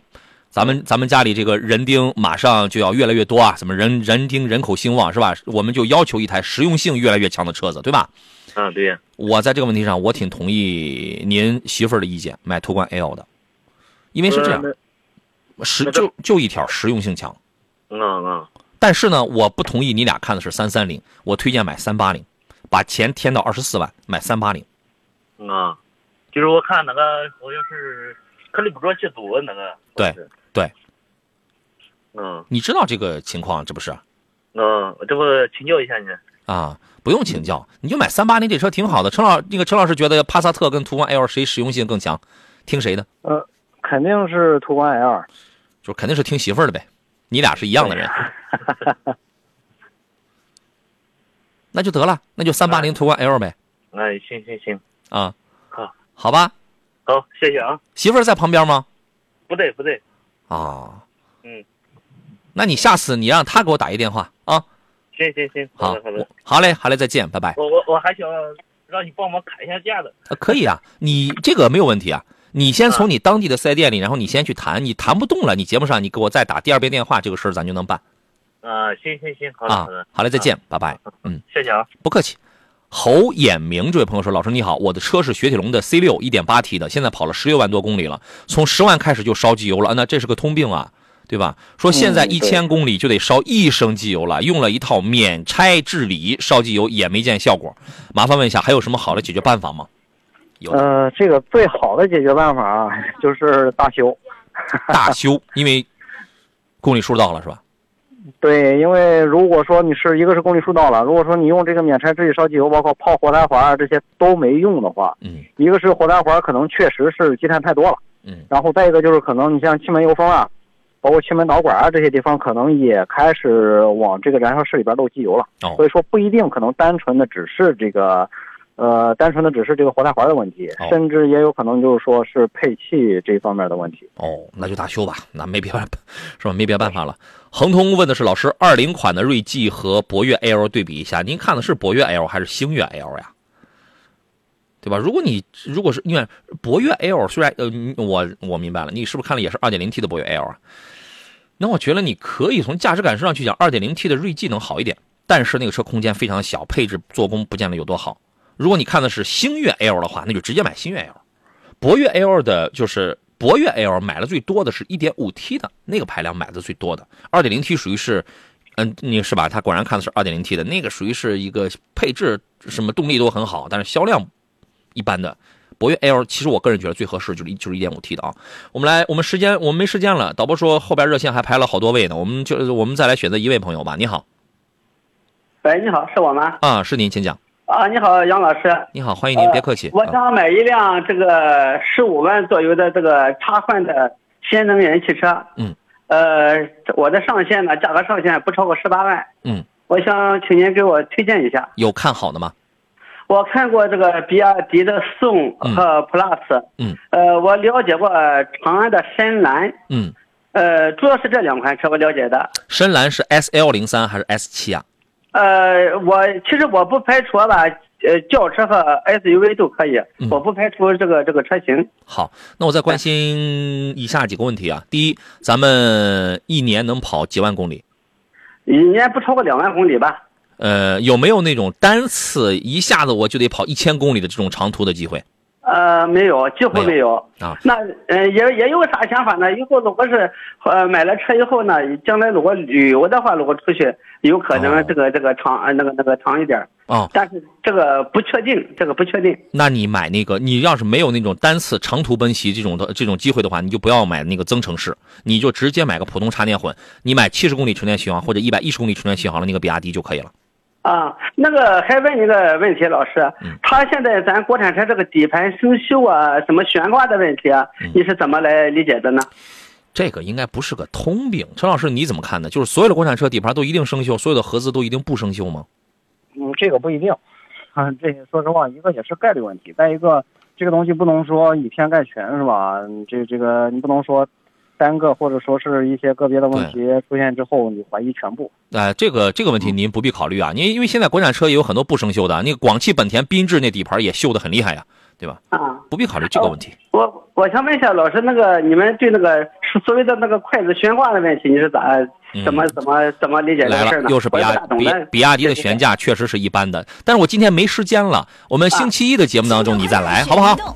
咱们咱们家里这个人丁马上就要越来越多啊，怎么人人丁人口兴旺是吧？我们就要求一台实用性越来越强的车子，对吧？嗯，对呀。我在这个问题上，我挺同意您媳妇儿的意见，买途观 L 的，因为是这样，实就就一条实用性强。嗯嗯。但是呢，我不同意你俩看的是三三零，我推荐买三八零，把钱添到二十四万买三八零。啊，就是我看那个好像是克里姆多七组那个。对对。嗯。你知道这个情况这不是？嗯，这不请教一下你。啊，不用请教，你就买三八零这车挺好的。陈老那个陈老师觉得帕萨特跟途观 L 谁实用性更强？听谁的？呃，肯定是途观 L，就肯定是听媳妇儿的呗。你俩是一样的人，那就得了，那就三八零途观 L 呗。哎，行行行。啊，好，好吧。好，谢谢啊。媳妇儿在旁边吗？不对，不对。啊。嗯。那你下次你让他给我打一电话啊。行行行，好的好的，好嘞，好嘞，再见，拜拜。我我我还想让你帮忙砍一下价的。呃，可以啊，你这个没有问题啊。你先从你当地的四 S 店里，然后你先去谈，你谈不动了，你节目上你给我再打第二遍电话，这个事儿咱就能办。啊，行行行，好的啊好的，，好嘞，再见，拜拜。嗯，谢谢啊。不客气。侯衍明这位朋友说：“老师你好，我的车是雪铁龙的 C 六，一点八 T 的，现在跑了十六万多公里了，从十万开始就烧机油了，啊那这是个通病啊，对吧？说现在嗯一千公里就得烧一升机油了，用了一套免拆治理烧机油也没见效果，麻烦问一下还有什么好的解决办法吗？呃，这个最好的解决办法啊，就是大修。大修，因为公里数到了是吧？对，因为如果说你是一个是公里数到了，如果说你用这个免拆治理烧机油，包括泡活塞环啊这些都没用的话，嗯，一个是活塞环可能确实是积碳太多了，嗯，然后再一个就是可能你像气门油封啊，包括气门导管啊这些地方，可能也开始往这个燃烧室里边漏机油了，哦所以说不一定可能单纯的只是这个。呃，单纯的只是这个活塞环的问题，哦甚至也有可能就是说是配气这方面的问题。哦，那就大修吧，那没别办，是吧？没别办法了。恒通问的是老师，二零款的锐际和博越 L 对比一下，您看的是博越 L 还是星越 L 呀？对吧？如果你如果是因为博越 L 虽然呃，我我明白了，你是不是看了也是二点零 T 的博越 L 啊？那我觉得你可以从驾驶感上去讲，二点零 T 的锐际能好一点，但是那个车空间非常小，配置做工不见得有多好。如果你看的是星越 L 的话，那就直接买星越 L。博越 L 的就是博越 L 买的最多的是一点五 T 的那个排量买的最多的二点零 T 属于是，嗯，你是吧？他果然看的是 2.0T 的那个属于是一个配置什么动力都很好，但是销量一般的。博越 L 其实我个人觉得最合适就是就是一点五 T 的啊。我们来，我们时间我们没时间了，导播说后边热线还排了好多位呢，我们就我们再来选择一位朋友吧。你好，喂，你好，是我吗？啊，是您，请讲。啊，你好，杨老师。你好，欢迎您，别客气。我想买一辆这个十五万左右的这个插混的新能源汽车。嗯。呃，我的上限呢，价格上限不超过十八万。嗯。我想请您给我推荐一下。有看好的吗？我看过这个比亚迪的宋和 Plus。嗯。呃，我了解过长安的深蓝。嗯。呃，主要是这两款车我了解的。深蓝是 S L 零三还是 S 七啊？呃，我其实我不排除吧，呃，轿车和 SUV 都可以，嗯我不排除这个这个车型。好，那我再关心以下几个问题啊。第一，咱们一年能跑几万公里？一年不超过两万公里吧？呃，有没有那种单次一下子我就得跑一千公里的这种长途的机会？呃，没有，几乎没有。啊，那呃也也有啥想法呢？以后如果是呃买了车以后呢，将来如果旅游的话，如果出去有可能这个、这个长呃那个那个长一点儿，哦，但是这个不确定，这个不确定。那你买那个，你要是没有那种单次长途奔袭这种的这种机会的话，你就不要买那个增程式，你就直接买个普通插电混，你买七十公里纯电续航或者一百一十公里纯电续航的那个比亚迪就可以了。啊，那个还问你个问题，老师，他现在咱国产车这个底盘生锈啊，什么悬挂的问题啊，你是怎么来理解的呢？这个应该不是个通病，陈老师你怎么看呢？就是所有的国产车底盘都一定生锈，所有的合资都一定不生锈吗？嗯，这个不一定，啊，这说实话，一个也是概率问题，再一个这个东西不能说以偏概全，是吧？这这个你不能说单个或者说是一些个别的问题出现之后，你怀疑全部。哎、这个这个问题您不必考虑啊，因为因为现在国产车也有很多不生锈的，那个广汽本田缤智那底盘也锈的很厉害呀，对吧？啊，不必考虑这个问题。我我想问一下老师，那个你们对那个所谓的那个筷子悬挂的问题，你是咋怎么怎么怎么理解来了，个事儿呢？又是比亚我也不大懂比。比亚迪的悬架确实是一般的，但是我今天没时间了，我们星期一的节目当中你再来，好不好？